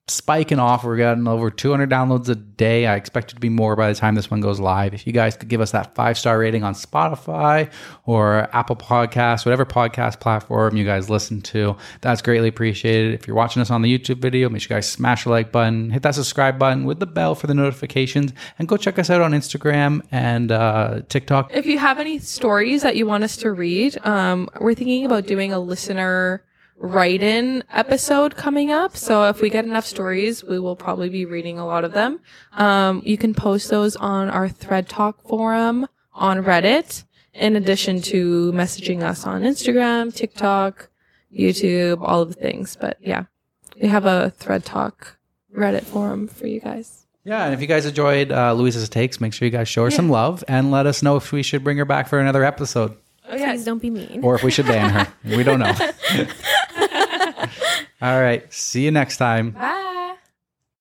spiking off. We're getting over 200 downloads a day. I expect it to be more by the time this one goes live. If you guys could give us that five star rating on Spotify or Apple Podcasts, whatever podcast platform you guys listen to, that's greatly appreciated. If you're watching us on the YouTube video, make sure you guys smash the like button, hit that subscribe button with the bell for the notifications, and go check us out on Instagram and uh, TikTok. If you have any stories that you want us to read, um, we're thinking about doing a listener write in episode coming up. So if we get enough stories, we will probably be reading a lot of them. Um, you can post those on our Thread Talk forum on Reddit, in addition to messaging us on Instagram, TikTok, YouTube, all of the things. But yeah, we have a Thread Talk Reddit forum for you guys. Yeah, and if you guys enjoyed uh, Luisa's takes, make sure you guys show her some love and let us know if we should bring her back for another episode Oh yeah, Please don't be mean. or if we should ban her. we don't know. All right. See you next time. bye.